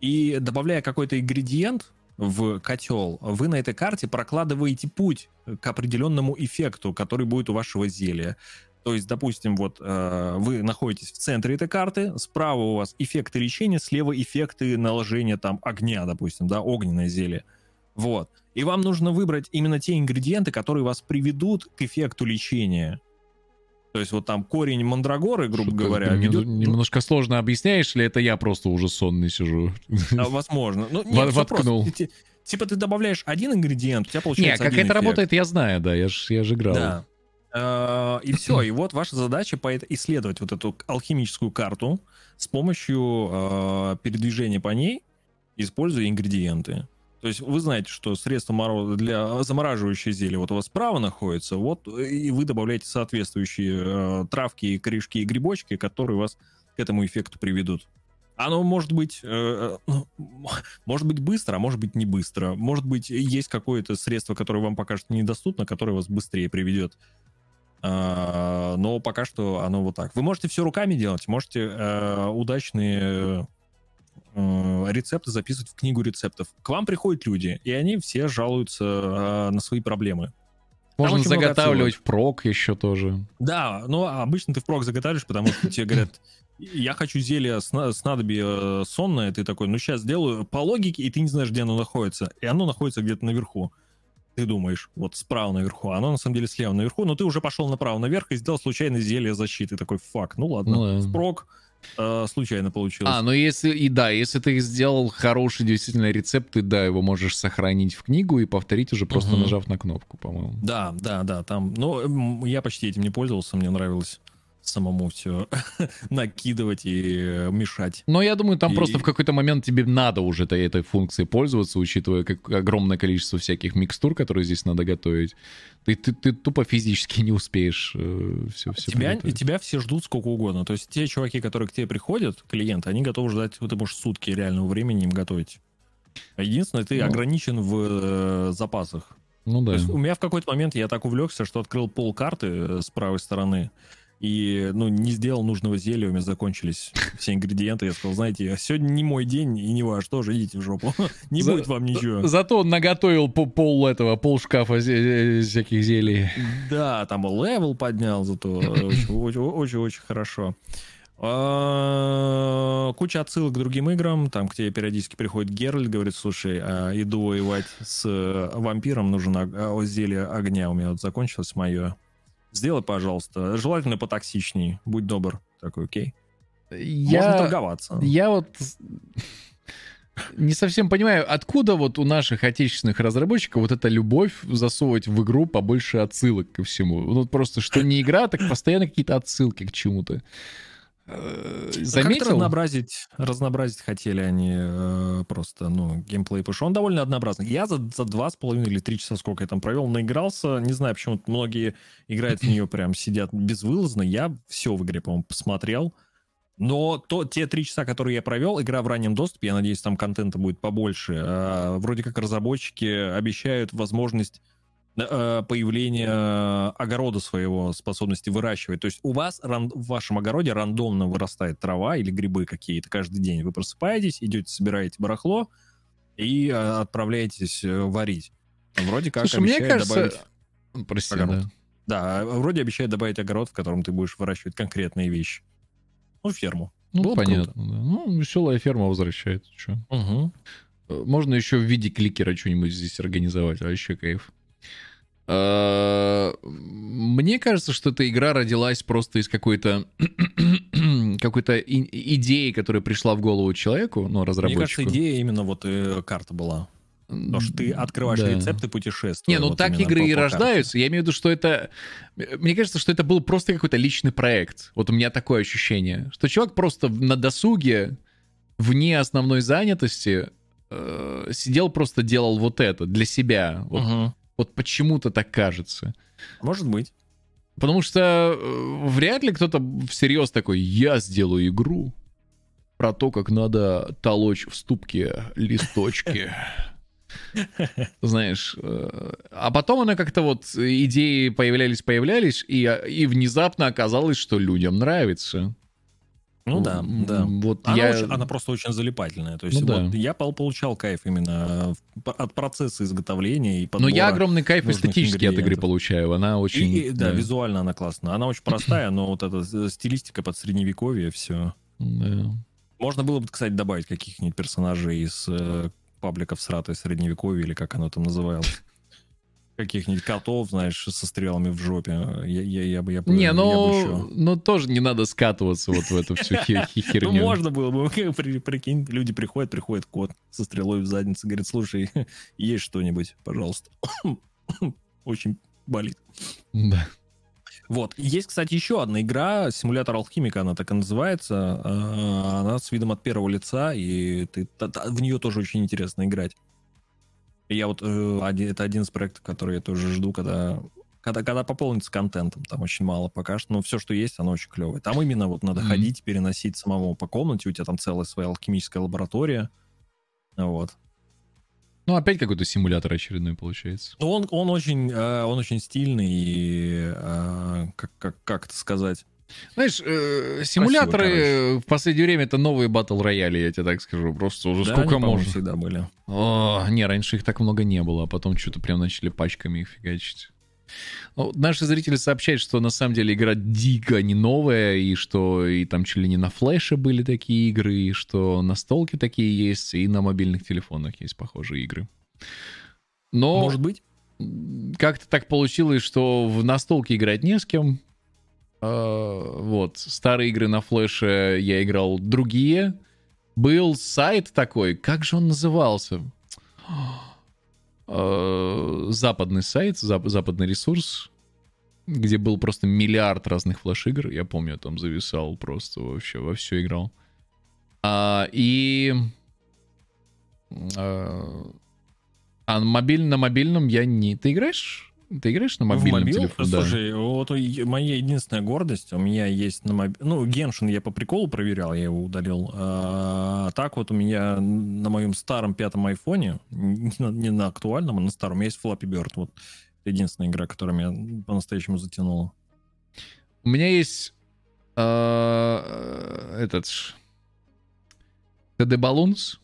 И добавляя какой-то ингредиент в котел, вы на этой карте прокладываете путь к определенному эффекту, который будет у вашего зелья. То есть, допустим, вот э, вы находитесь в центре этой карты, справа у вас эффекты лечения, слева эффекты наложения там огня, допустим, да, огненное зелье. Вот. И вам нужно выбрать именно те ингредиенты, которые вас приведут к эффекту лечения. То есть вот там корень мандрагоры, грубо Что-то говоря, ты ведет... нем- Немножко сложно объясняешь, или это я просто уже сонный сижу? А, возможно. Ну, нет, воткнул. просто. Ти- Типа ты добавляешь один ингредиент, у тебя Не, получается как один это работает, я знаю, да, я же я ж играл. Да. Э, И все, и вот ваша задача исследовать вот эту алхимическую карту с помощью э, передвижения по ней, используя ингредиенты. То есть вы знаете, что средство для замораживающего зелья вот у вас справа находится, вот и вы добавляете соответствующие э, травки, корешки и грибочки, которые вас к этому эффекту приведут. Оно может быть, э, ну, может быть быстро, а может быть не быстро. Может быть есть какое-то средство, которое вам пока что недоступно, которое вас быстрее приведет. А, но пока что оно вот так. Вы можете все руками делать, можете э, удачные э, рецепты записывать в книгу рецептов. К вам приходят люди, и они все жалуются э, на свои проблемы. Можно заготавливать в прок еще тоже. Да, ну обычно ты впрок заготавливаешь, потому что тебе говорят, я хочу зелье сна- снадобье э, сонное, ты такой, ну сейчас сделаю по логике, и ты не знаешь, где оно находится. И оно находится где-то наверху. Ты думаешь, вот справа наверху, оно на самом деле слева наверху, но ты уже пошел направо наверх и сделал случайно зелье защиты. Такой, фак, ну ладно, Ну да. впрок, э, случайно получилось. А, ну если, и да, если ты сделал хороший действительно рецепт, ты, да, его можешь сохранить в книгу и повторить уже просто Мгм. нажав на кнопку, по-моему. Да, да, да, там, ну, я почти этим не пользовался, мне нравилось самому все накидывать и э, мешать. Но я думаю, там И- просто в какой-то момент тебе надо уже этой, этой функцией пользоваться, учитывая как огромное количество всяких микстур, которые здесь надо готовить. Ты, ты, ты тупо физически не успеешь все, все тебя, и тебя все ждут сколько угодно. То есть те чуваки, которые к тебе приходят, клиенты, они готовы ждать, вот ты можешь сутки реального времени им готовить. Единственное, ты Ну. ограничен в э, запасах. Ну То да. есть у меня в какой-то момент я так увлекся, что открыл пол карты э, с правой стороны. И, ну, не сделал нужного зелья, у меня закончились все ингредиенты. Я сказал, знаете, сегодня не мой день, и не ваш, тоже идите в жопу. Не За- будет вам ничего. Зато он наготовил по- пол этого, пол шкафа зе- э, всяких зелий. Да, там level поднял, зато очень-очень хорошо. А, Куча отсылок к другим играм. Там тебе периодически приходит Геральт, говорит, слушай, а, иду воевать с э, вампиром, нужно а, зелье огня, у меня вот закончилось мое. Сделай, пожалуйста. Желательно потоксичней. Будь добр. Такой, окей. Можно Я, торговаться. я вот не совсем понимаю, откуда вот у наших отечественных разработчиков вот эта любовь засовывать в игру побольше отсылок ко всему. Ну, просто что не игра, так постоянно какие-то отсылки к чему-то. Э, Как-то Заметил? разнообразить, разнообразить хотели они э, просто, ну, геймплей, потому что он довольно однообразный. Я за, за два с половиной или три часа, сколько я там провел, наигрался. Не знаю, почему многие играют в нее прям, сидят безвылазно. Я все в игре, по-моему, посмотрел. Но то, те три часа, которые я провел, игра в раннем доступе, я надеюсь, там контента будет побольше. э, вроде как разработчики обещают возможность э, появления огорода своего, способности выращивать. То есть у вас в вашем огороде рандомно вырастает трава или грибы какие-то каждый день. Вы просыпаетесь, идете, собираете барахло и э, отправляетесь э, варить. Вроде как Слушай, мне обещают кажется... добавить... Прости, огород. да. Да, вроде обещают добавить огород, в котором ты будешь выращивать конкретные вещи. Ну, ферму. Ну, Было бы понятно. да. Ну, веселая ферма возвращает. Чё? Угу. Э, Можно еще в виде кликера что-нибудь здесь организовать. Вообще кайф. Э, Мне кажется, что эта игра родилась просто из какой-то какой-то идеи, которая пришла в голову человеку, ну, Мне разработчику. кажется, идея именно вот э, карта была. Потому что ты открываешь Да. рецепты путешествия. Не, ну вот так игры по- и по карте. рождаются. Я имею в виду, что это... Мне кажется, что это был просто какой-то личный проект. Вот у меня такое ощущение. Что чувак просто на досуге, вне основной занятости, э, сидел просто делал вот это для себя. Вот, Мгм. Вот почему-то так кажется. Может быть. Потому что э, вряд ли кто-то всерьез такой, я сделаю игру про то, как надо толочь в ступке листочки. Знаешь, э, а потом она как-то вот идеи появлялись-появлялись, и, и внезапно оказалось, что людям нравится. Ну да, да. Вот Она, я... очень- она просто очень залипательная. То есть Ну да. вот я пол- получал кайф именно в- от процесса изготовления и Но я огромный кайф эстетически от игры получаю. Она очень... и- да, визуально она классная. Она очень простая, но вот эта э, стилистика под средневековье, все. да. Можно было бы, кстати, добавить каких-нибудь персонажей из э, пабликов сратой средневековья, или как оно там называлось. Каких-нибудь котов, знаешь, со стрелами в жопе. Я, я, я бы, я Не, я бы ну, ещё- ну тоже не надо скатываться вот в эту всю Ну, херню. можно было бы, при- прикинь, люди приходят, приходит кот со стрелой в заднице, говорит, слушай, есть что-нибудь, пожалуйста. Очень болит. Да. Вот. Есть, кстати, еще одна игра, симулятор алхимика, она так и называется. А, Она с видом от первого лица, и ты, в нее тоже очень интересно играть. Я вот, э, это один из проектов, который я тоже жду, когда, когда, когда пополнится контентом. Там очень мало пока что, но все, что есть, оно очень клевое. Там именно вот надо Мгм. ходить, переносить самому по комнате, у тебя там целая своя алхимическая лаборатория. Вот. Ну, опять какой-то симулятор очередной получается. Ну, он, он очень, э, он очень стильный и э, как, как, как это сказать? Знаешь, э, симуляторы короче. в последнее время это новые батл рояли, я тебе так скажу. Просто уже Да, сколько они, можно. всегда были. О, не, раньше их так много не было, а потом что-то прям начали пачками их фигачить. Ну, наши зрители сообщают, что на самом деле игра дико не новая, и что и там чуть ли не на флеше были такие игры, и что на столке такие есть, и на мобильных телефонах есть похожие игры. Но Может быть? как-то так получилось, что в настолке играть не с кем. А, Вот. Старые игры на флеше я играл другие. Был сайт такой, как же он назывался? А, Западный сайт, зап- западный ресурс, где был просто миллиард разных флеш-игр. Я помню, я там зависал просто вообще, во все играл. А, и... а, а на мобильном я не... Ты играешь? Ты играешь на мобильном в мобил? телефоне? Да. Слушай, вот моя единственная гордость, у меня есть на мобиле... Ну, Геншин я по приколу проверял, я его удалил. А так вот у меня на моем старом пятом айфоне, не на, не на актуальном, а на старом, есть Flappy Bird. Вот единственная игра, которая меня по-настоящему затянула. У меня есть э, этот TD Balloons,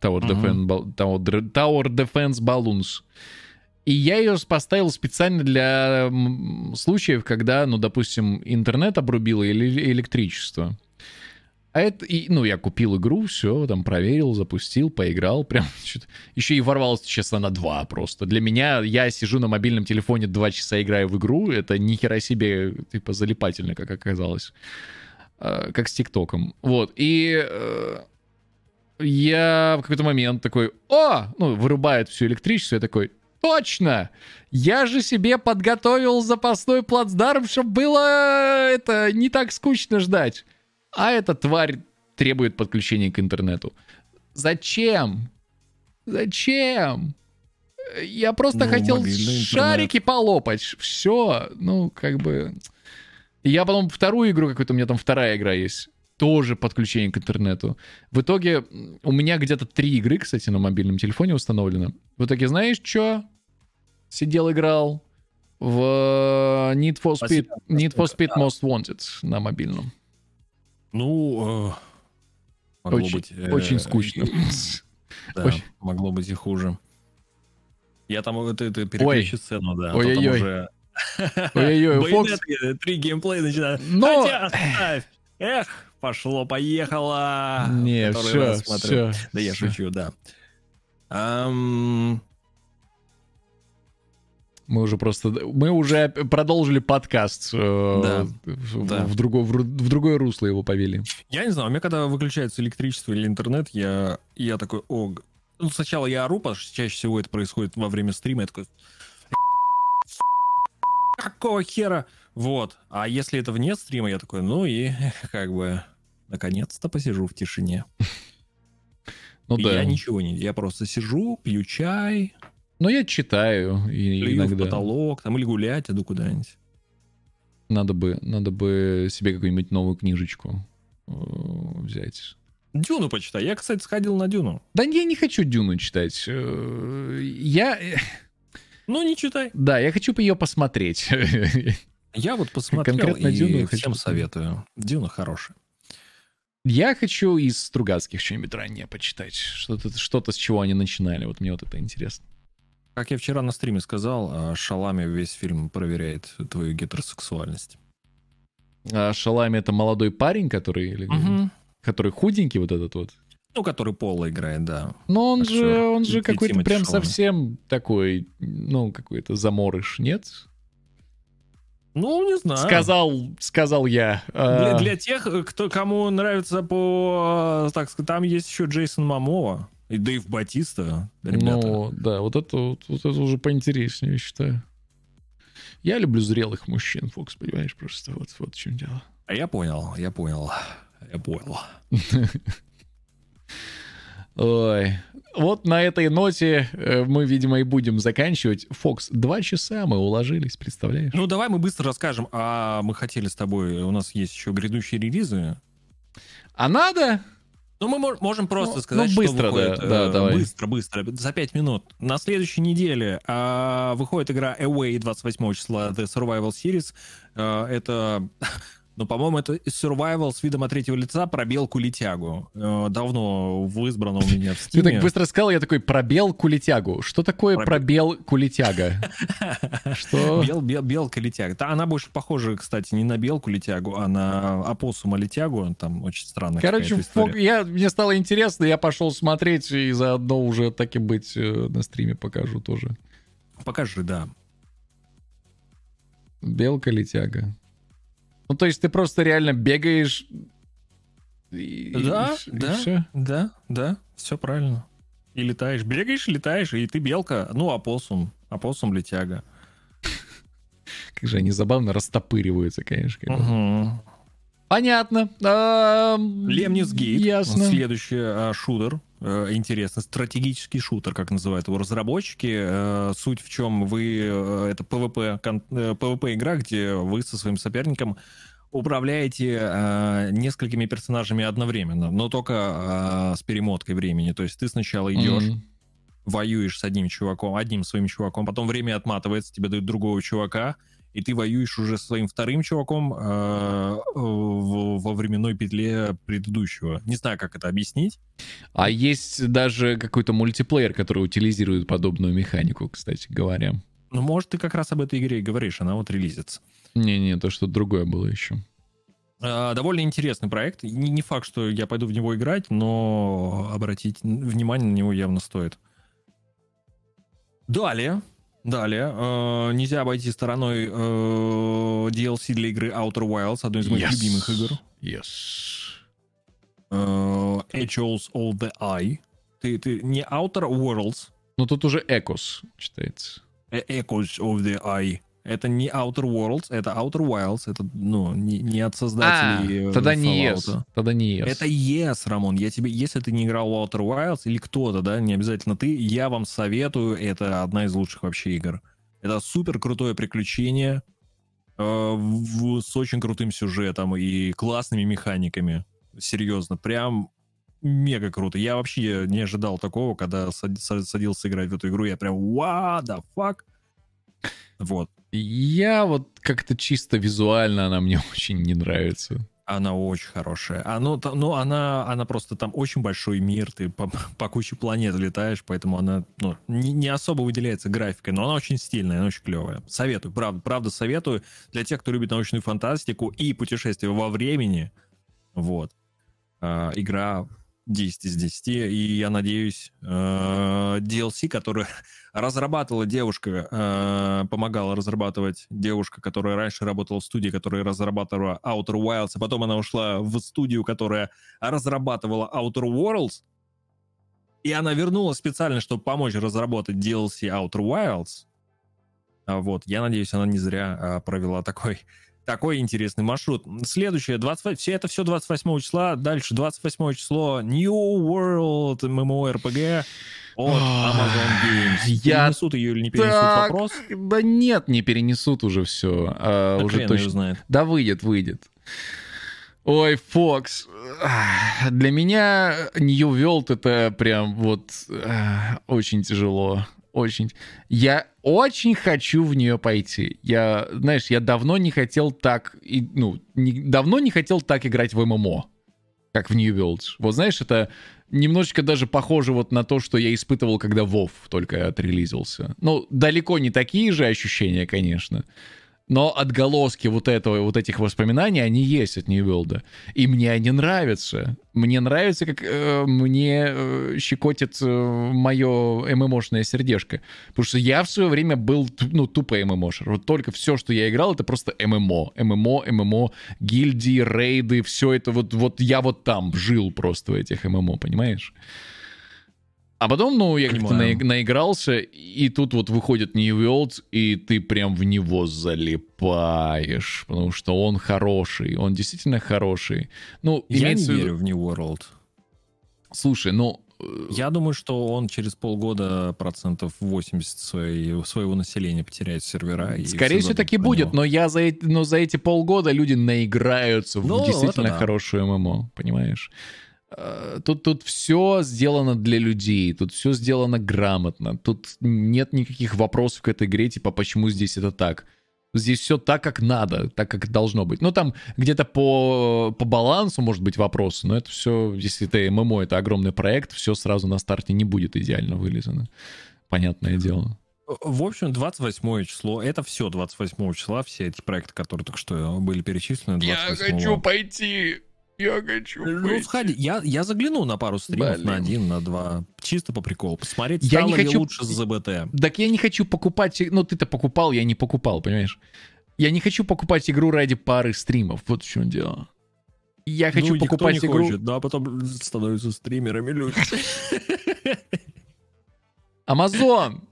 Tower, Мгм. Defense, Tower, Tower Defense Balloons. И я ее поставил специально для случаев, когда, ну, допустим, интернет обрубило или электричество. А это, и, ну, я купил игру, все, там проверил, запустил, поиграл, прям. Еще и ворвался часа на два просто. Для меня, я сижу на мобильном телефоне два часа играю в игру, это ни хера себе, типа, залипательно, как оказалось. А, Как с ТикТоком. Вот, и э, я в какой-то момент такой, о, ну, вырубает все электричество, я такой, точно, я же себе подготовил запасной плацдарм, чтобы было это не так скучно ждать. А эта тварь требует подключения к интернету. Зачем? Зачем? Я просто Ну, хотел мобильный интернет. шарики полопать. Все, ну, как бы... Я потом вторую игру какую-то, у меня там вторая игра есть. тоже подключение к интернету. В итоге у меня где-то три игры, кстати, на мобильном телефоне установлено. В итоге знаешь что? Сидел, играл в э, Need for Speed. Need for Speed Most Wanted на мобильном. Ну, э, могло Очень, быть... э, очень скучно. Да, Очень. могло быть и хуже. Я там это, это переключу сцену, да. а Ой-ой-ой. уже Ой-ой-ой, Фокс. Три геймплей начинают. Но- Хотя, оставь. Эх, пошло-поехало. Не, Который все, все. Да я шучу, да. Мы уже просто... Мы уже продолжили подкаст. э, Да, в, да. в другое, в, в другое русло его повели. Я не знаю, у меня когда выключается электричество или интернет, я, я такой, о, ну, сначала я ору, потому что чаще всего это происходит во время стрима, я такой, какого хера? Вот. А если это вне стрима, я такой, ну и как бы, наконец-то посижу в тишине. Ну да. Я ничего не, я просто сижу, пью чай, Но я читаю и плюю в иногда. потолок, там, или гулять, иду куда-нибудь. Надо бы, надо бы себе какую-нибудь новую книжечку э, взять. Дюну почитай. Я, кстати, сходил на Дюну. Да я не хочу Дюну читать. Э, Я... э, Ну, не читай. Да, я хочу ее посмотреть. Я вот посмотрел Конкретно и Дюну всем хочу советую. Дюна хорошая. Я хочу из Стругацких что-нибудь ранее почитать. Что-то, что-то, с чего они начинали. Вот мне вот это интересно. Как я вчера на стриме сказал, а, Шалами весь фильм проверяет твою гетеросексуальность. А Шалами это молодой парень, который, или- который худенький вот этот вот. Ну, который Пола играет, да. Но он Так же, что, он же какой-то прям Шаламе. совсем такой, ну, какой-то заморыш, нет? Ну, не знаю. Сказал, сказал я. Для, А, для тех, кто, кому нравится по... Так сказать, там есть еще Джейсон Мамова и Дэйв Батиста, ребята. Ну, да, вот это, вот, вот это уже поинтереснее, я считаю. Я люблю зрелых мужчин, Фокс, понимаешь, просто вот, вот в чем дело. А я понял, я понял. Я понял. Ой. Вот на этой ноте э, мы, видимо, и будем заканчивать. Фокс, два часа мы уложились, представляешь? Ну, давай мы быстро расскажем. А мы хотели с тобой... У нас есть еще грядущие релизы. А надо? Ну, мы мож- можем просто Ну, сказать, ну, быстро, что выходит. да, да, э, давай. Быстро, быстро, за 5 минут. На следующей неделе а, выходит игра Away 28 числа The Survival Series. А, это, ну, по-моему, это Survival с видом от третьего лица пробел кулитягу. Э, давно в избрано у меня в Ты Steam. так быстро сказал, я такой, пробел кулитягу. Что такое пробел кулитяга? Что? Бел, бел, белка летяга. Да, она больше похожа, кстати, не на белку летягу, а на опоссума летягу. Там очень странная Короче, я, мне стало интересно, я пошел смотреть и заодно уже так и быть э, на стриме покажу тоже. Покажи, да. Белка летяга. Ну, то есть ты просто реально бегаешь... и- Да, и- и да. всё? Да, да, все правильно. И летаешь, бегаешь, летаешь, и ты белка, ну, опоссум, опоссум летяга. Как же они забавно растопыриваются, конечно. Понятно. Лемнис Гейт, Ясно. следующий а, шутер, э, интересный, стратегический шутер, как называют его разработчики. Э, суть в чем вы, э, это PvP, PvP игра, где вы со своим соперником управляете э, несколькими персонажами одновременно, но только э, с перемоткой времени. То есть ты сначала идешь, Мгм. воюешь с одним чуваком, одним своим чуваком, потом время отматывается, тебе дают другого чувака, и ты воюешь уже со своим вторым чуваком э, в- во временной петле предыдущего. Не знаю, как это объяснить. А есть даже какой-то мультиплеер, который утилизирует подобную механику, кстати говоря. Ну, может, ты как раз об этой игре и говоришь, она вот релизится. Не-не, то что-то другое было еще. Э, Довольно интересный проект. Не, не факт, что я пойду в него играть, но обратить внимание на него явно стоит. Далее, далее, э, нельзя обойти стороной э, DLC для игры Outer Wilds, одной из моих Yes. любимых игр. Yes. Э, Echoes of the Eye. Ты, ты не Outer Worlds, Ну тут уже Экос читается. э, Echoes of the Eye. Это не Outer Worlds, это Outer Wilds. Это, ну, не, не от создателей А, тогда не Fallout. Yes. Тогда не Yes. Это yes, Рамон. Я тебе, если ты не играл в Outer Wilds или кто-то, да, не обязательно ты, я вам советую. Это одна из лучших вообще игр. Это супер крутое приключение э, в- с очень крутым сюжетом и классными механиками. Серьезно, прям мега круто. Я вообще не ожидал такого, когда сад- сад- садился играть в эту игру. Я прям, what the fuck? Вот. Я вот как-то чисто визуально она мне очень не нравится. Она очень хорошая. А, ну, ну, она, она просто там очень большой мир, ты по, по куче планет летаешь, поэтому она ну, не, не особо выделяется графикой, но она очень стильная, она очень клевая. Советую, правда, правда советую для тех, кто любит научную фантастику и путешествия во времени. Вот. А, игра 10 из 10, и я надеюсь, э, DLC, который разрабатывала девушка, э, помогала разрабатывать. Девушка, которая раньше работала в студии, которая разрабатывала Outer Wilds, а потом она ушла в студию, которая разрабатывала Outer Worlds, и она вернулась специально, чтобы помочь разработать DLC Outer Wilds. А Вот, я надеюсь, она не зря а, провела такой, такой интересный маршрут. Следующее, 20, все это все 28 числа. Дальше 28 число New World MMORPG от Amazon Games. Я Перенесут ее или не перенесут Так, вопрос? Да нет, не перенесут уже все. Да уже хрен точно. знает. Да выйдет, выйдет. Ой, Фокс. Для меня New World это прям вот ах, очень тяжело. Очень. Я очень хочу в нее пойти. Я, знаешь, я давно не хотел так, и, ну, не- давно не хотел так играть в ММО, как в New World. Вот знаешь, это немножечко даже похоже вот на то, что я испытывал, когда WoW только отрелизился. Ну, далеко не такие же ощущения, конечно. Но отголоски вот этого, вот этих воспоминаний, они есть от World. И мне они нравятся. Мне нравится, как э, мне э, щекотит э, мое ММОшное сердечко. Потому что я в свое время был, ну, тупо ММОшер. Вот только все, что я играл, это просто ММО. ММО, ММО, гильдии, рейды, все это вот, вот я вот там жил просто в этих ММО, понимаешь? А потом, ну, я как-то наиг- наигрался, и тут вот выходит New World, и ты прям в него залипаешь, потому что он хороший, он действительно хороший. Ну, Я не имеется в виду- верю в New World. Слушай, ну, Я думаю, что он через полгода процентов 80 своей- своего населения потеряет сервера. скорее все всего, так и будет, него. но я за, но за эти полгода люди наиграются в Ну, действительно это да. хорошую ММО, понимаешь? Э, Тут, тут все сделано для людей, тут все сделано грамотно, тут нет никаких вопросов к этой игре, типа, почему здесь это так. Здесь все так, как надо, так, как должно быть. Ну, там где-то по, по балансу, может быть, вопросы, но это все, если это ММО, это огромный проект, все сразу на старте не будет идеально вылезано. Понятное дело. В общем, 28 число, это все 28 числа, все эти проекты, которые только что были перечислены. 28 пойти! Я хочу Ну, сходи, я, я загляну на пару стримов, Блин. на один, на два, чисто по приколу, посмотреть, Я стало не ли хочу- лучше с ЗБТ. Так я не хочу покупать... Ну, ты-то покупал, я не покупал, понимаешь? Я не хочу покупать игру ради пары стримов. Вот в чем дело. Я хочу Ну, никто покупать не игру... хочет, да, а потом становятся стримерами люди. Амазон!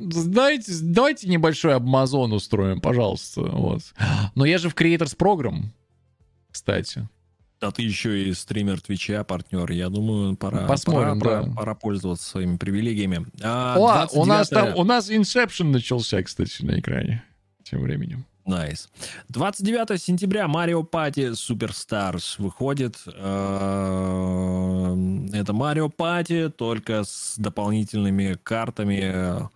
Давайте, давайте небольшой Амазон устроим, пожалуйста. Вот. Но я же в Creators Program, кстати. А ты еще и стример Твича, партнер. Я думаю, пора, Посмотрим, пора, да. пора, пора пользоваться своими привилегиями. А, О, у нас 29 там, у нас Inception начался, кстати, на экране. Тем временем. Nice. 29 сентября Mario Party Superstars выходит. Э, Это Mario Party, только с дополнительными картами,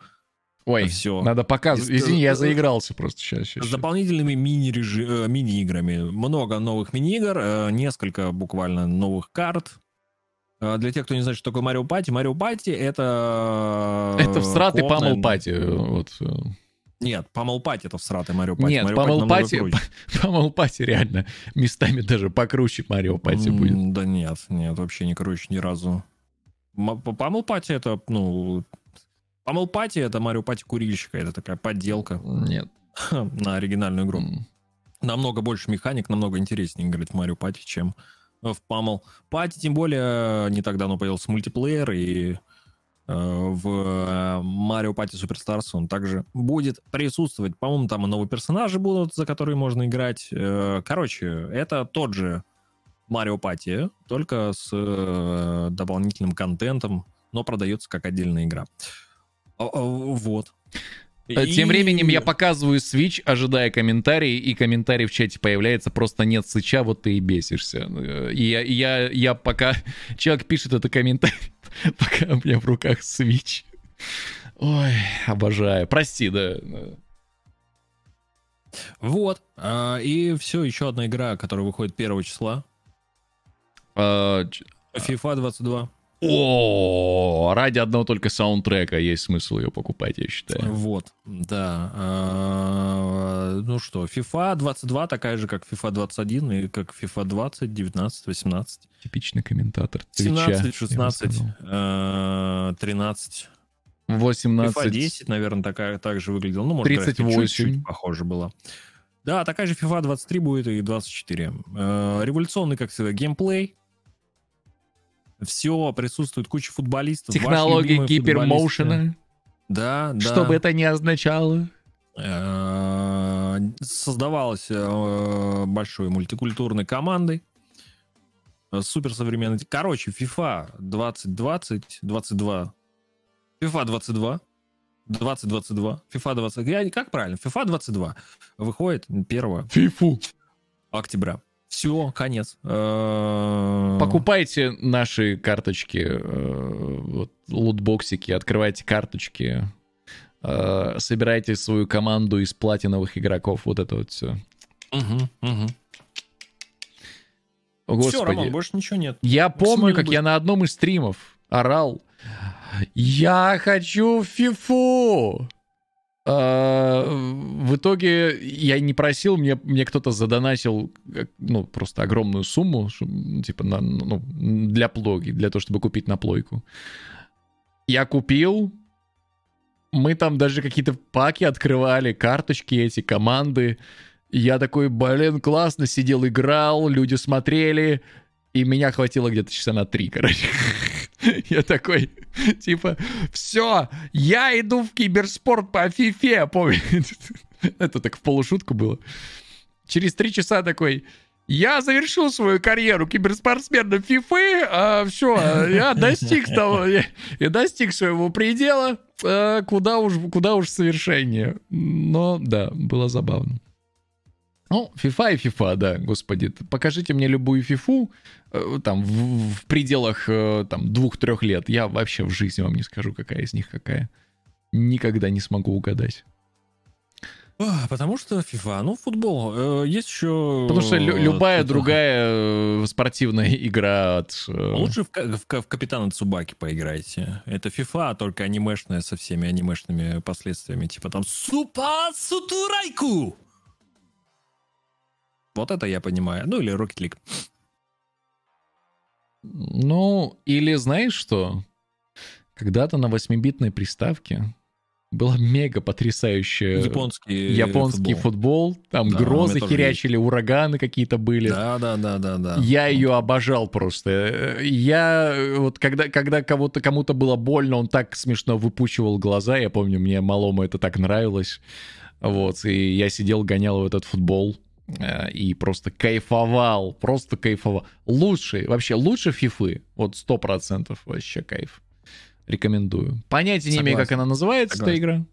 Ой, Всё. надо показывать. Из- Извини, я заигрался просто сейчас. с дополнительными э, мини-играми. Много новых мини-игр, э, несколько буквально новых карт. Э, Для тех, кто не знает, что такое Mario Party, Mario Party это... Это всратый Памел Пати. Вот. э. Нет, Памел Пати это всратый Марио Пати. Нет, Памел Пати. Памел Пати реально местами даже покруче Mario Party будет. Да нет, нет, вообще не круче ни разу. Pummel Party это, ну... Pummel Party это Mario Party курильщика, это такая подделка Нет. на оригинальную игру. М. Намного больше механик, намного интереснее играть в Mario Party, чем в Pummel Party. Тем более, не так давно появился мультиплеер, и э, в Mario Party Superstars он также будет присутствовать. По-моему, там и новые персонажи будут, за которые можно играть. Э, Короче, это тот же Марио Пати, только с э, дополнительным контентом, но продается как отдельная игра. Вот. Э, Тем И- временем я показываю Switch, ожидая комментарий, и комментарий в чате появляется, просто нет свеча, вот ты и бесишься. И я, я, я пока человек пишет это комментарий, пока у меня в руках Switch. Ой, обожаю. Прости, да. Вот. А, И все, еще одна игра, которая выходит 1 числа. А, FIFA 22. О, ради одного только саундтрека есть смысл ее покупать, я считаю. Вот, да. А, Ну что, FIFA 22 такая же, как FIFA 21 и как FIFA 20, 19, 18, Типичный комментатор. Твича, 17, я бы 16, сказал. э, 13. 18. FIFA 10, наверное, такая так же выглядела. Ну, может, графика 38. чуть-чуть похоже была. Да, такая же FIFA 23 будет и 24. Э, Революционный, как всегда, геймплей. Все, присутствует куча футболистов. Технологии гипермоушена. Да, да. что бы это ни означало. Э, создавалась э, большой мультикультурной командой. Э, Суперсовременной. Короче, FIFA 2020, 22. FIFA 22. 2022. FIFA 20. Я, как правильно? FIFA 22 выходит 1 Фифу. октября. Все, конец. Э, Покупайте наши карточки, э, вот, лутбоксики, открывайте карточки, э, собирайте свою команду из платиновых игроков, вот это вот все. мгм, мгм. Господи. Все, Роман, больше ничего нет. Я помню, как быстро. я на одном из стримов орал. Я хочу в фифу! А, в итоге я не просил, мне, мне кто-то задонатил, э, ну, просто огромную сумму, типа, на, ну, для плоги, для того, чтобы купить на плойку. Я купил, мы там даже какие-то паки открывали, карточки эти, команды. Я такой, блин, классно сидел, играл, люди смотрели, и меня хватило где-то часа на три, короче. Я такой, типа, все, я иду в киберспорт по фифе, помню. Это так в полушутку было. Через три часа такой, я завершил свою карьеру киберспортсмена фифы, а, все, я достиг того, я, я достиг своего предела, а, куда уж, куда уж совершеннее. Но да, было забавно. Ну, FIFA и FIFA, да, господи. Покажите мне любую фифу, э, там, в, в пределах, э, там, двух-трех лет. Я вообще в жизни вам не скажу, какая из них какая. Никогда не смогу угадать. А, Потому что FIFA, ну, футбол. Э, Есть еще... Потому что лю- любая это- другая э, спортивная игра от... э, Лучше в, в в Капитана Цубаки поиграйте. Это FIFA, только анимешная со всеми анимешными последствиями. Типа там Супа Сутурайку! Вот это я понимаю. Ну, или Rocket League. Ну, или знаешь что? Когда-то на 8-битной приставке была мега потрясающая... Японский Японский футбол, там Да, грозы херячили, ураганы какие-то были. Да, да, да, да, да. Я ее обожал просто. Я э, вот когда, когда кого-то, кому-то было больно, он так смешно выпучивал глаза. Я помню, мне малому это так нравилось. Вот, и я сидел, гонял в этот футбол и просто кайфовал, просто кайфовал. Лучший, вообще лучше фифы, вот сто процентов вообще кайф. Рекомендую. Понятия не имею, как Согласен. она называется, эта Согласен. игра.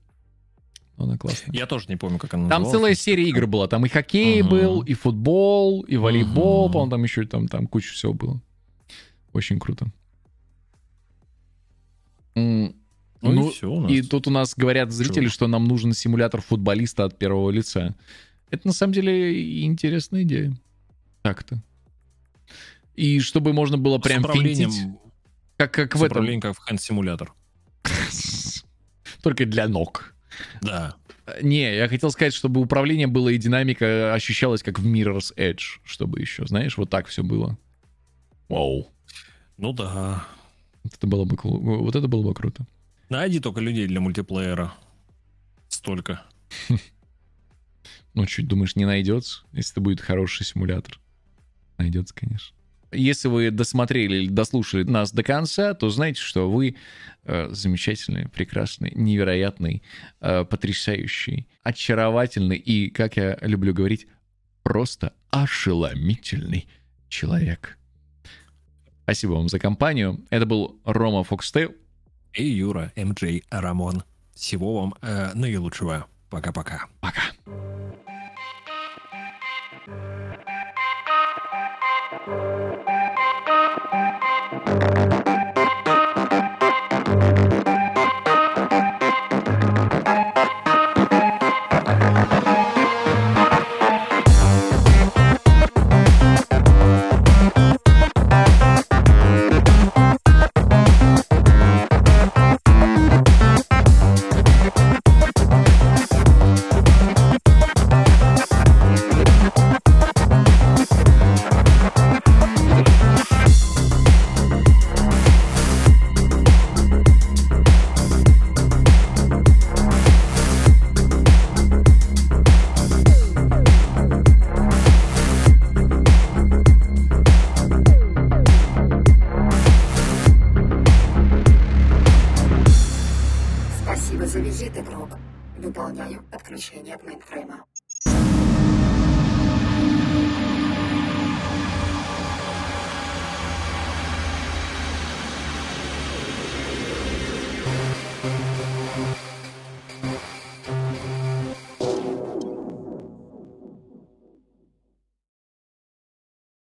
Но Она классная. Я тоже не помню, как она Там называлась. целая серия игр была. Там и хоккей Мгм. был, и футбол, и волейбол, Мгм. по-моему, там еще там, там куча всего было. Очень круто. Ну, Ну, и все у нас. И тут у нас говорят зрители, Чего? что нам нужен симулятор футболиста от первого лица. Это на самом деле интересная идея. Так-то. И чтобы можно было прям финтить, как, как в этом, как в Hand-симулятор. только для ног. Да. Не, я хотел сказать, чтобы управление было и динамика ощущалась как в Mirror's Edge, чтобы еще, знаешь, вот так все было. Вау. Ну да. Вот это было бы, вот это было бы круто. Найди только людей для мультиплеера. Столько. Ну, чуть думаешь, не найдется, если это будет хороший симулятор. Найдется, конечно. Если вы досмотрели или дослушали нас до конца, то знаете, что вы э, замечательный, прекрасный, невероятный, э, потрясающий, очаровательный и, как я люблю говорить, просто ошеломительный человек. Спасибо вам за компанию. Это был Рома Фокстейл. И Юра, МД, Рамон. Всего вам э, наилучшего. Пока-пока. Пока. Спасибо за